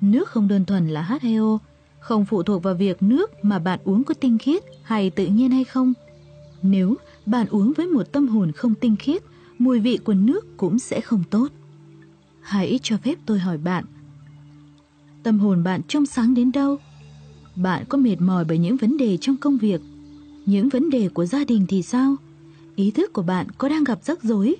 Nước không đơn thuần là H2O, không phụ thuộc vào việc nước mà bạn uống có tinh khiết hay tự nhiên hay không nếu bạn uống với một tâm hồn không tinh khiết, mùi vị của nước cũng sẽ không tốt. Hãy cho phép tôi hỏi bạn, tâm hồn bạn trong sáng đến đâu? Bạn có mệt mỏi bởi những vấn đề trong công việc? Những vấn đề của gia đình thì sao? Ý thức của bạn có đang gặp rắc rối?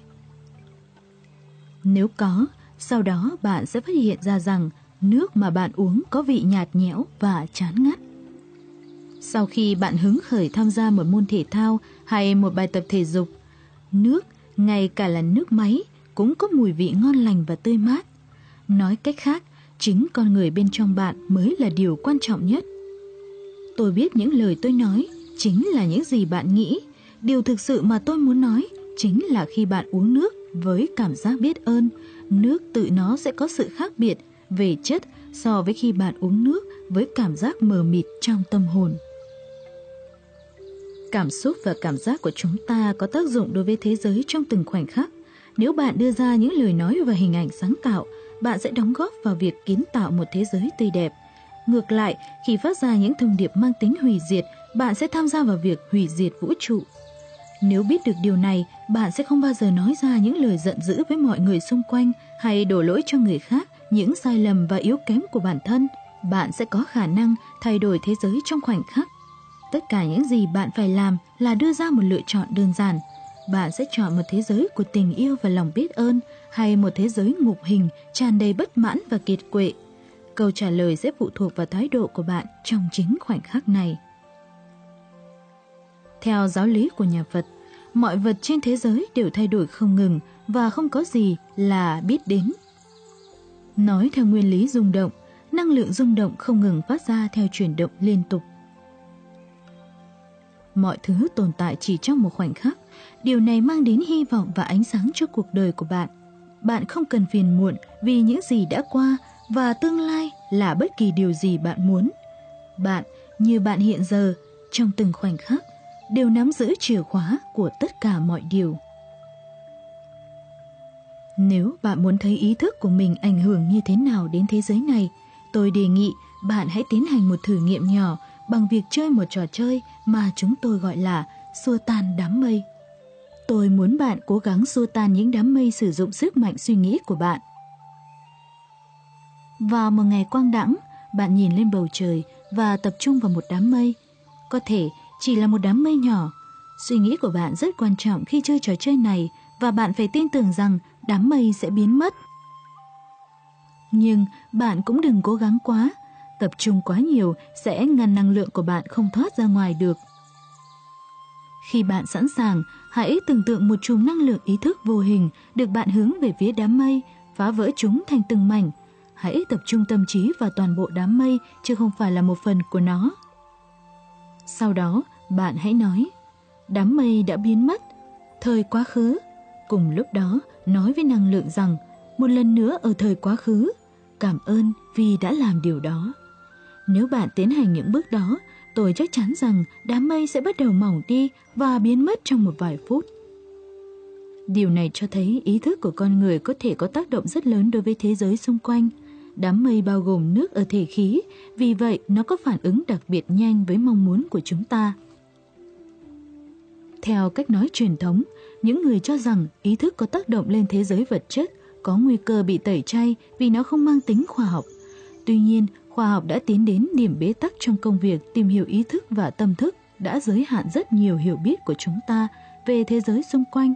Nếu có, sau đó bạn sẽ phát hiện ra rằng nước mà bạn uống có vị nhạt nhẽo và chán ngắt. Sau khi bạn hứng khởi tham gia một môn thể thao hay một bài tập thể dục, nước, ngay cả là nước máy, cũng có mùi vị ngon lành và tươi mát. Nói cách khác, chính con người bên trong bạn mới là điều quan trọng nhất. Tôi biết những lời tôi nói chính là những gì bạn nghĩ. Điều thực sự mà tôi muốn nói chính là khi bạn uống nước với cảm giác biết ơn, nước tự nó sẽ có sự khác biệt về chất so với khi bạn uống nước với cảm giác mờ mịt trong tâm hồn. Cảm xúc và cảm giác của chúng ta có tác dụng đối với thế giới trong từng khoảnh khắc. Nếu bạn đưa ra những lời nói và hình ảnh sáng tạo, bạn sẽ đóng góp vào việc kiến tạo một thế giới tươi đẹp. Ngược lại, khi phát ra những thông điệp mang tính hủy diệt, bạn sẽ tham gia vào việc hủy diệt vũ trụ. Nếu biết được điều này, bạn sẽ không bao giờ nói ra những lời giận dữ với mọi người xung quanh hay đổ lỗi cho người khác những sai lầm và yếu kém của bản thân. Bạn sẽ có khả năng thay đổi thế giới trong khoảnh khắc Tất cả những gì bạn phải làm là đưa ra một lựa chọn đơn giản. Bạn sẽ chọn một thế giới của tình yêu và lòng biết ơn hay một thế giới ngục hình tràn đầy bất mãn và kiệt quệ. Câu trả lời sẽ phụ thuộc vào thái độ của bạn trong chính khoảnh khắc này. Theo giáo lý của nhà Phật, mọi vật trên thế giới đều thay đổi không ngừng và không có gì là biết đến. Nói theo nguyên lý rung động, năng lượng rung động không ngừng phát ra theo chuyển động liên tục mọi thứ tồn tại chỉ trong một khoảnh khắc. Điều này mang đến hy vọng và ánh sáng cho cuộc đời của bạn. Bạn không cần phiền muộn vì những gì đã qua và tương lai là bất kỳ điều gì bạn muốn. Bạn, như bạn hiện giờ, trong từng khoảnh khắc, đều nắm giữ chìa khóa của tất cả mọi điều. Nếu bạn muốn thấy ý thức của mình ảnh hưởng như thế nào đến thế giới này, tôi đề nghị bạn hãy tiến hành một thử nghiệm nhỏ bằng việc chơi một trò chơi mà chúng tôi gọi là xua tan đám mây. Tôi muốn bạn cố gắng xua tan những đám mây sử dụng sức mạnh suy nghĩ của bạn. Vào một ngày quang đãng, bạn nhìn lên bầu trời và tập trung vào một đám mây. Có thể chỉ là một đám mây nhỏ. Suy nghĩ của bạn rất quan trọng khi chơi trò chơi này và bạn phải tin tưởng rằng đám mây sẽ biến mất. Nhưng bạn cũng đừng cố gắng quá tập trung quá nhiều sẽ ngăn năng lượng của bạn không thoát ra ngoài được. Khi bạn sẵn sàng, hãy tưởng tượng một chùm năng lượng ý thức vô hình được bạn hướng về phía đám mây, phá vỡ chúng thành từng mảnh. Hãy tập trung tâm trí vào toàn bộ đám mây chứ không phải là một phần của nó. Sau đó, bạn hãy nói, đám mây đã biến mất, thời quá khứ. Cùng lúc đó, nói với năng lượng rằng, một lần nữa ở thời quá khứ, cảm ơn vì đã làm điều đó. Nếu bạn tiến hành những bước đó, tôi chắc chắn rằng đám mây sẽ bắt đầu mỏng đi và biến mất trong một vài phút. Điều này cho thấy ý thức của con người có thể có tác động rất lớn đối với thế giới xung quanh. Đám mây bao gồm nước ở thể khí, vì vậy nó có phản ứng đặc biệt nhanh với mong muốn của chúng ta. Theo cách nói truyền thống, những người cho rằng ý thức có tác động lên thế giới vật chất có nguy cơ bị tẩy chay vì nó không mang tính khoa học. Tuy nhiên, khoa học đã tiến đến điểm bế tắc trong công việc tìm hiểu ý thức và tâm thức đã giới hạn rất nhiều hiểu biết của chúng ta về thế giới xung quanh.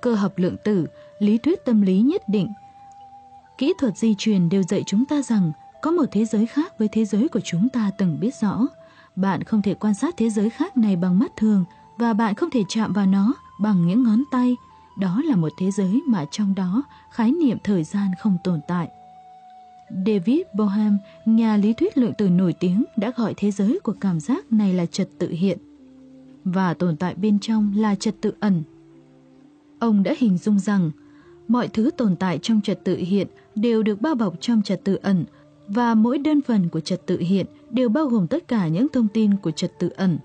Cơ học lượng tử, lý thuyết tâm lý nhất định, kỹ thuật di truyền đều dạy chúng ta rằng có một thế giới khác với thế giới của chúng ta từng biết rõ. Bạn không thể quan sát thế giới khác này bằng mắt thường và bạn không thể chạm vào nó bằng những ngón tay. Đó là một thế giới mà trong đó khái niệm thời gian không tồn tại. David Bohm, nhà lý thuyết lượng tử nổi tiếng đã gọi thế giới của cảm giác này là trật tự hiện và tồn tại bên trong là trật tự ẩn. Ông đã hình dung rằng mọi thứ tồn tại trong trật tự hiện đều được bao bọc trong trật tự ẩn và mỗi đơn phần của trật tự hiện đều bao gồm tất cả những thông tin của trật tự ẩn.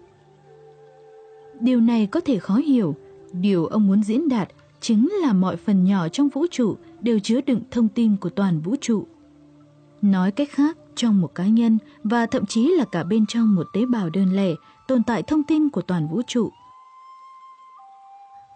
Điều này có thể khó hiểu, điều ông muốn diễn đạt chính là mọi phần nhỏ trong vũ trụ đều chứa đựng thông tin của toàn vũ trụ. Nói cách khác, trong một cá nhân và thậm chí là cả bên trong một tế bào đơn lẻ tồn tại thông tin của toàn vũ trụ.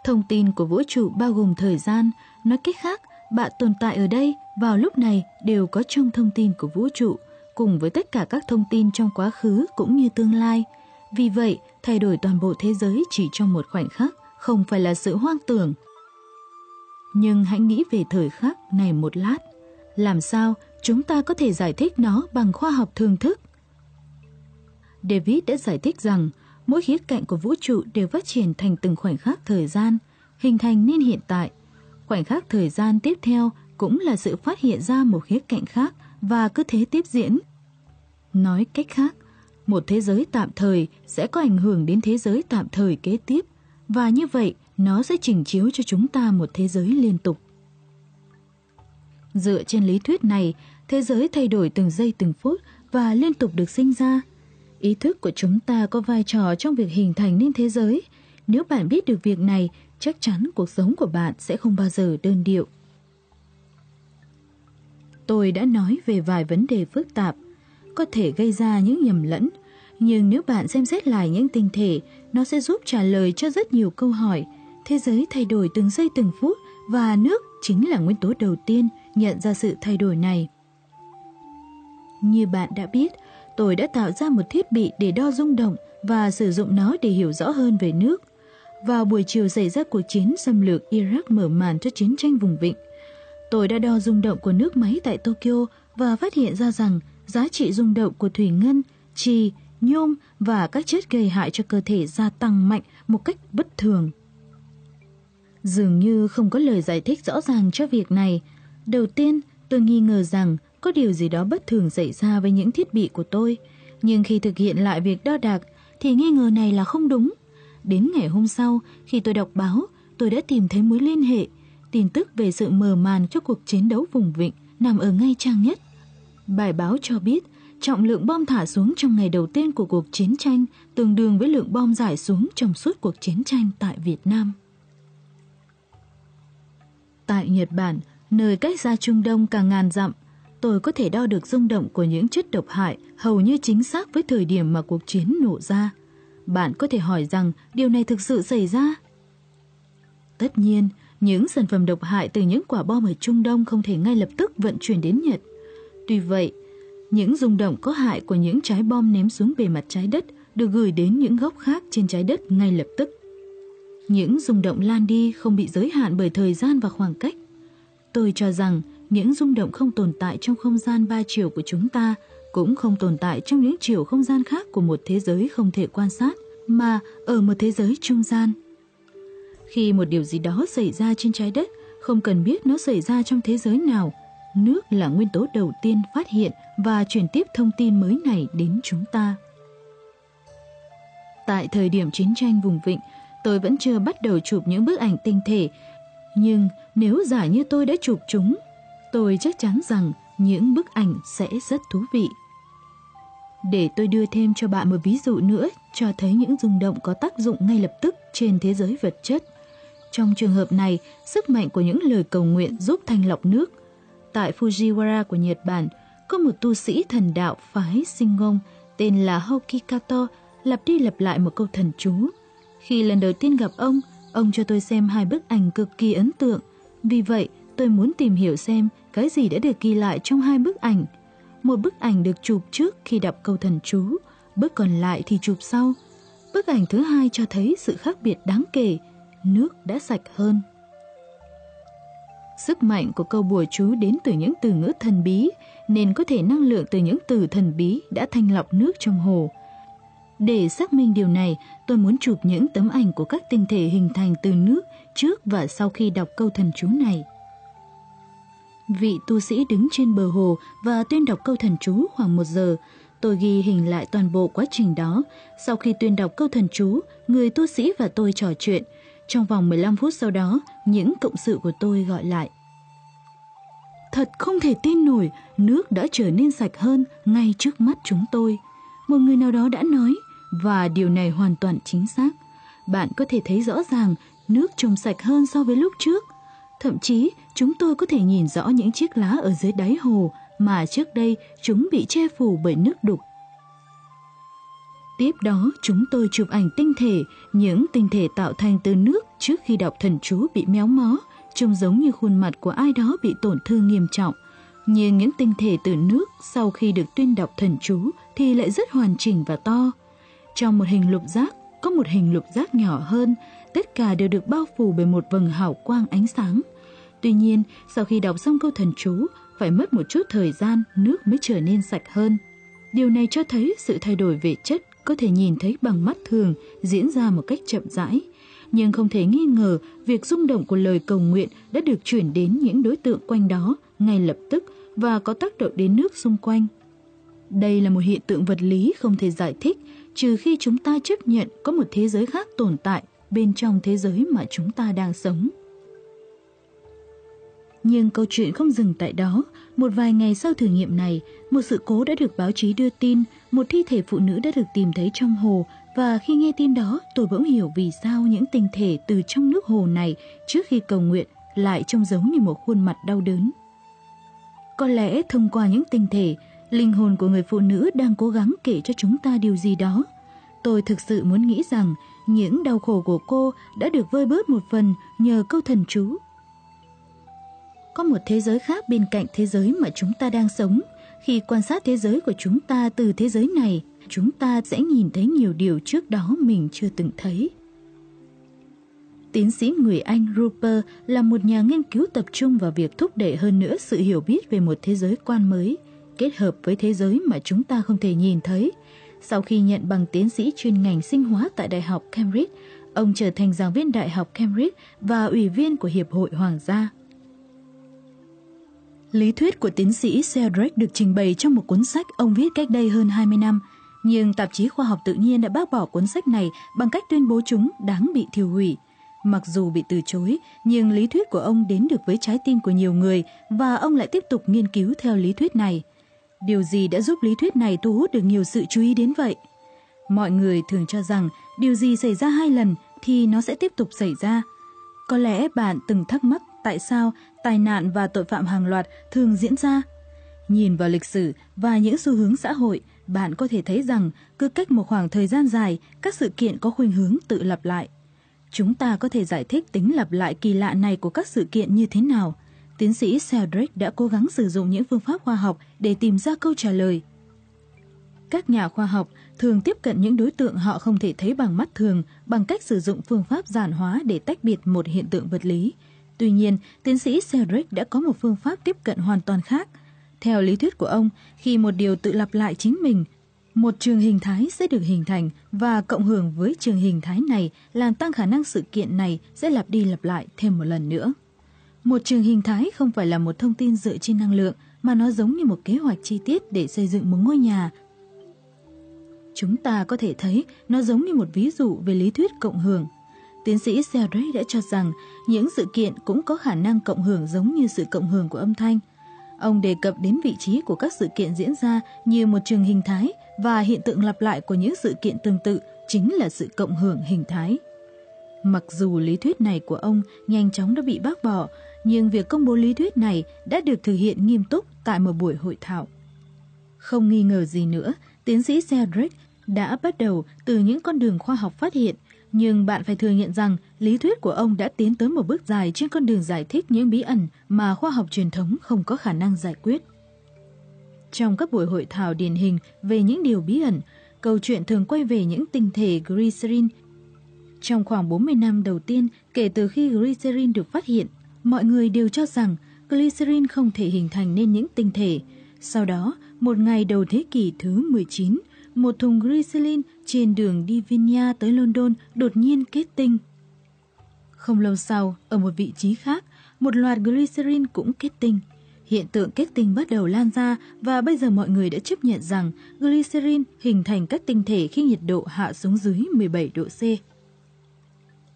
Thông tin của vũ trụ bao gồm thời gian, nói cách khác, bạn tồn tại ở đây vào lúc này đều có trong thông tin của vũ trụ, cùng với tất cả các thông tin trong quá khứ cũng như tương lai. Vì vậy, thay đổi toàn bộ thế giới chỉ trong một khoảnh khắc không phải là sự hoang tưởng. Nhưng hãy nghĩ về thời khắc này một lát. Làm sao chúng ta có thể giải thích nó bằng khoa học thường thức? David đã giải thích rằng mỗi khía cạnh của vũ trụ đều phát triển thành từng khoảnh khắc thời gian, hình thành nên hiện tại. Khoảnh khắc thời gian tiếp theo cũng là sự phát hiện ra một khía cạnh khác và cứ thế tiếp diễn. Nói cách khác, một thế giới tạm thời sẽ có ảnh hưởng đến thế giới tạm thời kế tiếp và như vậy nó sẽ trình chiếu cho chúng ta một thế giới liên tục. Dựa trên lý thuyết này, thế giới thay đổi từng giây từng phút và liên tục được sinh ra. Ý thức của chúng ta có vai trò trong việc hình thành nên thế giới. Nếu bạn biết được việc này, chắc chắn cuộc sống của bạn sẽ không bao giờ đơn điệu. Tôi đã nói về vài vấn đề phức tạp, có thể gây ra những nhầm lẫn, nhưng nếu bạn xem xét lại những tinh thể, nó sẽ giúp trả lời cho rất nhiều câu hỏi. Thế giới thay đổi từng giây từng phút và nước chính là nguyên tố đầu tiên nhận ra sự thay đổi này. Như bạn đã biết, tôi đã tạo ra một thiết bị để đo rung động và sử dụng nó để hiểu rõ hơn về nước. Vào buổi chiều xảy ra cuộc chiến xâm lược Iraq mở màn cho chiến tranh vùng vịnh, tôi đã đo rung động của nước máy tại Tokyo và phát hiện ra rằng giá trị rung động của thủy ngân, trì, nhôm và các chất gây hại cho cơ thể gia tăng mạnh một cách bất thường. Dường như không có lời giải thích rõ ràng cho việc này. Đầu tiên, tôi nghi ngờ rằng có điều gì đó bất thường xảy ra với những thiết bị của tôi. Nhưng khi thực hiện lại việc đo đạc, thì nghi ngờ này là không đúng. Đến ngày hôm sau, khi tôi đọc báo, tôi đã tìm thấy mối liên hệ. Tin tức về sự mờ màn cho cuộc chiến đấu vùng vịnh nằm ở ngay trang nhất. Bài báo cho biết, trọng lượng bom thả xuống trong ngày đầu tiên của cuộc chiến tranh tương đương với lượng bom giải xuống trong suốt cuộc chiến tranh tại Việt Nam. Tại Nhật Bản, nơi cách ra Trung Đông cả ngàn dặm, tôi có thể đo được rung động của những chất độc hại hầu như chính xác với thời điểm mà cuộc chiến nổ ra. Bạn có thể hỏi rằng điều này thực sự xảy ra? Tất nhiên, những sản phẩm độc hại từ những quả bom ở Trung Đông không thể ngay lập tức vận chuyển đến Nhật. Tuy vậy, những rung động có hại của những trái bom ném xuống bề mặt trái đất được gửi đến những góc khác trên trái đất ngay lập tức. Những rung động lan đi không bị giới hạn bởi thời gian và khoảng cách. Tôi cho rằng những rung động không tồn tại trong không gian ba chiều của chúng ta cũng không tồn tại trong những chiều không gian khác của một thế giới không thể quan sát, mà ở một thế giới trung gian. Khi một điều gì đó xảy ra trên trái đất, không cần biết nó xảy ra trong thế giới nào, nước là nguyên tố đầu tiên phát hiện và truyền tiếp thông tin mới này đến chúng ta. Tại thời điểm chiến tranh vùng vịnh, tôi vẫn chưa bắt đầu chụp những bức ảnh tinh thể, nhưng nếu giả như tôi đã chụp chúng, Tôi chắc chắn rằng những bức ảnh sẽ rất thú vị. Để tôi đưa thêm cho bạn một ví dụ nữa cho thấy những rung động có tác dụng ngay lập tức trên thế giới vật chất. Trong trường hợp này, sức mạnh của những lời cầu nguyện giúp thanh lọc nước. Tại Fujiwara của Nhật Bản, có một tu sĩ thần đạo phái Shingon tên là Hokikato lặp đi lặp lại một câu thần chú. Khi lần đầu tiên gặp ông, ông cho tôi xem hai bức ảnh cực kỳ ấn tượng. Vì vậy, tôi muốn tìm hiểu xem cái gì đã được ghi lại trong hai bức ảnh. Một bức ảnh được chụp trước khi đọc câu thần chú, bức còn lại thì chụp sau. Bức ảnh thứ hai cho thấy sự khác biệt đáng kể, nước đã sạch hơn. Sức mạnh của câu bùa chú đến từ những từ ngữ thần bí, nên có thể năng lượng từ những từ thần bí đã thanh lọc nước trong hồ. Để xác minh điều này, tôi muốn chụp những tấm ảnh của các tinh thể hình thành từ nước trước và sau khi đọc câu thần chú này. Vị tu sĩ đứng trên bờ hồ và tuyên đọc câu thần chú khoảng một giờ. Tôi ghi hình lại toàn bộ quá trình đó. Sau khi tuyên đọc câu thần chú, người tu sĩ và tôi trò chuyện. Trong vòng 15 phút sau đó, những cộng sự của tôi gọi lại. Thật không thể tin nổi, nước đã trở nên sạch hơn ngay trước mắt chúng tôi. Một người nào đó đã nói, và điều này hoàn toàn chính xác. Bạn có thể thấy rõ ràng nước trông sạch hơn so với lúc trước. Thậm chí, chúng tôi có thể nhìn rõ những chiếc lá ở dưới đáy hồ mà trước đây chúng bị che phủ bởi nước đục. Tiếp đó, chúng tôi chụp ảnh tinh thể, những tinh thể tạo thành từ nước trước khi đọc thần chú bị méo mó, trông giống như khuôn mặt của ai đó bị tổn thương nghiêm trọng. Nhưng những tinh thể từ nước sau khi được tuyên đọc thần chú thì lại rất hoàn chỉnh và to. Trong một hình lục giác, có một hình lục giác nhỏ hơn, tất cả đều được bao phủ bởi một vầng hào quang ánh sáng. Tuy nhiên, sau khi đọc xong câu thần chú, phải mất một chút thời gian nước mới trở nên sạch hơn. Điều này cho thấy sự thay đổi về chất có thể nhìn thấy bằng mắt thường diễn ra một cách chậm rãi. Nhưng không thể nghi ngờ việc rung động của lời cầu nguyện đã được chuyển đến những đối tượng quanh đó ngay lập tức và có tác động đến nước xung quanh. Đây là một hiện tượng vật lý không thể giải thích trừ khi chúng ta chấp nhận có một thế giới khác tồn tại bên trong thế giới mà chúng ta đang sống. Nhưng câu chuyện không dừng tại đó. Một vài ngày sau thử nghiệm này, một sự cố đã được báo chí đưa tin, một thi thể phụ nữ đã được tìm thấy trong hồ và khi nghe tin đó, tôi bỗng hiểu vì sao những tinh thể từ trong nước hồ này trước khi cầu nguyện lại trông giống như một khuôn mặt đau đớn. Có lẽ thông qua những tinh thể, linh hồn của người phụ nữ đang cố gắng kể cho chúng ta điều gì đó. Tôi thực sự muốn nghĩ rằng những đau khổ của cô đã được vơi bớt một phần nhờ câu thần chú có một thế giới khác bên cạnh thế giới mà chúng ta đang sống. Khi quan sát thế giới của chúng ta từ thế giới này, chúng ta sẽ nhìn thấy nhiều điều trước đó mình chưa từng thấy. Tiến sĩ người Anh Rupert là một nhà nghiên cứu tập trung vào việc thúc đẩy hơn nữa sự hiểu biết về một thế giới quan mới, kết hợp với thế giới mà chúng ta không thể nhìn thấy. Sau khi nhận bằng tiến sĩ chuyên ngành sinh hóa tại Đại học Cambridge, ông trở thành giảng viên Đại học Cambridge và ủy viên của Hiệp hội Hoàng gia. Lý thuyết của tiến sĩ Sheldrake được trình bày trong một cuốn sách ông viết cách đây hơn 20 năm, nhưng tạp chí khoa học tự nhiên đã bác bỏ cuốn sách này bằng cách tuyên bố chúng đáng bị thiêu hủy. Mặc dù bị từ chối, nhưng lý thuyết của ông đến được với trái tim của nhiều người và ông lại tiếp tục nghiên cứu theo lý thuyết này. Điều gì đã giúp lý thuyết này thu hút được nhiều sự chú ý đến vậy? Mọi người thường cho rằng điều gì xảy ra hai lần thì nó sẽ tiếp tục xảy ra. Có lẽ bạn từng thắc mắc tại sao tai nạn và tội phạm hàng loạt thường diễn ra. Nhìn vào lịch sử và những xu hướng xã hội, bạn có thể thấy rằng cứ cách một khoảng thời gian dài, các sự kiện có khuynh hướng tự lặp lại. Chúng ta có thể giải thích tính lặp lại kỳ lạ này của các sự kiện như thế nào. Tiến sĩ Cedric đã cố gắng sử dụng những phương pháp khoa học để tìm ra câu trả lời. Các nhà khoa học thường tiếp cận những đối tượng họ không thể thấy bằng mắt thường bằng cách sử dụng phương pháp giản hóa để tách biệt một hiện tượng vật lý – Tuy nhiên, tiến sĩ Cedric đã có một phương pháp tiếp cận hoàn toàn khác. Theo lý thuyết của ông, khi một điều tự lặp lại chính mình, một trường hình thái sẽ được hình thành và cộng hưởng với trường hình thái này làm tăng khả năng sự kiện này sẽ lặp đi lặp lại thêm một lần nữa. Một trường hình thái không phải là một thông tin dựa trên năng lượng mà nó giống như một kế hoạch chi tiết để xây dựng một ngôi nhà. Chúng ta có thể thấy nó giống như một ví dụ về lý thuyết cộng hưởng Tiến sĩ Sheldrake đã cho rằng những sự kiện cũng có khả năng cộng hưởng giống như sự cộng hưởng của âm thanh. Ông đề cập đến vị trí của các sự kiện diễn ra như một trường hình thái và hiện tượng lặp lại của những sự kiện tương tự chính là sự cộng hưởng hình thái. Mặc dù lý thuyết này của ông nhanh chóng đã bị bác bỏ, nhưng việc công bố lý thuyết này đã được thực hiện nghiêm túc tại một buổi hội thảo. Không nghi ngờ gì nữa, tiến sĩ Cedric đã bắt đầu từ những con đường khoa học phát hiện, nhưng bạn phải thừa nhận rằng lý thuyết của ông đã tiến tới một bước dài trên con đường giải thích những bí ẩn mà khoa học truyền thống không có khả năng giải quyết. Trong các buổi hội thảo điển hình về những điều bí ẩn, câu chuyện thường quay về những tinh thể glycerin. Trong khoảng 40 năm đầu tiên kể từ khi glycerin được phát hiện, mọi người đều cho rằng glycerin không thể hình thành nên những tinh thể. Sau đó, một ngày đầu thế kỷ thứ 19, một thùng glycerin trên đường đi Vinya tới London đột nhiên kết tinh. Không lâu sau, ở một vị trí khác, một loạt glycerin cũng kết tinh. Hiện tượng kết tinh bắt đầu lan ra và bây giờ mọi người đã chấp nhận rằng glycerin hình thành các tinh thể khi nhiệt độ hạ xuống dưới 17 độ C.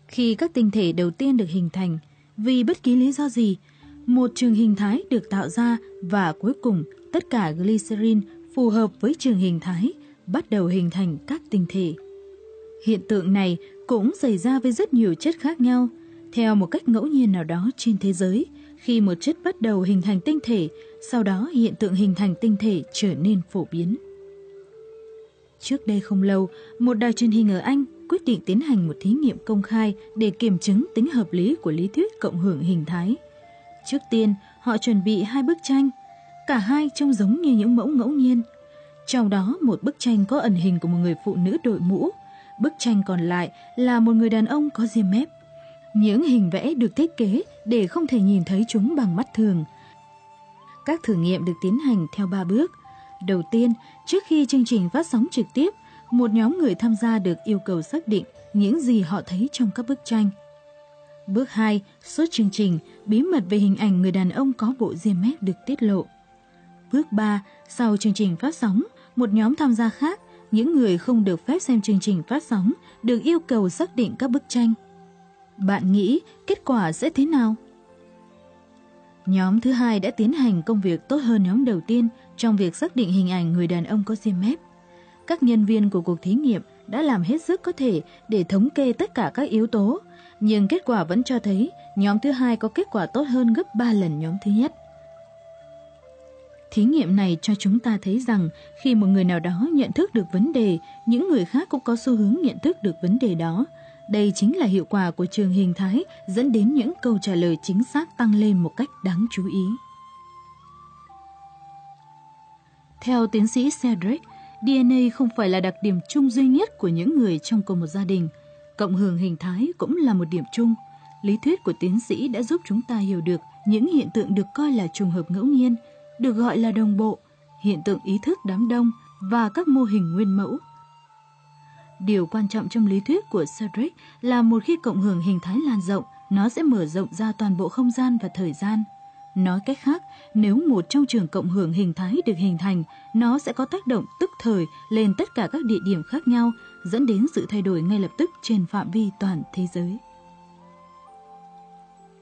Khi các tinh thể đầu tiên được hình thành, vì bất kỳ lý do gì, một trường hình thái được tạo ra và cuối cùng tất cả glycerin phù hợp với trường hình thái bắt đầu hình thành các tinh thể. Hiện tượng này cũng xảy ra với rất nhiều chất khác nhau, theo một cách ngẫu nhiên nào đó trên thế giới. Khi một chất bắt đầu hình thành tinh thể, sau đó hiện tượng hình thành tinh thể trở nên phổ biến. Trước đây không lâu, một đài truyền hình ở Anh quyết định tiến hành một thí nghiệm công khai để kiểm chứng tính hợp lý của lý thuyết cộng hưởng hình thái. Trước tiên, họ chuẩn bị hai bức tranh. Cả hai trông giống như những mẫu ngẫu nhiên. Trong đó, một bức tranh có ẩn hình của một người phụ nữ đội mũ. Bức tranh còn lại là một người đàn ông có diêm mép. Những hình vẽ được thiết kế để không thể nhìn thấy chúng bằng mắt thường. Các thử nghiệm được tiến hành theo ba bước. Đầu tiên, trước khi chương trình phát sóng trực tiếp, một nhóm người tham gia được yêu cầu xác định những gì họ thấy trong các bức tranh. Bước 2, suốt chương trình, bí mật về hình ảnh người đàn ông có bộ diêm mép được tiết lộ. Bước 3, sau chương trình phát sóng, một nhóm tham gia khác, những người không được phép xem chương trình phát sóng, được yêu cầu xác định các bức tranh. Bạn nghĩ kết quả sẽ thế nào? Nhóm thứ hai đã tiến hành công việc tốt hơn nhóm đầu tiên trong việc xác định hình ảnh người đàn ông có diêm mép. Các nhân viên của cuộc thí nghiệm đã làm hết sức có thể để thống kê tất cả các yếu tố, nhưng kết quả vẫn cho thấy nhóm thứ hai có kết quả tốt hơn gấp 3 lần nhóm thứ nhất. Thí nghiệm này cho chúng ta thấy rằng khi một người nào đó nhận thức được vấn đề, những người khác cũng có xu hướng nhận thức được vấn đề đó. Đây chính là hiệu quả của trường hình thái dẫn đến những câu trả lời chính xác tăng lên một cách đáng chú ý. Theo tiến sĩ Cedric, DNA không phải là đặc điểm chung duy nhất của những người trong cùng một gia đình. Cộng hưởng hình thái cũng là một điểm chung. Lý thuyết của tiến sĩ đã giúp chúng ta hiểu được những hiện tượng được coi là trùng hợp ngẫu nhiên, được gọi là đồng bộ, hiện tượng ý thức đám đông và các mô hình nguyên mẫu. Điều quan trọng trong lý thuyết của Cedric là một khi cộng hưởng hình thái lan rộng, nó sẽ mở rộng ra toàn bộ không gian và thời gian. Nói cách khác, nếu một trong trường cộng hưởng hình thái được hình thành, nó sẽ có tác động tức thời lên tất cả các địa điểm khác nhau, dẫn đến sự thay đổi ngay lập tức trên phạm vi toàn thế giới.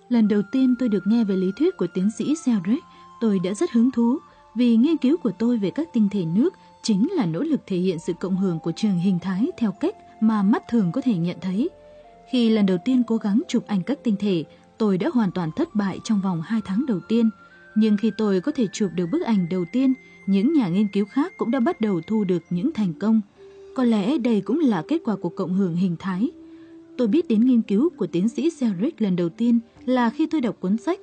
Lần đầu tiên tôi được nghe về lý thuyết của tiến sĩ Cedric, tôi đã rất hứng thú vì nghiên cứu của tôi về các tinh thể nước chính là nỗ lực thể hiện sự cộng hưởng của trường hình thái theo cách mà mắt thường có thể nhận thấy. Khi lần đầu tiên cố gắng chụp ảnh các tinh thể, tôi đã hoàn toàn thất bại trong vòng 2 tháng đầu tiên. Nhưng khi tôi có thể chụp được bức ảnh đầu tiên, những nhà nghiên cứu khác cũng đã bắt đầu thu được những thành công. Có lẽ đây cũng là kết quả của cộng hưởng hình thái. Tôi biết đến nghiên cứu của tiến sĩ Selrick lần đầu tiên là khi tôi đọc cuốn sách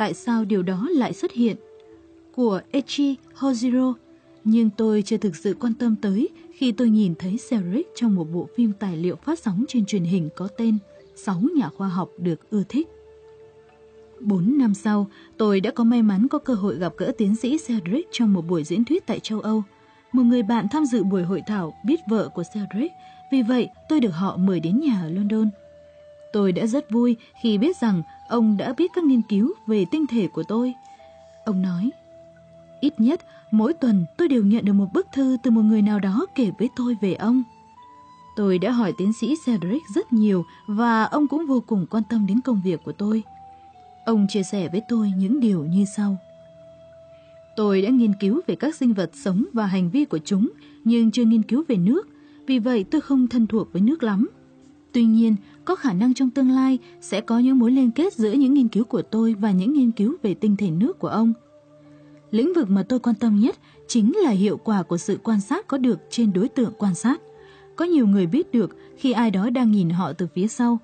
Tại sao điều đó lại xuất hiện của Echi Hojiro, nhưng tôi chưa thực sự quan tâm tới khi tôi nhìn thấy Selrick trong một bộ phim tài liệu phát sóng trên truyền hình có tên Sáu nhà khoa học được ưa thích. Bốn năm sau, tôi đã có may mắn có cơ hội gặp gỡ tiến sĩ Cedric trong một buổi diễn thuyết tại châu Âu. Một người bạn tham dự buổi hội thảo biết vợ của Cedric, vì vậy tôi được họ mời đến nhà ở London. Tôi đã rất vui khi biết rằng ông đã biết các nghiên cứu về tinh thể của tôi. Ông nói, ít nhất mỗi tuần tôi đều nhận được một bức thư từ một người nào đó kể với tôi về ông. Tôi đã hỏi tiến sĩ Cedric rất nhiều và ông cũng vô cùng quan tâm đến công việc của tôi. Ông chia sẻ với tôi những điều như sau. Tôi đã nghiên cứu về các sinh vật sống và hành vi của chúng, nhưng chưa nghiên cứu về nước, vì vậy tôi không thân thuộc với nước lắm. Tuy nhiên, có khả năng trong tương lai sẽ có những mối liên kết giữa những nghiên cứu của tôi và những nghiên cứu về tinh thể nước của ông. Lĩnh vực mà tôi quan tâm nhất chính là hiệu quả của sự quan sát có được trên đối tượng quan sát. Có nhiều người biết được khi ai đó đang nhìn họ từ phía sau.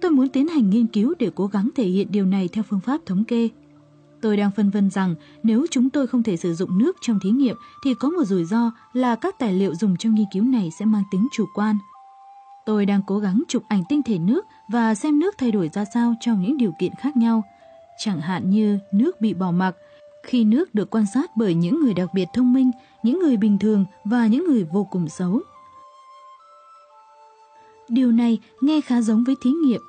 Tôi muốn tiến hành nghiên cứu để cố gắng thể hiện điều này theo phương pháp thống kê. Tôi đang phân vân rằng nếu chúng tôi không thể sử dụng nước trong thí nghiệm thì có một rủi ro là các tài liệu dùng trong nghiên cứu này sẽ mang tính chủ quan. Tôi đang cố gắng chụp ảnh tinh thể nước và xem nước thay đổi ra sao trong những điều kiện khác nhau. Chẳng hạn như nước bị bỏ mặc, khi nước được quan sát bởi những người đặc biệt thông minh, những người bình thường và những người vô cùng xấu. Điều này nghe khá giống với thí nghiệm.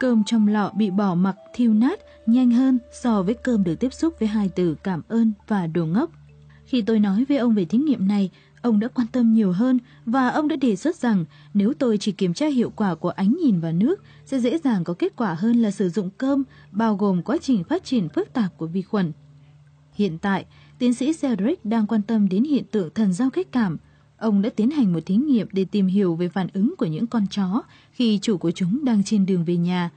Cơm trong lọ bị bỏ mặc thiêu nát nhanh hơn so với cơm được tiếp xúc với hai từ cảm ơn và đồ ngốc. Khi tôi nói với ông về thí nghiệm này, ông đã quan tâm nhiều hơn và ông đã đề xuất rằng nếu tôi chỉ kiểm tra hiệu quả của ánh nhìn và nước sẽ dễ dàng có kết quả hơn là sử dụng cơm bao gồm quá trình phát triển phức tạp của vi khuẩn. Hiện tại, tiến sĩ Cedric đang quan tâm đến hiện tượng thần giao cách cảm. Ông đã tiến hành một thí nghiệm để tìm hiểu về phản ứng của những con chó khi chủ của chúng đang trên đường về nhà.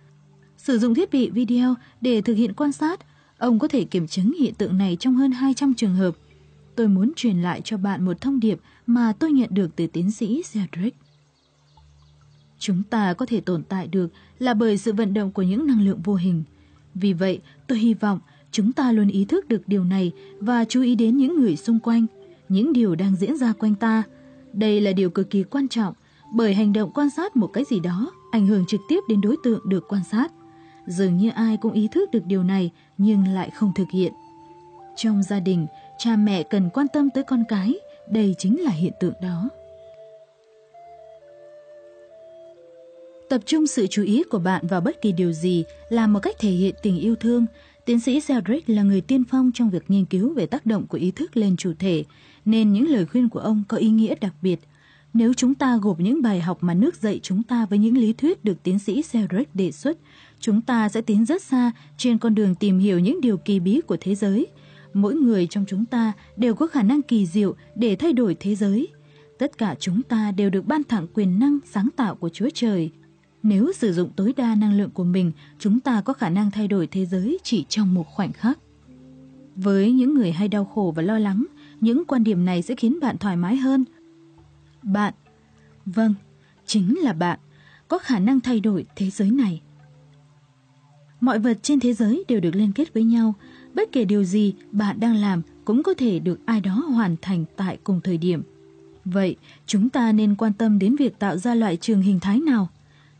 Sử dụng thiết bị video để thực hiện quan sát, ông có thể kiểm chứng hiện tượng này trong hơn 200 trường hợp. Tôi muốn truyền lại cho bạn một thông điệp mà tôi nhận được từ tiến sĩ Cedric. Chúng ta có thể tồn tại được là bởi sự vận động của những năng lượng vô hình. Vì vậy, tôi hy vọng chúng ta luôn ý thức được điều này và chú ý đến những người xung quanh, những điều đang diễn ra quanh ta. Đây là điều cực kỳ quan trọng bởi hành động quan sát một cái gì đó ảnh hưởng trực tiếp đến đối tượng được quan sát. Dường như ai cũng ý thức được điều này nhưng lại không thực hiện. Trong gia đình, cha mẹ cần quan tâm tới con cái, đây chính là hiện tượng đó. Tập trung sự chú ý của bạn vào bất kỳ điều gì là một cách thể hiện tình yêu thương. Tiến sĩ Cedric là người tiên phong trong việc nghiên cứu về tác động của ý thức lên chủ thể, nên những lời khuyên của ông có ý nghĩa đặc biệt. Nếu chúng ta gộp những bài học mà nước dạy chúng ta với những lý thuyết được tiến sĩ Cedric đề xuất, chúng ta sẽ tiến rất xa trên con đường tìm hiểu những điều kỳ bí của thế giới. Mỗi người trong chúng ta đều có khả năng kỳ diệu để thay đổi thế giới. Tất cả chúng ta đều được ban tặng quyền năng sáng tạo của Chúa Trời. Nếu sử dụng tối đa năng lượng của mình, chúng ta có khả năng thay đổi thế giới chỉ trong một khoảnh khắc. Với những người hay đau khổ và lo lắng, những quan điểm này sẽ khiến bạn thoải mái hơn. Bạn, vâng, chính là bạn, có khả năng thay đổi thế giới này. Mọi vật trên thế giới đều được liên kết với nhau. Bất kể điều gì bạn đang làm cũng có thể được ai đó hoàn thành tại cùng thời điểm. Vậy, chúng ta nên quan tâm đến việc tạo ra loại trường hình thái nào?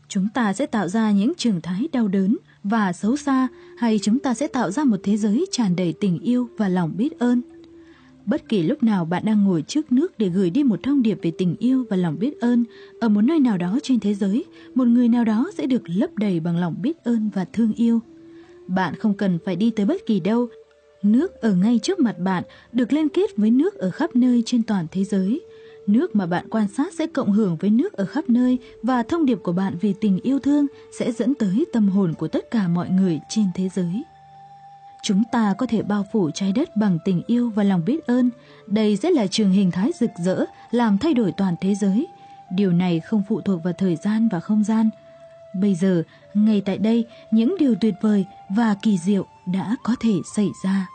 Chúng ta sẽ tạo ra những trường thái đau đớn và xấu xa hay chúng ta sẽ tạo ra một thế giới tràn đầy tình yêu và lòng biết ơn? Bất kỳ lúc nào bạn đang ngồi trước nước để gửi đi một thông điệp về tình yêu và lòng biết ơn, ở một nơi nào đó trên thế giới, một người nào đó sẽ được lấp đầy bằng lòng biết ơn và thương yêu. Bạn không cần phải đi tới bất kỳ đâu. Nước ở ngay trước mặt bạn được liên kết với nước ở khắp nơi trên toàn thế giới. Nước mà bạn quan sát sẽ cộng hưởng với nước ở khắp nơi và thông điệp của bạn về tình yêu thương sẽ dẫn tới tâm hồn của tất cả mọi người trên thế giới. Chúng ta có thể bao phủ trái đất bằng tình yêu và lòng biết ơn. Đây sẽ là trường hình thái rực rỡ, làm thay đổi toàn thế giới. Điều này không phụ thuộc vào thời gian và không gian. Bây giờ, ngay tại đây, những điều tuyệt vời và kỳ diệu đã có thể xảy ra.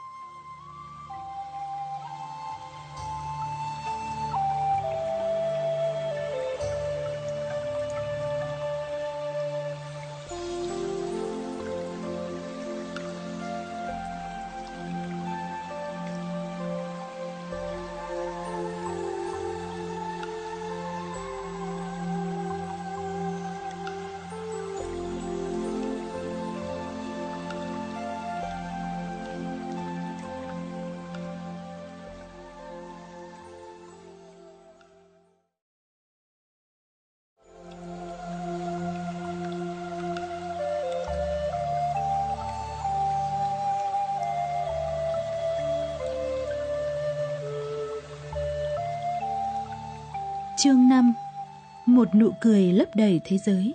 Một nụ cười lấp đầy thế giới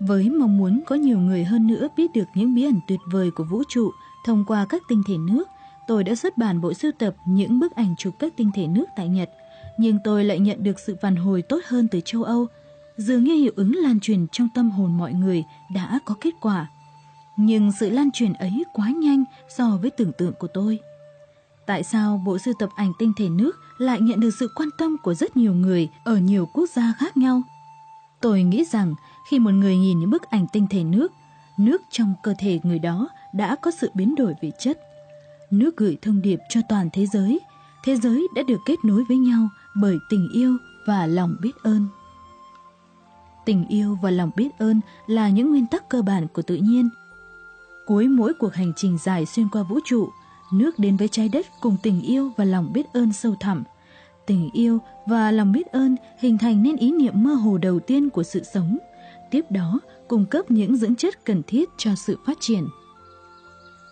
Với mong muốn có nhiều người hơn nữa biết được những bí ẩn tuyệt vời của vũ trụ thông qua các tinh thể nước, tôi đã xuất bản bộ sưu tập những bức ảnh chụp các tinh thể nước tại Nhật, nhưng tôi lại nhận được sự phản hồi tốt hơn từ châu Âu. Dường như hiệu ứng lan truyền trong tâm hồn mọi người đã có kết quả. Nhưng sự lan truyền ấy quá nhanh so với tưởng tượng của tôi. Tại sao bộ sưu tập ảnh tinh thể nước lại nhận được sự quan tâm của rất nhiều người ở nhiều quốc gia khác nhau? Tôi nghĩ rằng khi một người nhìn những bức ảnh tinh thể nước, nước trong cơ thể người đó đã có sự biến đổi về chất. Nước gửi thông điệp cho toàn thế giới. Thế giới đã được kết nối với nhau bởi tình yêu và lòng biết ơn. Tình yêu và lòng biết ơn là những nguyên tắc cơ bản của tự nhiên. Cuối mỗi cuộc hành trình dài xuyên qua vũ trụ, nước đến với trái đất cùng tình yêu và lòng biết ơn sâu thẳm. Tình yêu và lòng biết ơn hình thành nên ý niệm mơ hồ đầu tiên của sự sống. Tiếp đó, cung cấp những dưỡng chất cần thiết cho sự phát triển.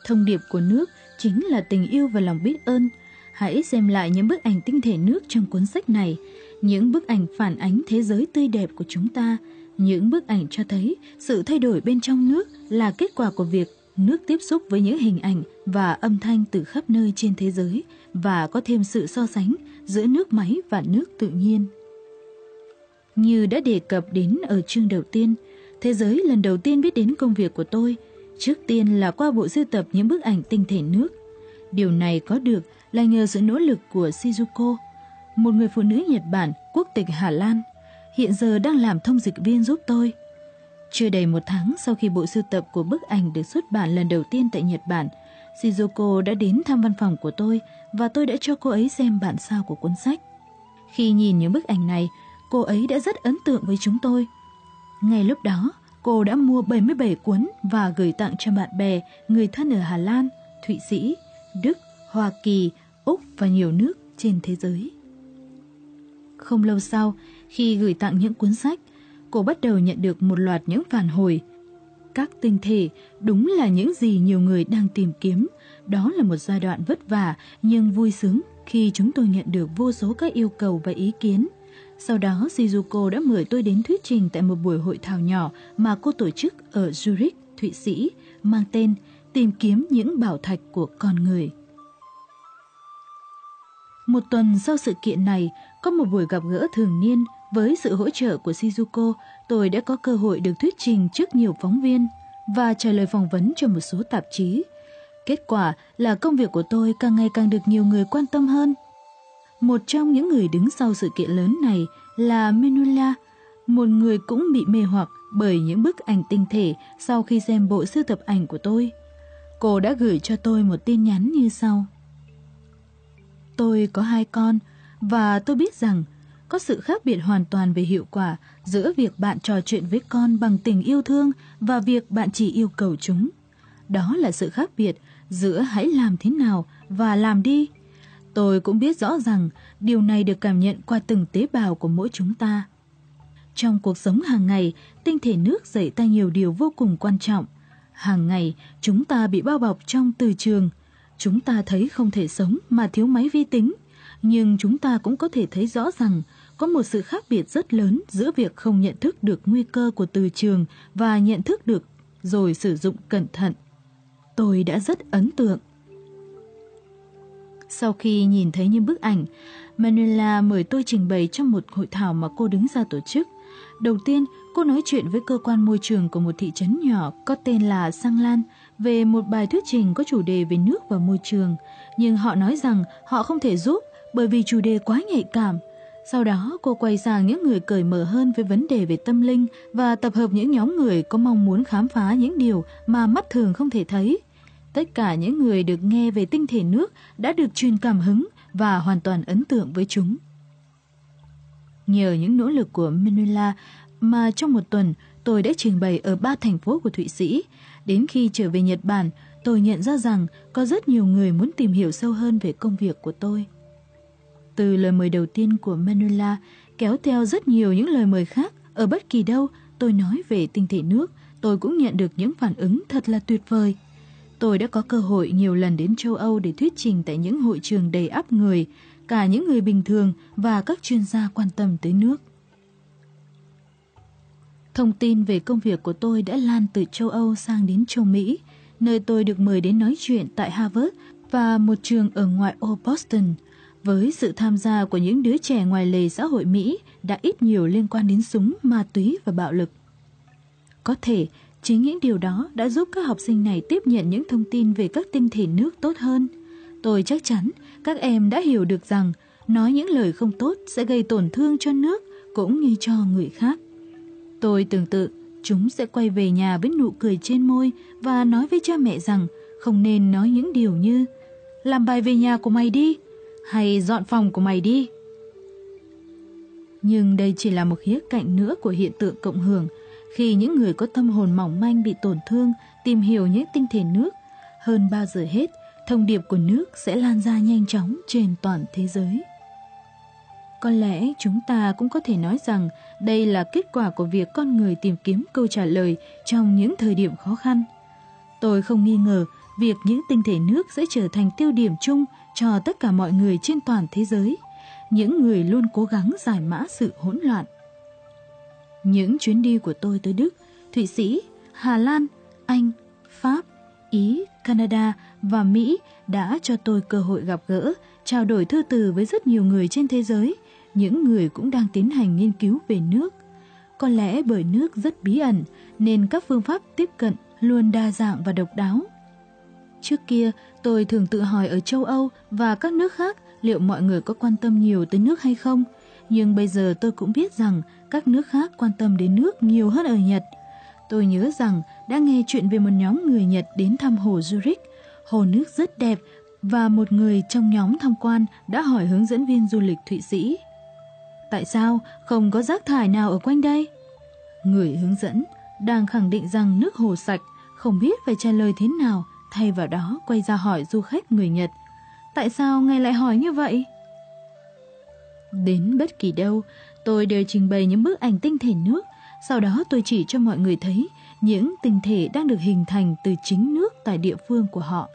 Thông điệp của nước chính là tình yêu và lòng biết ơn. Hãy xem lại những bức ảnh tinh thể nước trong cuốn sách này, những bức ảnh phản ánh thế giới tươi đẹp của chúng ta, những bức ảnh cho thấy sự thay đổi bên trong nước là kết quả của việc nước tiếp xúc với những hình ảnh và âm thanh từ khắp nơi trên thế giới và có thêm sự so sánh giữa nước máy và nước tự nhiên. Như đã đề cập đến ở chương đầu tiên, thế giới lần đầu tiên biết đến công việc của tôi, trước tiên là qua bộ sưu tập những bức ảnh tinh thể nước. Điều này có được là nhờ sự nỗ lực của Shizuko, một người phụ nữ Nhật Bản quốc tịch Hà Lan, hiện giờ đang làm thông dịch viên giúp tôi. Chưa đầy một tháng sau khi bộ sưu tập của bức ảnh được xuất bản lần đầu tiên tại Nhật Bản, Shizuko đã đến thăm văn phòng của tôi và tôi đã cho cô ấy xem bản sao của cuốn sách. Khi nhìn những bức ảnh này, cô ấy đã rất ấn tượng với chúng tôi. Ngay lúc đó, cô đã mua 77 cuốn và gửi tặng cho bạn bè, người thân ở Hà Lan, Thụy Sĩ, Đức, Hoa Kỳ, Úc và nhiều nước trên thế giới. Không lâu sau, khi gửi tặng những cuốn sách, cô bắt đầu nhận được một loạt những phản hồi. Các tinh thể đúng là những gì nhiều người đang tìm kiếm. Đó là một giai đoạn vất vả nhưng vui sướng khi chúng tôi nhận được vô số các yêu cầu và ý kiến. Sau đó, Shizuko đã mời tôi đến thuyết trình tại một buổi hội thảo nhỏ mà cô tổ chức ở Zurich, Thụy Sĩ, mang tên Tìm kiếm những bảo thạch của con người. Một tuần sau sự kiện này, có một buổi gặp gỡ thường niên với sự hỗ trợ của Shizuko, tôi đã có cơ hội được thuyết trình trước nhiều phóng viên và trả lời phỏng vấn cho một số tạp chí. Kết quả là công việc của tôi càng ngày càng được nhiều người quan tâm hơn. Một trong những người đứng sau sự kiện lớn này là Menula, một người cũng bị mê hoặc bởi những bức ảnh tinh thể sau khi xem bộ sưu tập ảnh của tôi. Cô đã gửi cho tôi một tin nhắn như sau. Tôi có hai con và tôi biết rằng có sự khác biệt hoàn toàn về hiệu quả giữa việc bạn trò chuyện với con bằng tình yêu thương và việc bạn chỉ yêu cầu chúng. Đó là sự khác biệt giữa hãy làm thế nào và làm đi. Tôi cũng biết rõ rằng điều này được cảm nhận qua từng tế bào của mỗi chúng ta. Trong cuộc sống hàng ngày, tinh thể nước dạy ta nhiều điều vô cùng quan trọng. Hàng ngày, chúng ta bị bao bọc trong từ trường. Chúng ta thấy không thể sống mà thiếu máy vi tính. Nhưng chúng ta cũng có thể thấy rõ rằng có một sự khác biệt rất lớn giữa việc không nhận thức được nguy cơ của từ trường và nhận thức được rồi sử dụng cẩn thận. Tôi đã rất ấn tượng. Sau khi nhìn thấy những bức ảnh, Manuela mời tôi trình bày trong một hội thảo mà cô đứng ra tổ chức. Đầu tiên, cô nói chuyện với cơ quan môi trường của một thị trấn nhỏ có tên là Sang Lan về một bài thuyết trình có chủ đề về nước và môi trường. Nhưng họ nói rằng họ không thể giúp bởi vì chủ đề quá nhạy cảm sau đó cô quay sang những người cởi mở hơn với vấn đề về tâm linh và tập hợp những nhóm người có mong muốn khám phá những điều mà mắt thường không thể thấy. Tất cả những người được nghe về tinh thể nước đã được truyền cảm hứng và hoàn toàn ấn tượng với chúng. Nhờ những nỗ lực của Manuela mà trong một tuần tôi đã trình bày ở ba thành phố của Thụy Sĩ. Đến khi trở về Nhật Bản, tôi nhận ra rằng có rất nhiều người muốn tìm hiểu sâu hơn về công việc của tôi. Từ lời mời đầu tiên của Manuela kéo theo rất nhiều những lời mời khác ở bất kỳ đâu tôi nói về tinh thể nước, tôi cũng nhận được những phản ứng thật là tuyệt vời. Tôi đã có cơ hội nhiều lần đến châu Âu để thuyết trình tại những hội trường đầy ắp người, cả những người bình thường và các chuyên gia quan tâm tới nước. Thông tin về công việc của tôi đã lan từ châu Âu sang đến châu Mỹ, nơi tôi được mời đến nói chuyện tại Harvard và một trường ở ngoại ô Boston với sự tham gia của những đứa trẻ ngoài lề xã hội Mỹ đã ít nhiều liên quan đến súng, ma túy và bạo lực. Có thể chính những điều đó đã giúp các học sinh này tiếp nhận những thông tin về các tinh thể nước tốt hơn. Tôi chắc chắn các em đã hiểu được rằng nói những lời không tốt sẽ gây tổn thương cho nước cũng như cho người khác. Tôi tưởng tượng chúng sẽ quay về nhà với nụ cười trên môi và nói với cha mẹ rằng không nên nói những điều như làm bài về nhà của mày đi hay dọn phòng của mày đi. Nhưng đây chỉ là một khía cạnh nữa của hiện tượng cộng hưởng khi những người có tâm hồn mỏng manh bị tổn thương tìm hiểu những tinh thể nước. Hơn bao giờ hết, thông điệp của nước sẽ lan ra nhanh chóng trên toàn thế giới. Có lẽ chúng ta cũng có thể nói rằng đây là kết quả của việc con người tìm kiếm câu trả lời trong những thời điểm khó khăn. Tôi không nghi ngờ việc những tinh thể nước sẽ trở thành tiêu điểm chung cho tất cả mọi người trên toàn thế giới, những người luôn cố gắng giải mã sự hỗn loạn. Những chuyến đi của tôi tới Đức, Thụy Sĩ, Hà Lan, Anh, Pháp, Ý, Canada và Mỹ đã cho tôi cơ hội gặp gỡ, trao đổi thư từ với rất nhiều người trên thế giới, những người cũng đang tiến hành nghiên cứu về nước. Có lẽ bởi nước rất bí ẩn nên các phương pháp tiếp cận luôn đa dạng và độc đáo. Trước kia, tôi thường tự hỏi ở châu Âu và các nước khác liệu mọi người có quan tâm nhiều tới nước hay không. Nhưng bây giờ tôi cũng biết rằng các nước khác quan tâm đến nước nhiều hơn ở Nhật. Tôi nhớ rằng đã nghe chuyện về một nhóm người Nhật đến thăm hồ Zurich. Hồ nước rất đẹp và một người trong nhóm tham quan đã hỏi hướng dẫn viên du lịch Thụy Sĩ. Tại sao không có rác thải nào ở quanh đây? Người hướng dẫn đang khẳng định rằng nước hồ sạch, không biết phải trả lời thế nào, thay vào đó quay ra hỏi du khách người Nhật. Tại sao ngài lại hỏi như vậy? Đến bất kỳ đâu, tôi đều trình bày những bức ảnh tinh thể nước, sau đó tôi chỉ cho mọi người thấy những tinh thể đang được hình thành từ chính nước tại địa phương của họ.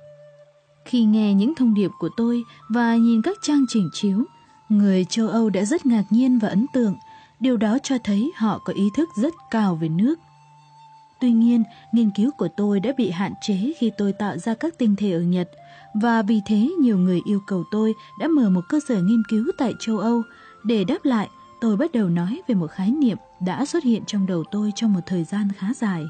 Khi nghe những thông điệp của tôi và nhìn các trang trình chiếu, người châu Âu đã rất ngạc nhiên và ấn tượng. Điều đó cho thấy họ có ý thức rất cao về nước. Tuy nhiên, nghiên cứu của tôi đã bị hạn chế khi tôi tạo ra các tinh thể ở Nhật, và vì thế nhiều người yêu cầu tôi đã mở một cơ sở nghiên cứu tại châu Âu. Để đáp lại, tôi bắt đầu nói về một khái niệm đã xuất hiện trong đầu tôi trong một thời gian khá dài.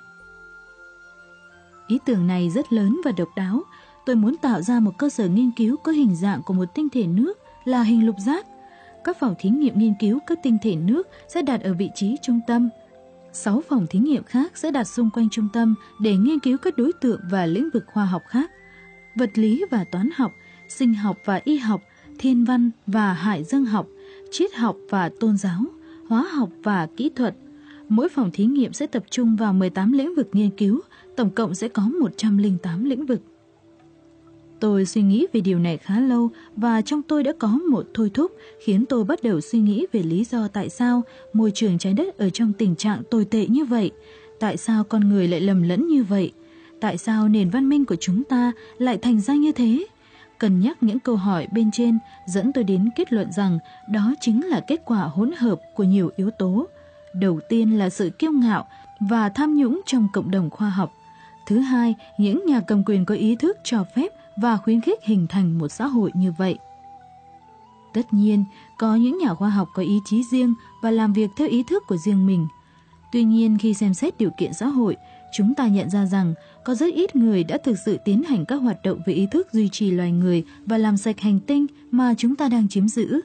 Ý tưởng này rất lớn và độc đáo. Tôi muốn tạo ra một cơ sở nghiên cứu có hình dạng của một tinh thể nước là hình lục giác. Các phòng thí nghiệm nghiên cứu các tinh thể nước sẽ đặt ở vị trí trung tâm. Sáu phòng thí nghiệm khác sẽ đặt xung quanh trung tâm để nghiên cứu các đối tượng và lĩnh vực khoa học khác. Vật lý và toán học, sinh học và y học, thiên văn và hải dương học, triết học và tôn giáo, hóa học và kỹ thuật. Mỗi phòng thí nghiệm sẽ tập trung vào 18 lĩnh vực nghiên cứu, tổng cộng sẽ có 108 lĩnh vực. Tôi suy nghĩ về điều này khá lâu và trong tôi đã có một thôi thúc khiến tôi bắt đầu suy nghĩ về lý do tại sao môi trường trái đất ở trong tình trạng tồi tệ như vậy. Tại sao con người lại lầm lẫn như vậy? Tại sao nền văn minh của chúng ta lại thành ra như thế? Cần nhắc những câu hỏi bên trên dẫn tôi đến kết luận rằng đó chính là kết quả hỗn hợp của nhiều yếu tố. Đầu tiên là sự kiêu ngạo và tham nhũng trong cộng đồng khoa học. Thứ hai, những nhà cầm quyền có ý thức cho phép và khuyến khích hình thành một xã hội như vậy. Tất nhiên, có những nhà khoa học có ý chí riêng và làm việc theo ý thức của riêng mình. Tuy nhiên, khi xem xét điều kiện xã hội, chúng ta nhận ra rằng có rất ít người đã thực sự tiến hành các hoạt động về ý thức duy trì loài người và làm sạch hành tinh mà chúng ta đang chiếm giữ.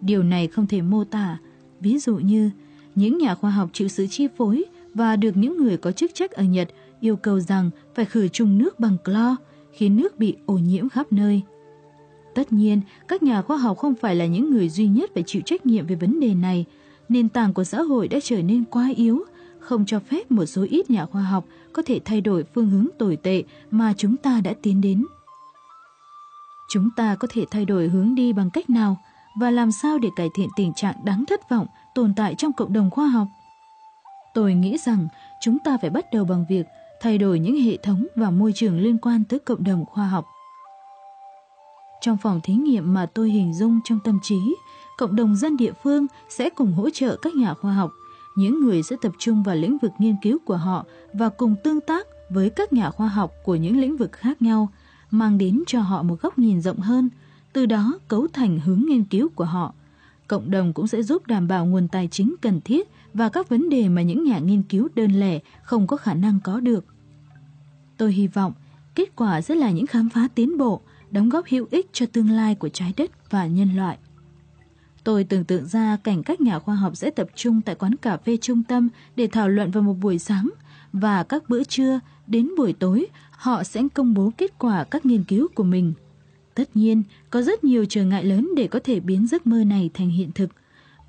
Điều này không thể mô tả. Ví dụ như, những nhà khoa học chịu sự chi phối và được những người có chức trách ở Nhật yêu cầu rằng phải khử trùng nước bằng clo, khiến nước bị ô nhiễm khắp nơi. Tất nhiên, các nhà khoa học không phải là những người duy nhất phải chịu trách nhiệm về vấn đề này. Nền tảng của xã hội đã trở nên quá yếu, không cho phép một số ít nhà khoa học có thể thay đổi phương hướng tồi tệ mà chúng ta đã tiến đến. Chúng ta có thể thay đổi hướng đi bằng cách nào và làm sao để cải thiện tình trạng đáng thất vọng tồn tại trong cộng đồng khoa học? Tôi nghĩ rằng chúng ta phải bắt đầu bằng việc thay đổi những hệ thống và môi trường liên quan tới cộng đồng khoa học. Trong phòng thí nghiệm mà tôi hình dung trong tâm trí, cộng đồng dân địa phương sẽ cùng hỗ trợ các nhà khoa học. Những người sẽ tập trung vào lĩnh vực nghiên cứu của họ và cùng tương tác với các nhà khoa học của những lĩnh vực khác nhau. mang đến cho họ một góc nhìn rộng hơn, từ đó cấu thành hướng nghiên cứu của họ. Cộng đồng cũng sẽ giúp đảm bảo nguồn tài chính cần thiết và các vấn đề mà những nhà nghiên cứu đơn lẻ không có khả năng có được. Tôi hy vọng kết quả sẽ là những khám phá tiến bộ, đóng góp hữu ích cho tương lai của trái đất và nhân loại. Tôi tưởng tượng ra cảnh các nhà khoa học sẽ tập trung tại quán cà phê trung tâm để thảo luận vào một buổi sáng và các bữa trưa đến buổi tối họ sẽ công bố kết quả các nghiên cứu của mình. Tất nhiên, có rất nhiều trở ngại lớn để có thể biến giấc mơ này thành hiện thực.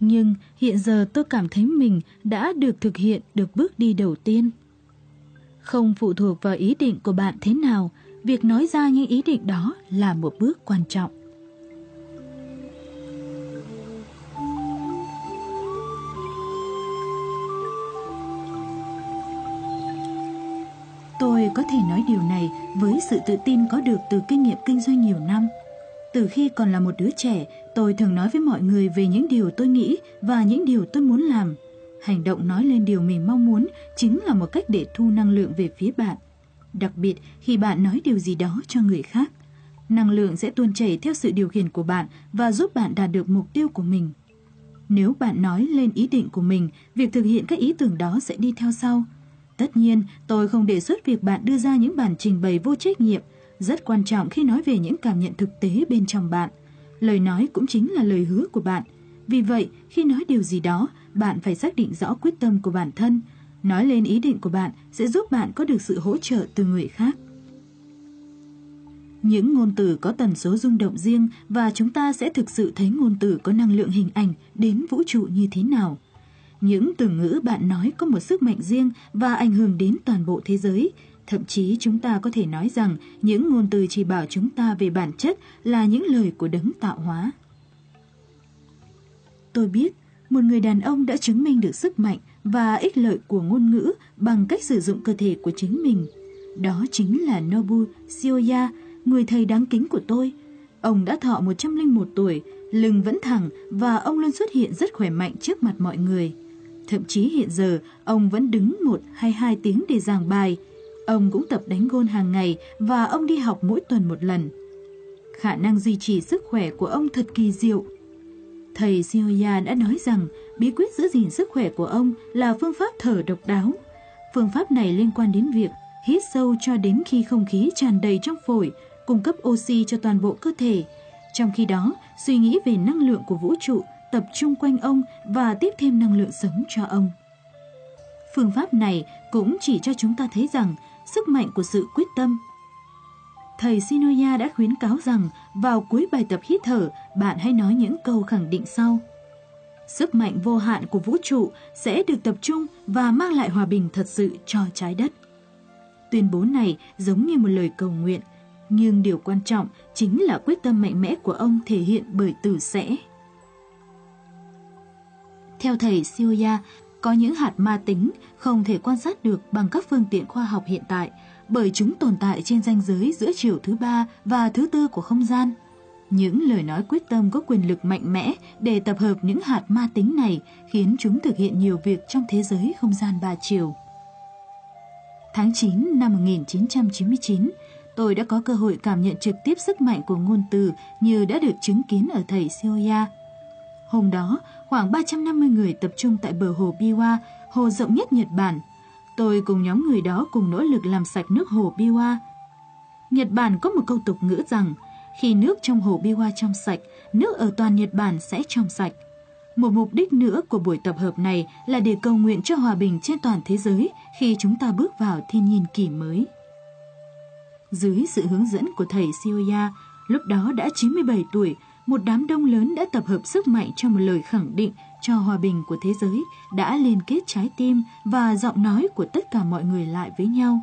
Nhưng hiện giờ tôi cảm thấy mình đã được thực hiện được bước đi đầu tiên. Không phụ thuộc vào ý định của bạn thế nào, việc nói ra những ý định đó là một bước quan trọng. Tôi có thể nói điều này với sự tự tin có được từ kinh nghiệm kinh doanh nhiều năm. Từ khi còn là một đứa trẻ, tôi thường nói với mọi người về những điều tôi nghĩ và những điều tôi muốn làm. Hành động nói lên điều mình mong muốn chính là một cách để thu năng lượng về phía bạn. Đặc biệt khi bạn nói điều gì đó cho người khác. Năng lượng sẽ tuôn chảy theo sự điều khiển của bạn và giúp bạn đạt được mục tiêu của mình. Nếu bạn nói lên ý định của mình, việc thực hiện các ý tưởng đó sẽ đi theo sau. Tất nhiên, tôi không đề xuất việc bạn đưa ra những bản trình bày vô trách nhiệm, rất quan trọng khi nói về những cảm nhận thực tế bên trong bạn. Lời nói cũng chính là lời hứa của bạn. Vì vậy, khi nói điều gì đó, bạn phải xác định rõ quyết tâm của bản thân. Nói lên ý định của bạn sẽ giúp bạn có được sự hỗ trợ từ người khác. Những ngôn từ có tần số rung động riêng và chúng ta sẽ thực sự thấy ngôn từ có năng lượng hình ảnh đến vũ trụ như thế nào. Những từ ngữ bạn nói có một sức mạnh riêng và ảnh hưởng đến toàn bộ thế giới. Thậm chí chúng ta có thể nói rằng những ngôn từ chỉ bảo chúng ta về bản chất là những lời của đấng tạo hóa. Tôi biết, một người đàn ông đã chứng minh được sức mạnh và ích lợi của ngôn ngữ bằng cách sử dụng cơ thể của chính mình. Đó chính là Nobu Shioya, người thầy đáng kính của tôi. Ông đã thọ 101 tuổi, lưng vẫn thẳng và ông luôn xuất hiện rất khỏe mạnh trước mặt mọi người. Thậm chí hiện giờ, ông vẫn đứng một hay hai tiếng để giảng bài. Ông cũng tập đánh gôn hàng ngày và ông đi học mỗi tuần một lần. Khả năng duy trì sức khỏe của ông thật kỳ diệu. Thầy Sioya đã nói rằng bí quyết giữ gìn sức khỏe của ông là phương pháp thở độc đáo. Phương pháp này liên quan đến việc hít sâu cho đến khi không khí tràn đầy trong phổi, cung cấp oxy cho toàn bộ cơ thể. Trong khi đó, suy nghĩ về năng lượng của vũ trụ tập trung quanh ông và tiếp thêm năng lượng sống cho ông. Phương pháp này cũng chỉ cho chúng ta thấy rằng sức mạnh của sự quyết tâm. Thầy Sinoya đã khuyến cáo rằng vào cuối bài tập hít thở, bạn hãy nói những câu khẳng định sau. Sức mạnh vô hạn của vũ trụ sẽ được tập trung và mang lại hòa bình thật sự cho trái đất. Tuyên bố này giống như một lời cầu nguyện, nhưng điều quan trọng chính là quyết tâm mạnh mẽ của ông thể hiện bởi từ sẽ. Theo thầy Sioya, có những hạt ma tính không thể quan sát được bằng các phương tiện khoa học hiện tại bởi chúng tồn tại trên ranh giới giữa chiều thứ ba và thứ tư của không gian. Những lời nói quyết tâm có quyền lực mạnh mẽ để tập hợp những hạt ma tính này khiến chúng thực hiện nhiều việc trong thế giới không gian ba chiều. Tháng 9 năm 1999, tôi đã có cơ hội cảm nhận trực tiếp sức mạnh của ngôn từ như đã được chứng kiến ở thầy Sioya. Hôm đó, khoảng 350 người tập trung tại bờ hồ Biwa, hồ rộng nhất Nhật Bản. Tôi cùng nhóm người đó cùng nỗ lực làm sạch nước hồ Biwa. Nhật Bản có một câu tục ngữ rằng, khi nước trong hồ Biwa trong sạch, nước ở toàn Nhật Bản sẽ trong sạch. Một mục đích nữa của buổi tập hợp này là để cầu nguyện cho hòa bình trên toàn thế giới khi chúng ta bước vào thiên nhiên kỷ mới. Dưới sự hướng dẫn của thầy Sioya, lúc đó đã 97 tuổi, một đám đông lớn đã tập hợp sức mạnh cho một lời khẳng định cho hòa bình của thế giới đã liên kết trái tim và giọng nói của tất cả mọi người lại với nhau.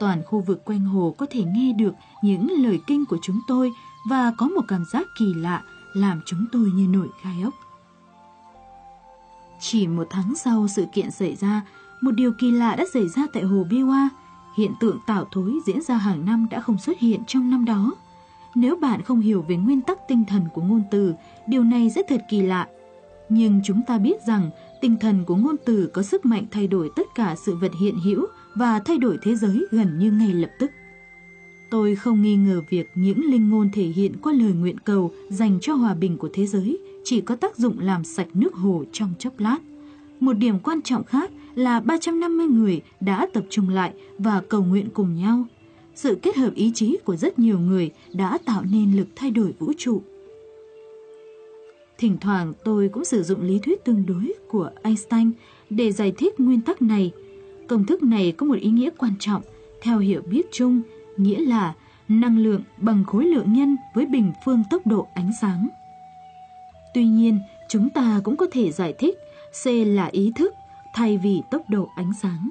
Toàn khu vực quanh hồ có thể nghe được những lời kinh của chúng tôi và có một cảm giác kỳ lạ làm chúng tôi như nổi gai ốc. Chỉ một tháng sau sự kiện xảy ra, một điều kỳ lạ đã xảy ra tại hồ Biwa. Hiện tượng tảo thối diễn ra hàng năm đã không xuất hiện trong năm đó. Nếu bạn không hiểu về nguyên tắc tinh thần của ngôn từ, điều này rất thật kỳ lạ. Nhưng chúng ta biết rằng tinh thần của ngôn từ có sức mạnh thay đổi tất cả sự vật hiện hữu và thay đổi thế giới gần như ngay lập tức. Tôi không nghi ngờ việc những linh ngôn thể hiện qua lời nguyện cầu dành cho hòa bình của thế giới chỉ có tác dụng làm sạch nước hồ trong chốc lát. Một điểm quan trọng khác là 350 người đã tập trung lại và cầu nguyện cùng nhau. Sự kết hợp ý chí của rất nhiều người đã tạo nên lực thay đổi vũ trụ. Thỉnh thoảng tôi cũng sử dụng lý thuyết tương đối của Einstein để giải thích nguyên tắc này. Công thức này có một ý nghĩa quan trọng theo hiểu biết chung, nghĩa là năng lượng bằng khối lượng nhân với bình phương tốc độ ánh sáng. Tuy nhiên, chúng ta cũng có thể giải thích C là ý thức thay vì tốc độ ánh sáng.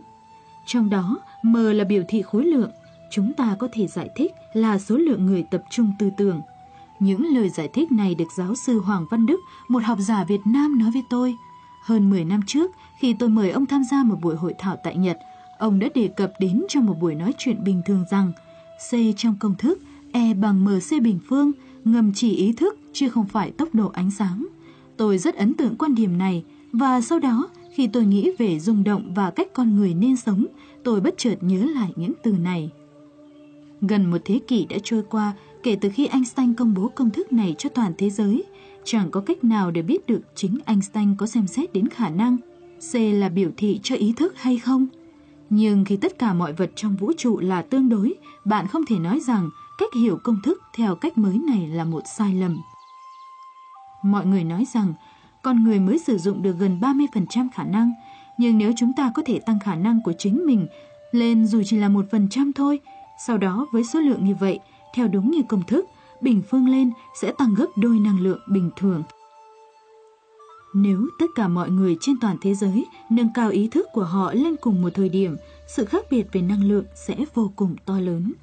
Trong đó, M là biểu thị khối lượng, chúng ta có thể giải thích là số lượng người tập trung tư tưởng. Những lời giải thích này được giáo sư Hoàng Văn Đức, một học giả Việt Nam nói với tôi. Hơn 10 năm trước, khi tôi mời ông tham gia một buổi hội thảo tại Nhật, ông đã đề cập đến trong một buổi nói chuyện bình thường rằng C trong công thức E bằng MC bình phương ngầm chỉ ý thức chứ không phải tốc độ ánh sáng. Tôi rất ấn tượng quan điểm này và sau đó khi tôi nghĩ về rung động và cách con người nên sống, tôi bất chợt nhớ lại những từ này. Gần một thế kỷ đã trôi qua kể từ khi Einstein công bố công thức này cho toàn thế giới. Chẳng có cách nào để biết được chính Einstein có xem xét đến khả năng C là biểu thị cho ý thức hay không. Nhưng khi tất cả mọi vật trong vũ trụ là tương đối, bạn không thể nói rằng cách hiểu công thức theo cách mới này là một sai lầm. Mọi người nói rằng con người mới sử dụng được gần 30% khả năng, nhưng nếu chúng ta có thể tăng khả năng của chính mình lên dù chỉ là 1% thôi, sau đó với số lượng như vậy, theo đúng như công thức, bình phương lên sẽ tăng gấp đôi năng lượng bình thường. Nếu tất cả mọi người trên toàn thế giới nâng cao ý thức của họ lên cùng một thời điểm, sự khác biệt về năng lượng sẽ vô cùng to lớn.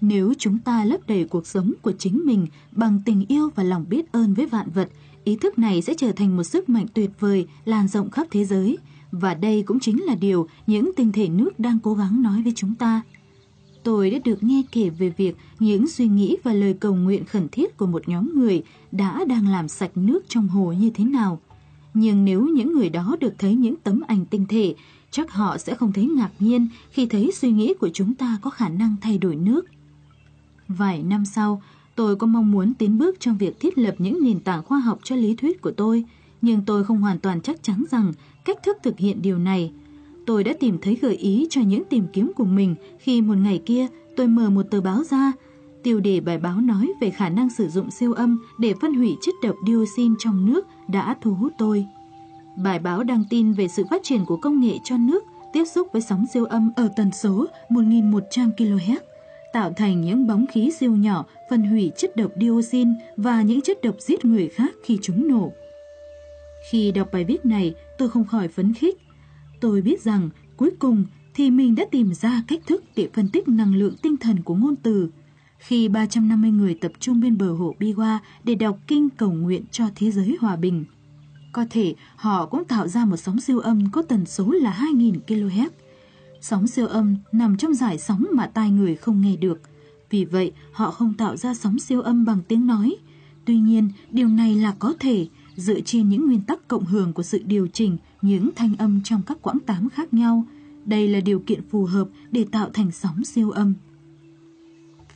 Nếu chúng ta lấp đầy cuộc sống của chính mình bằng tình yêu và lòng biết ơn với vạn vật, ý thức này sẽ trở thành một sức mạnh tuyệt vời lan rộng khắp thế giới. Và đây cũng chính là điều những tinh thể nước đang cố gắng nói với chúng ta. Tôi đã được nghe kể về việc những suy nghĩ và lời cầu nguyện khẩn thiết của một nhóm người đã đang làm sạch nước trong hồ như thế nào. Nhưng nếu những người đó được thấy những tấm ảnh tinh thể, chắc họ sẽ không thấy ngạc nhiên khi thấy suy nghĩ của chúng ta có khả năng thay đổi nước. Vài năm sau, tôi có mong muốn tiến bước trong việc thiết lập những nền tảng khoa học cho lý thuyết của tôi, nhưng tôi không hoàn toàn chắc chắn rằng cách thức thực hiện điều này. Tôi đã tìm thấy gợi ý cho những tìm kiếm của mình khi một ngày kia tôi mở một tờ báo ra. Tiêu đề bài báo nói về khả năng sử dụng siêu âm để phân hủy chất độc dioxin trong nước đã thu hút tôi. Bài báo đăng tin về sự phát triển của công nghệ cho nước tiếp xúc với sóng siêu âm ở tần số 1.100 kHz tạo thành những bóng khí siêu nhỏ phân hủy chất độc dioxin và những chất độc giết người khác khi chúng nổ. Khi đọc bài viết này, tôi không khỏi phấn khích. Tôi biết rằng cuối cùng thì mình đã tìm ra cách thức để phân tích năng lượng tinh thần của ngôn từ. Khi 350 người tập trung bên bờ hồ Biwa để đọc kinh cầu nguyện cho thế giới hòa bình. Có thể họ cũng tạo ra một sóng siêu âm có tần số là 2.000 kHz Sóng siêu âm nằm trong giải sóng mà tai người không nghe được. Vì vậy, họ không tạo ra sóng siêu âm bằng tiếng nói. Tuy nhiên, điều này là có thể dựa trên những nguyên tắc cộng hưởng của sự điều chỉnh những thanh âm trong các quãng tám khác nhau. Đây là điều kiện phù hợp để tạo thành sóng siêu âm.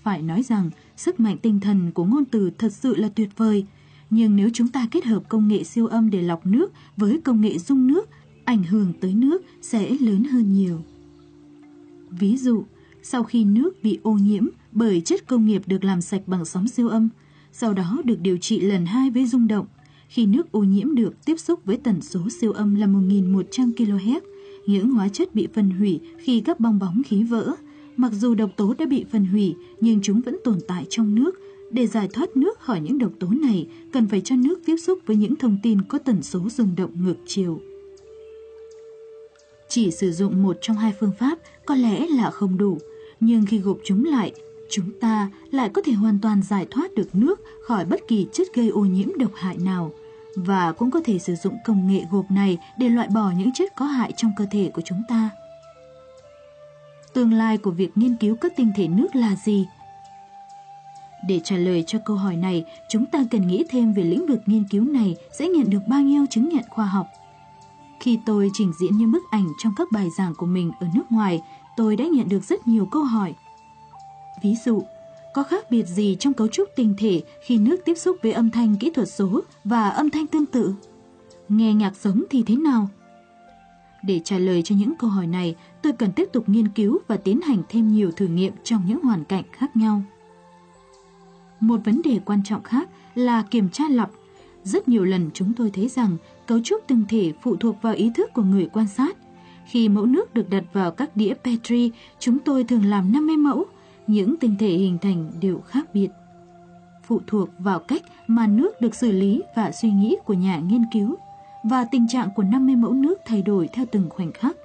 Phải nói rằng, sức mạnh tinh thần của ngôn từ thật sự là tuyệt vời. Nhưng nếu chúng ta kết hợp công nghệ siêu âm để lọc nước với công nghệ dung nước, ảnh hưởng tới nước sẽ lớn hơn nhiều. Ví dụ, sau khi nước bị ô nhiễm bởi chất công nghiệp được làm sạch bằng sóng siêu âm, sau đó được điều trị lần hai với rung động, khi nước ô nhiễm được tiếp xúc với tần số siêu âm là 1.100 kHz, những hóa chất bị phân hủy khi các bong bóng khí vỡ. Mặc dù độc tố đã bị phân hủy, nhưng chúng vẫn tồn tại trong nước. Để giải thoát nước khỏi những độc tố này, cần phải cho nước tiếp xúc với những thông tin có tần số rung động ngược chiều. Chỉ sử dụng một trong hai phương pháp có lẽ là không đủ, nhưng khi gộp chúng lại, chúng ta lại có thể hoàn toàn giải thoát được nước khỏi bất kỳ chất gây ô nhiễm độc hại nào. Và cũng có thể sử dụng công nghệ gộp này để loại bỏ những chất có hại trong cơ thể của chúng ta. Tương lai của việc nghiên cứu các tinh thể nước là gì? Để trả lời cho câu hỏi này, chúng ta cần nghĩ thêm về lĩnh vực nghiên cứu này sẽ nhận được bao nhiêu chứng nhận khoa học. Khi tôi trình diễn những bức ảnh trong các bài giảng của mình ở nước ngoài, tôi đã nhận được rất nhiều câu hỏi. Ví dụ, có khác biệt gì trong cấu trúc tinh thể khi nước tiếp xúc với âm thanh kỹ thuật số và âm thanh tương tự? Nghe nhạc sống thì thế nào? Để trả lời cho những câu hỏi này, tôi cần tiếp tục nghiên cứu và tiến hành thêm nhiều thử nghiệm trong những hoàn cảnh khác nhau. Một vấn đề quan trọng khác là kiểm tra lọc. Rất nhiều lần chúng tôi thấy rằng cấu trúc tinh thể phụ thuộc vào ý thức của người quan sát. Khi mẫu nước được đặt vào các đĩa Petri, chúng tôi thường làm 50 mẫu, những tinh thể hình thành đều khác biệt. Phụ thuộc vào cách mà nước được xử lý và suy nghĩ của nhà nghiên cứu và tình trạng của 50 mẫu nước thay đổi theo từng khoảnh khắc.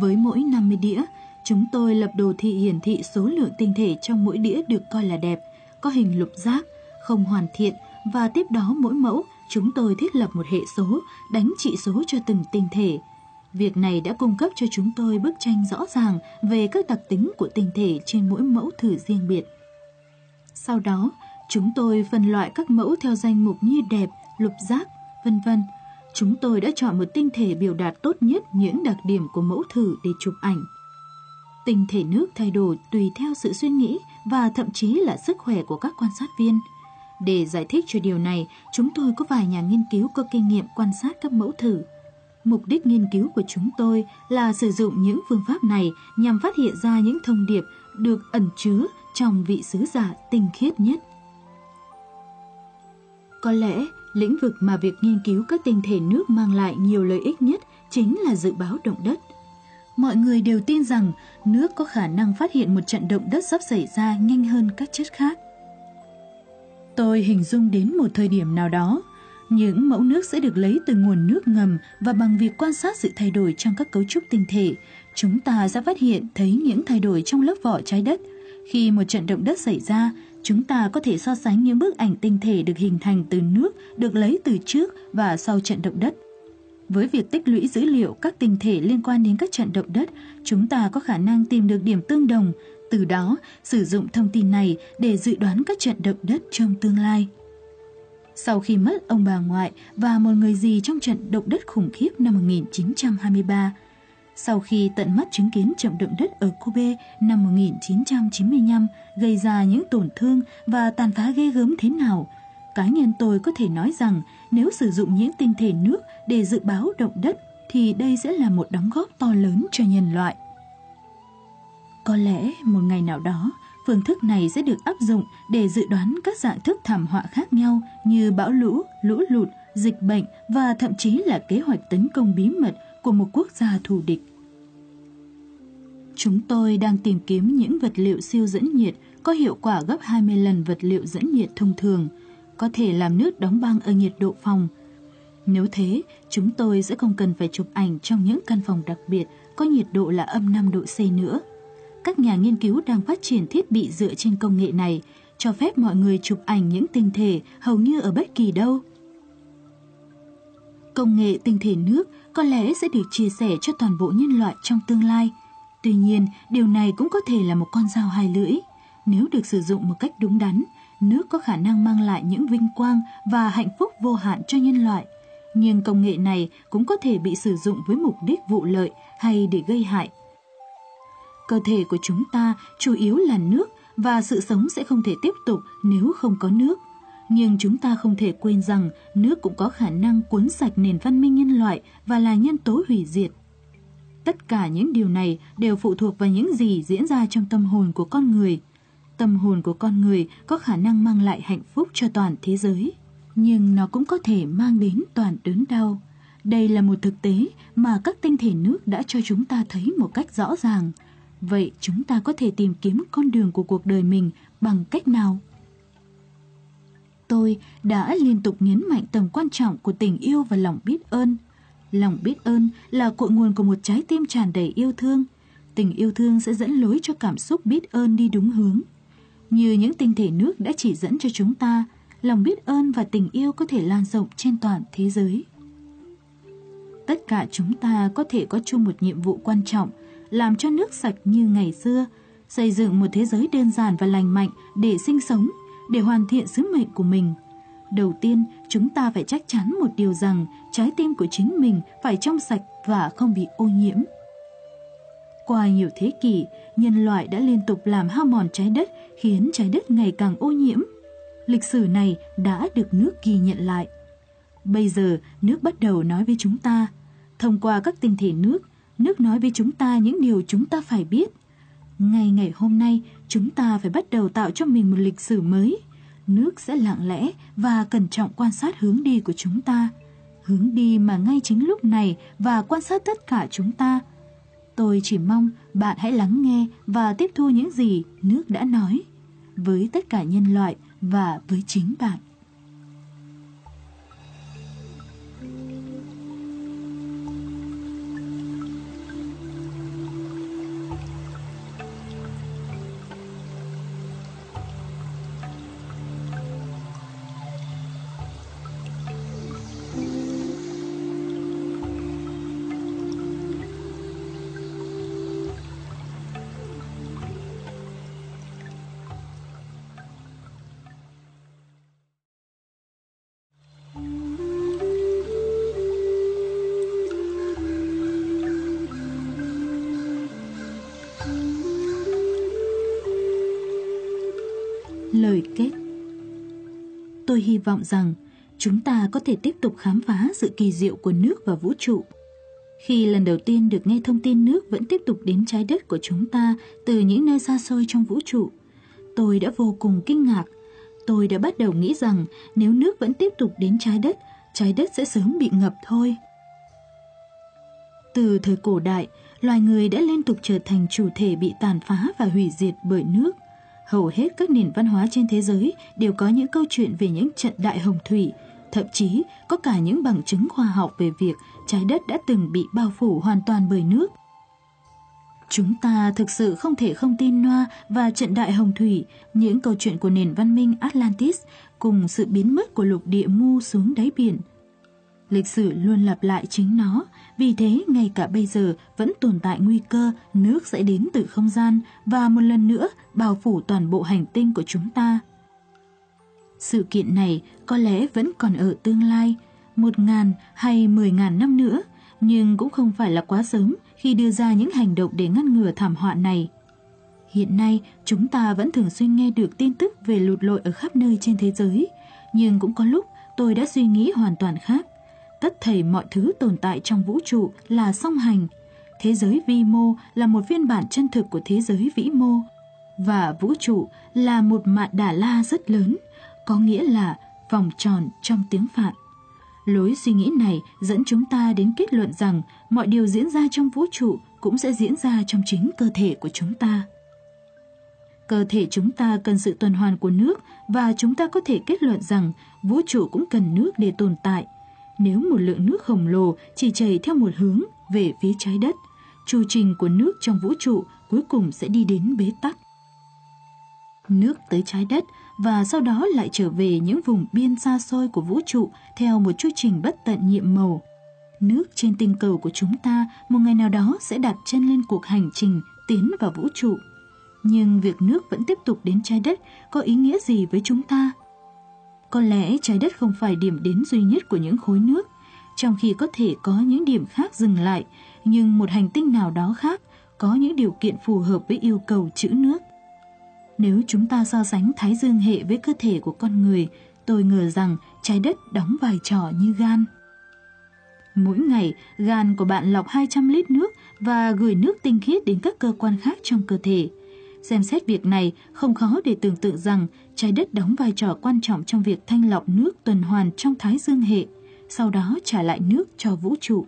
Với mỗi 50 đĩa, chúng tôi lập đồ thị hiển thị số lượng tinh thể trong mỗi đĩa được coi là đẹp, có hình lục giác, không hoàn thiện và tiếp đó mỗi mẫu chúng tôi thiết lập một hệ số đánh trị số cho từng tinh thể. Việc này đã cung cấp cho chúng tôi bức tranh rõ ràng về các đặc tính của tinh thể trên mỗi mẫu thử riêng biệt. Sau đó, chúng tôi phân loại các mẫu theo danh mục như đẹp, lục giác, vân vân. Chúng tôi đã chọn một tinh thể biểu đạt tốt nhất những đặc điểm của mẫu thử để chụp ảnh. Tinh thể nước thay đổi tùy theo sự suy nghĩ và thậm chí là sức khỏe của các quan sát viên. Để giải thích cho điều này, chúng tôi có vài nhà nghiên cứu có kinh nghiệm quan sát các mẫu thử. Mục đích nghiên cứu của chúng tôi là sử dụng những phương pháp này nhằm phát hiện ra những thông điệp được ẩn chứa trong vị sứ giả tinh khiết nhất. Có lẽ lĩnh vực mà việc nghiên cứu các tinh thể nước mang lại nhiều lợi ích nhất chính là dự báo động đất. Mọi người đều tin rằng nước có khả năng phát hiện một trận động đất sắp xảy ra nhanh hơn các chất khác. Tôi hình dung đến một thời điểm nào đó, những mẫu nước sẽ được lấy từ nguồn nước ngầm và bằng việc quan sát sự thay đổi trong các cấu trúc tinh thể, chúng ta sẽ phát hiện thấy những thay đổi trong lớp vỏ trái đất. Khi một trận động đất xảy ra, chúng ta có thể so sánh những bức ảnh tinh thể được hình thành từ nước được lấy từ trước và sau trận động đất. Với việc tích lũy dữ liệu các tinh thể liên quan đến các trận động đất, chúng ta có khả năng tìm được điểm tương đồng, từ đó sử dụng thông tin này để dự đoán các trận động đất trong tương lai. Sau khi mất ông bà ngoại và một người gì trong trận động đất khủng khiếp năm 1923, sau khi tận mắt chứng kiến trận động đất ở Kobe năm 1995 gây ra những tổn thương và tàn phá ghê gớm thế nào, cá nhân tôi có thể nói rằng nếu sử dụng những tinh thể nước để dự báo động đất thì đây sẽ là một đóng góp to lớn cho nhân loại. Có lẽ một ngày nào đó, phương thức này sẽ được áp dụng để dự đoán các dạng thức thảm họa khác nhau như bão lũ, lũ lụt, dịch bệnh và thậm chí là kế hoạch tấn công bí mật của một quốc gia thù địch. Chúng tôi đang tìm kiếm những vật liệu siêu dẫn nhiệt có hiệu quả gấp 20 lần vật liệu dẫn nhiệt thông thường, có thể làm nước đóng băng ở nhiệt độ phòng. Nếu thế, chúng tôi sẽ không cần phải chụp ảnh trong những căn phòng đặc biệt có nhiệt độ là âm 5 độ C nữa. Các nhà nghiên cứu đang phát triển thiết bị dựa trên công nghệ này, cho phép mọi người chụp ảnh những tinh thể hầu như ở bất kỳ đâu. Công nghệ tinh thể nước có lẽ sẽ được chia sẻ cho toàn bộ nhân loại trong tương lai. Tuy nhiên, điều này cũng có thể là một con dao hai lưỡi. Nếu được sử dụng một cách đúng đắn, nước có khả năng mang lại những vinh quang và hạnh phúc vô hạn cho nhân loại. Nhưng công nghệ này cũng có thể bị sử dụng với mục đích vụ lợi hay để gây hại. Cơ thể của chúng ta chủ yếu là nước và sự sống sẽ không thể tiếp tục nếu không có nước. Nhưng chúng ta không thể quên rằng nước cũng có khả năng cuốn sạch nền văn minh nhân loại và là nhân tố hủy diệt. Tất cả những điều này đều phụ thuộc vào những gì diễn ra trong tâm hồn của con người. Tâm hồn của con người có khả năng mang lại hạnh phúc cho toàn thế giới, nhưng nó cũng có thể mang đến toàn đớn đau. Đây là một thực tế mà các tinh thể nước đã cho chúng ta thấy một cách rõ ràng. Vậy chúng ta có thể tìm kiếm con đường của cuộc đời mình bằng cách nào? Tôi đã liên tục nhấn mạnh tầm quan trọng của tình yêu và lòng biết ơn. Lòng biết ơn là cội nguồn của một trái tim tràn đầy yêu thương. Tình yêu thương sẽ dẫn lối cho cảm xúc biết ơn đi đúng hướng. Như những tinh thể nước đã chỉ dẫn cho chúng ta, lòng biết ơn và tình yêu có thể lan rộng trên toàn thế giới. Tất cả chúng ta có thể có chung một nhiệm vụ quan trọng, làm cho nước sạch như ngày xưa, xây dựng một thế giới đơn giản và lành mạnh để sinh sống, để hoàn thiện sứ mệnh của mình. Đầu tiên, chúng ta phải chắc chắn một điều rằng trái tim của chính mình phải trong sạch và không bị ô nhiễm. Qua nhiều thế kỷ, nhân loại đã liên tục làm hao mòn trái đất khiến trái đất ngày càng ô nhiễm. Lịch sử này đã được nước ghi nhận lại. Bây giờ, nước bắt đầu nói với chúng ta. Thông qua các tinh thể nước, nước nói với chúng ta những điều chúng ta phải biết. Ngày ngày hôm nay, chúng ta phải bắt đầu tạo cho mình một lịch sử mới. Nước sẽ lặng lẽ và cẩn trọng quan sát hướng đi của chúng ta. Hướng đi mà ngay chính lúc này và quan sát tất cả chúng ta. Tôi chỉ mong bạn hãy lắng nghe và tiếp thu những gì nước đã nói với tất cả nhân loại và với chính bạn. Hy vọng rằng chúng ta có thể tiếp tục khám phá sự kỳ diệu của nước và vũ trụ. Khi lần đầu tiên được nghe thông tin nước vẫn tiếp tục đến trái đất của chúng ta từ những nơi xa xôi trong vũ trụ, tôi đã vô cùng kinh ngạc. Tôi đã bắt đầu nghĩ rằng nếu nước vẫn tiếp tục đến trái đất, trái đất sẽ sớm bị ngập thôi. Từ thời cổ đại, loài người đã liên tục trở thành chủ thể bị tàn phá và hủy diệt bởi nước – hầu hết các nền văn hóa trên thế giới đều có những câu chuyện về những trận đại hồng thủy, thậm chí có cả những bằng chứng khoa học về việc trái đất đã từng bị bao phủ hoàn toàn bởi nước. Chúng ta thực sự không thể không tin Noa và trận đại hồng thủy, những câu chuyện của nền văn minh Atlantis cùng sự biến mất của lục địa mu xuống đáy biển. Lịch sử luôn lặp lại chính nó, vì thế ngay cả bây giờ vẫn tồn tại nguy cơ nước sẽ đến từ không gian và một lần nữa bao phủ toàn bộ hành tinh của chúng ta. Sự kiện này có lẽ vẫn còn ở tương lai, một ngàn hay mười ngàn năm nữa, nhưng cũng không phải là quá sớm khi đưa ra những hành động để ngăn ngừa thảm họa này. Hiện nay, chúng ta vẫn thường xuyên nghe được tin tức về lụt lội ở khắp nơi trên thế giới, nhưng cũng có lúc tôi đã suy nghĩ hoàn toàn khác tất thảy mọi thứ tồn tại trong vũ trụ là song hành. Thế giới vi mô là một phiên bản chân thực của thế giới vĩ mô. Và vũ trụ là một mạn đà la rất lớn, có nghĩa là vòng tròn trong tiếng Phạn. Lối suy nghĩ này dẫn chúng ta đến kết luận rằng mọi điều diễn ra trong vũ trụ cũng sẽ diễn ra trong chính cơ thể của chúng ta. Cơ thể chúng ta cần sự tuần hoàn của nước và chúng ta có thể kết luận rằng vũ trụ cũng cần nước để tồn tại – nếu một lượng nước khổng lồ chỉ chảy theo một hướng về phía trái đất, chu trình của nước trong vũ trụ cuối cùng sẽ đi đến bế tắc. Nước tới trái đất và sau đó lại trở về những vùng biên xa xôi của vũ trụ theo một chu trình bất tận nhiệm màu. Nước trên tinh cầu của chúng ta một ngày nào đó sẽ đặt chân lên cuộc hành trình tiến vào vũ trụ. Nhưng việc nước vẫn tiếp tục đến trái đất có ý nghĩa gì với chúng ta? Có lẽ trái đất không phải điểm đến duy nhất của những khối nước, trong khi có thể có những điểm khác dừng lại, nhưng một hành tinh nào đó khác có những điều kiện phù hợp với yêu cầu trữ nước. Nếu chúng ta so sánh Thái Dương hệ với cơ thể của con người, tôi ngờ rằng trái đất đóng vai trò như gan. Mỗi ngày, gan của bạn lọc 200 lít nước và gửi nước tinh khiết đến các cơ quan khác trong cơ thể. Xem xét việc này, không khó để tưởng tượng rằng trái đất đóng vai trò quan trọng trong việc thanh lọc nước tuần hoàn trong Thái Dương hệ, sau đó trả lại nước cho vũ trụ.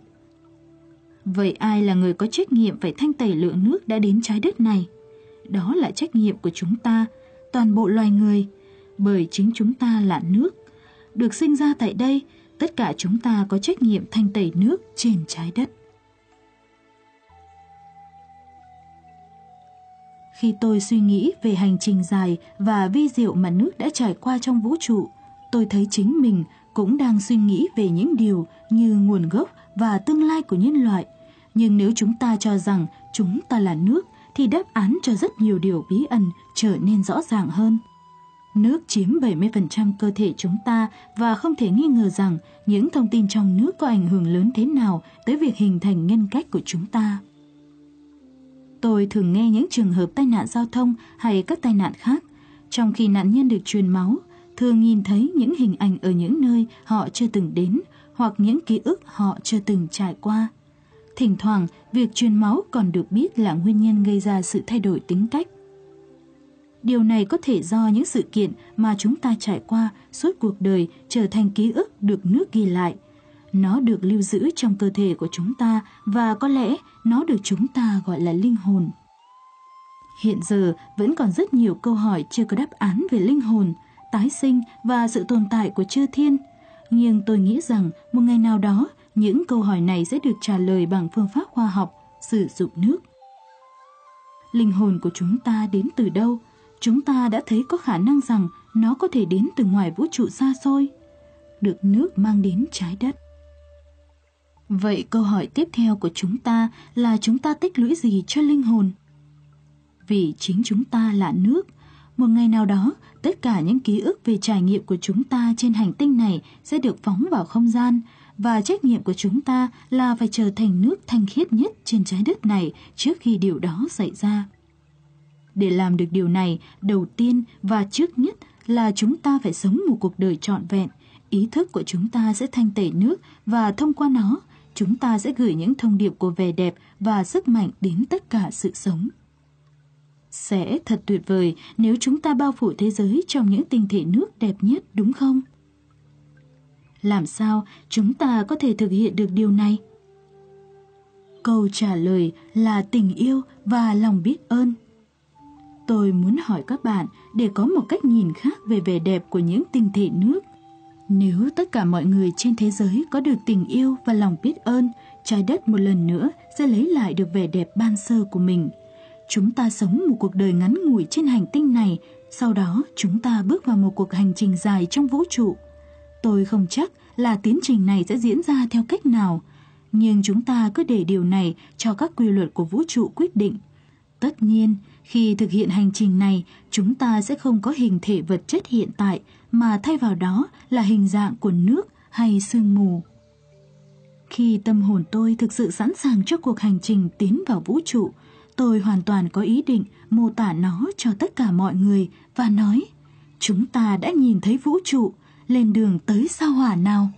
Vậy ai là người có trách nhiệm phải thanh tẩy lượng nước đã đến trái đất này? Đó là trách nhiệm của chúng ta, toàn bộ loài người, bởi chính chúng ta là nước. Được sinh ra tại đây, tất cả chúng ta có trách nhiệm thanh tẩy nước trên trái đất. Khi tôi suy nghĩ về hành trình dài và vi diệu mà nước đã trải qua trong vũ trụ, tôi thấy chính mình cũng đang suy nghĩ về những điều như nguồn gốc và tương lai của nhân loại. Nhưng nếu chúng ta cho rằng chúng ta là nước, thì đáp án cho rất nhiều điều bí ẩn trở nên rõ ràng hơn. Nước chiếm 70% cơ thể chúng ta và không thể nghi ngờ rằng những thông tin trong nước có ảnh hưởng lớn thế nào tới việc hình thành nhân cách của chúng ta. Tôi thường nghe những trường hợp tai nạn giao thông hay các tai nạn khác. Trong khi nạn nhân được truyền máu, thường nhìn thấy những hình ảnh ở những nơi họ chưa từng đến hoặc những ký ức họ chưa từng trải qua. Thỉnh thoảng, việc truyền máu còn được biết là nguyên nhân gây ra sự thay đổi tính cách. Điều này có thể do những sự kiện mà chúng ta trải qua suốt cuộc đời trở thành ký ức được nước ghi lại. Nó được lưu giữ trong cơ thể của chúng ta và có lẽ nó được chúng ta gọi là linh hồn. Hiện giờ vẫn còn rất nhiều câu hỏi chưa có đáp án về linh hồn, tái sinh và sự tồn tại của chư thiên. Nhưng tôi nghĩ rằng một ngày nào đó những câu hỏi này sẽ được trả lời bằng phương pháp khoa học, sử dụng nước. Linh hồn của chúng ta đến từ đâu? Chúng ta đã thấy có khả năng rằng nó có thể đến từ ngoài vũ trụ xa xôi, được nước mang đến trái đất. Vậy câu hỏi tiếp theo của chúng ta là chúng ta tích lũy gì cho linh hồn? Vì chính chúng ta là nước, một ngày nào đó, tất cả những ký ức về trải nghiệm của chúng ta trên hành tinh này sẽ được phóng vào không gian, và trách nhiệm của chúng ta là phải trở thành nước thanh khiết nhất trên trái đất này trước khi điều đó xảy ra. Để làm được điều này, đầu tiên và trước nhất là chúng ta phải sống một cuộc đời trọn vẹn. Ý thức của chúng ta sẽ thanh tẩy nước và thông qua nó, chúng ta sẽ gửi những thông điệp của vẻ đẹp và sức mạnh đến tất cả sự sống. Sẽ thật tuyệt vời nếu chúng ta bao phủ thế giới trong những tinh thể nước đẹp nhất, đúng không? Làm sao chúng ta có thể thực hiện được điều này? Câu trả lời là tình yêu và lòng biết ơn. Tôi muốn hỏi các bạn để có một cách nhìn khác về vẻ đẹp của những tinh thể nước. Nếu tất cả mọi người trên thế giới có được tình yêu và lòng biết ơn, trái đất một lần nữa sẽ lấy lại được vẻ đẹp ban sơ của mình. Chúng ta sống một cuộc đời ngắn ngủi trên hành tinh này, sau đó chúng ta bước vào một cuộc hành trình dài trong vũ trụ. Tôi không chắc là tiến trình này sẽ diễn ra theo cách nào, nhưng chúng ta cứ để điều này cho các quy luật của vũ trụ quyết định. Tất nhiên, khi thực hiện hành trình này, chúng ta sẽ không có hình thể vật chất hiện tại, mà thay vào đó là hình dạng của nước hay sương mù. Khi tâm hồn tôi thực sự sẵn sàng cho cuộc hành trình tiến vào vũ trụ, tôi hoàn toàn có ý định mô tả nó cho tất cả mọi người và nói, chúng ta đã nhìn thấy vũ trụ, lên đường tới sao hỏa nào.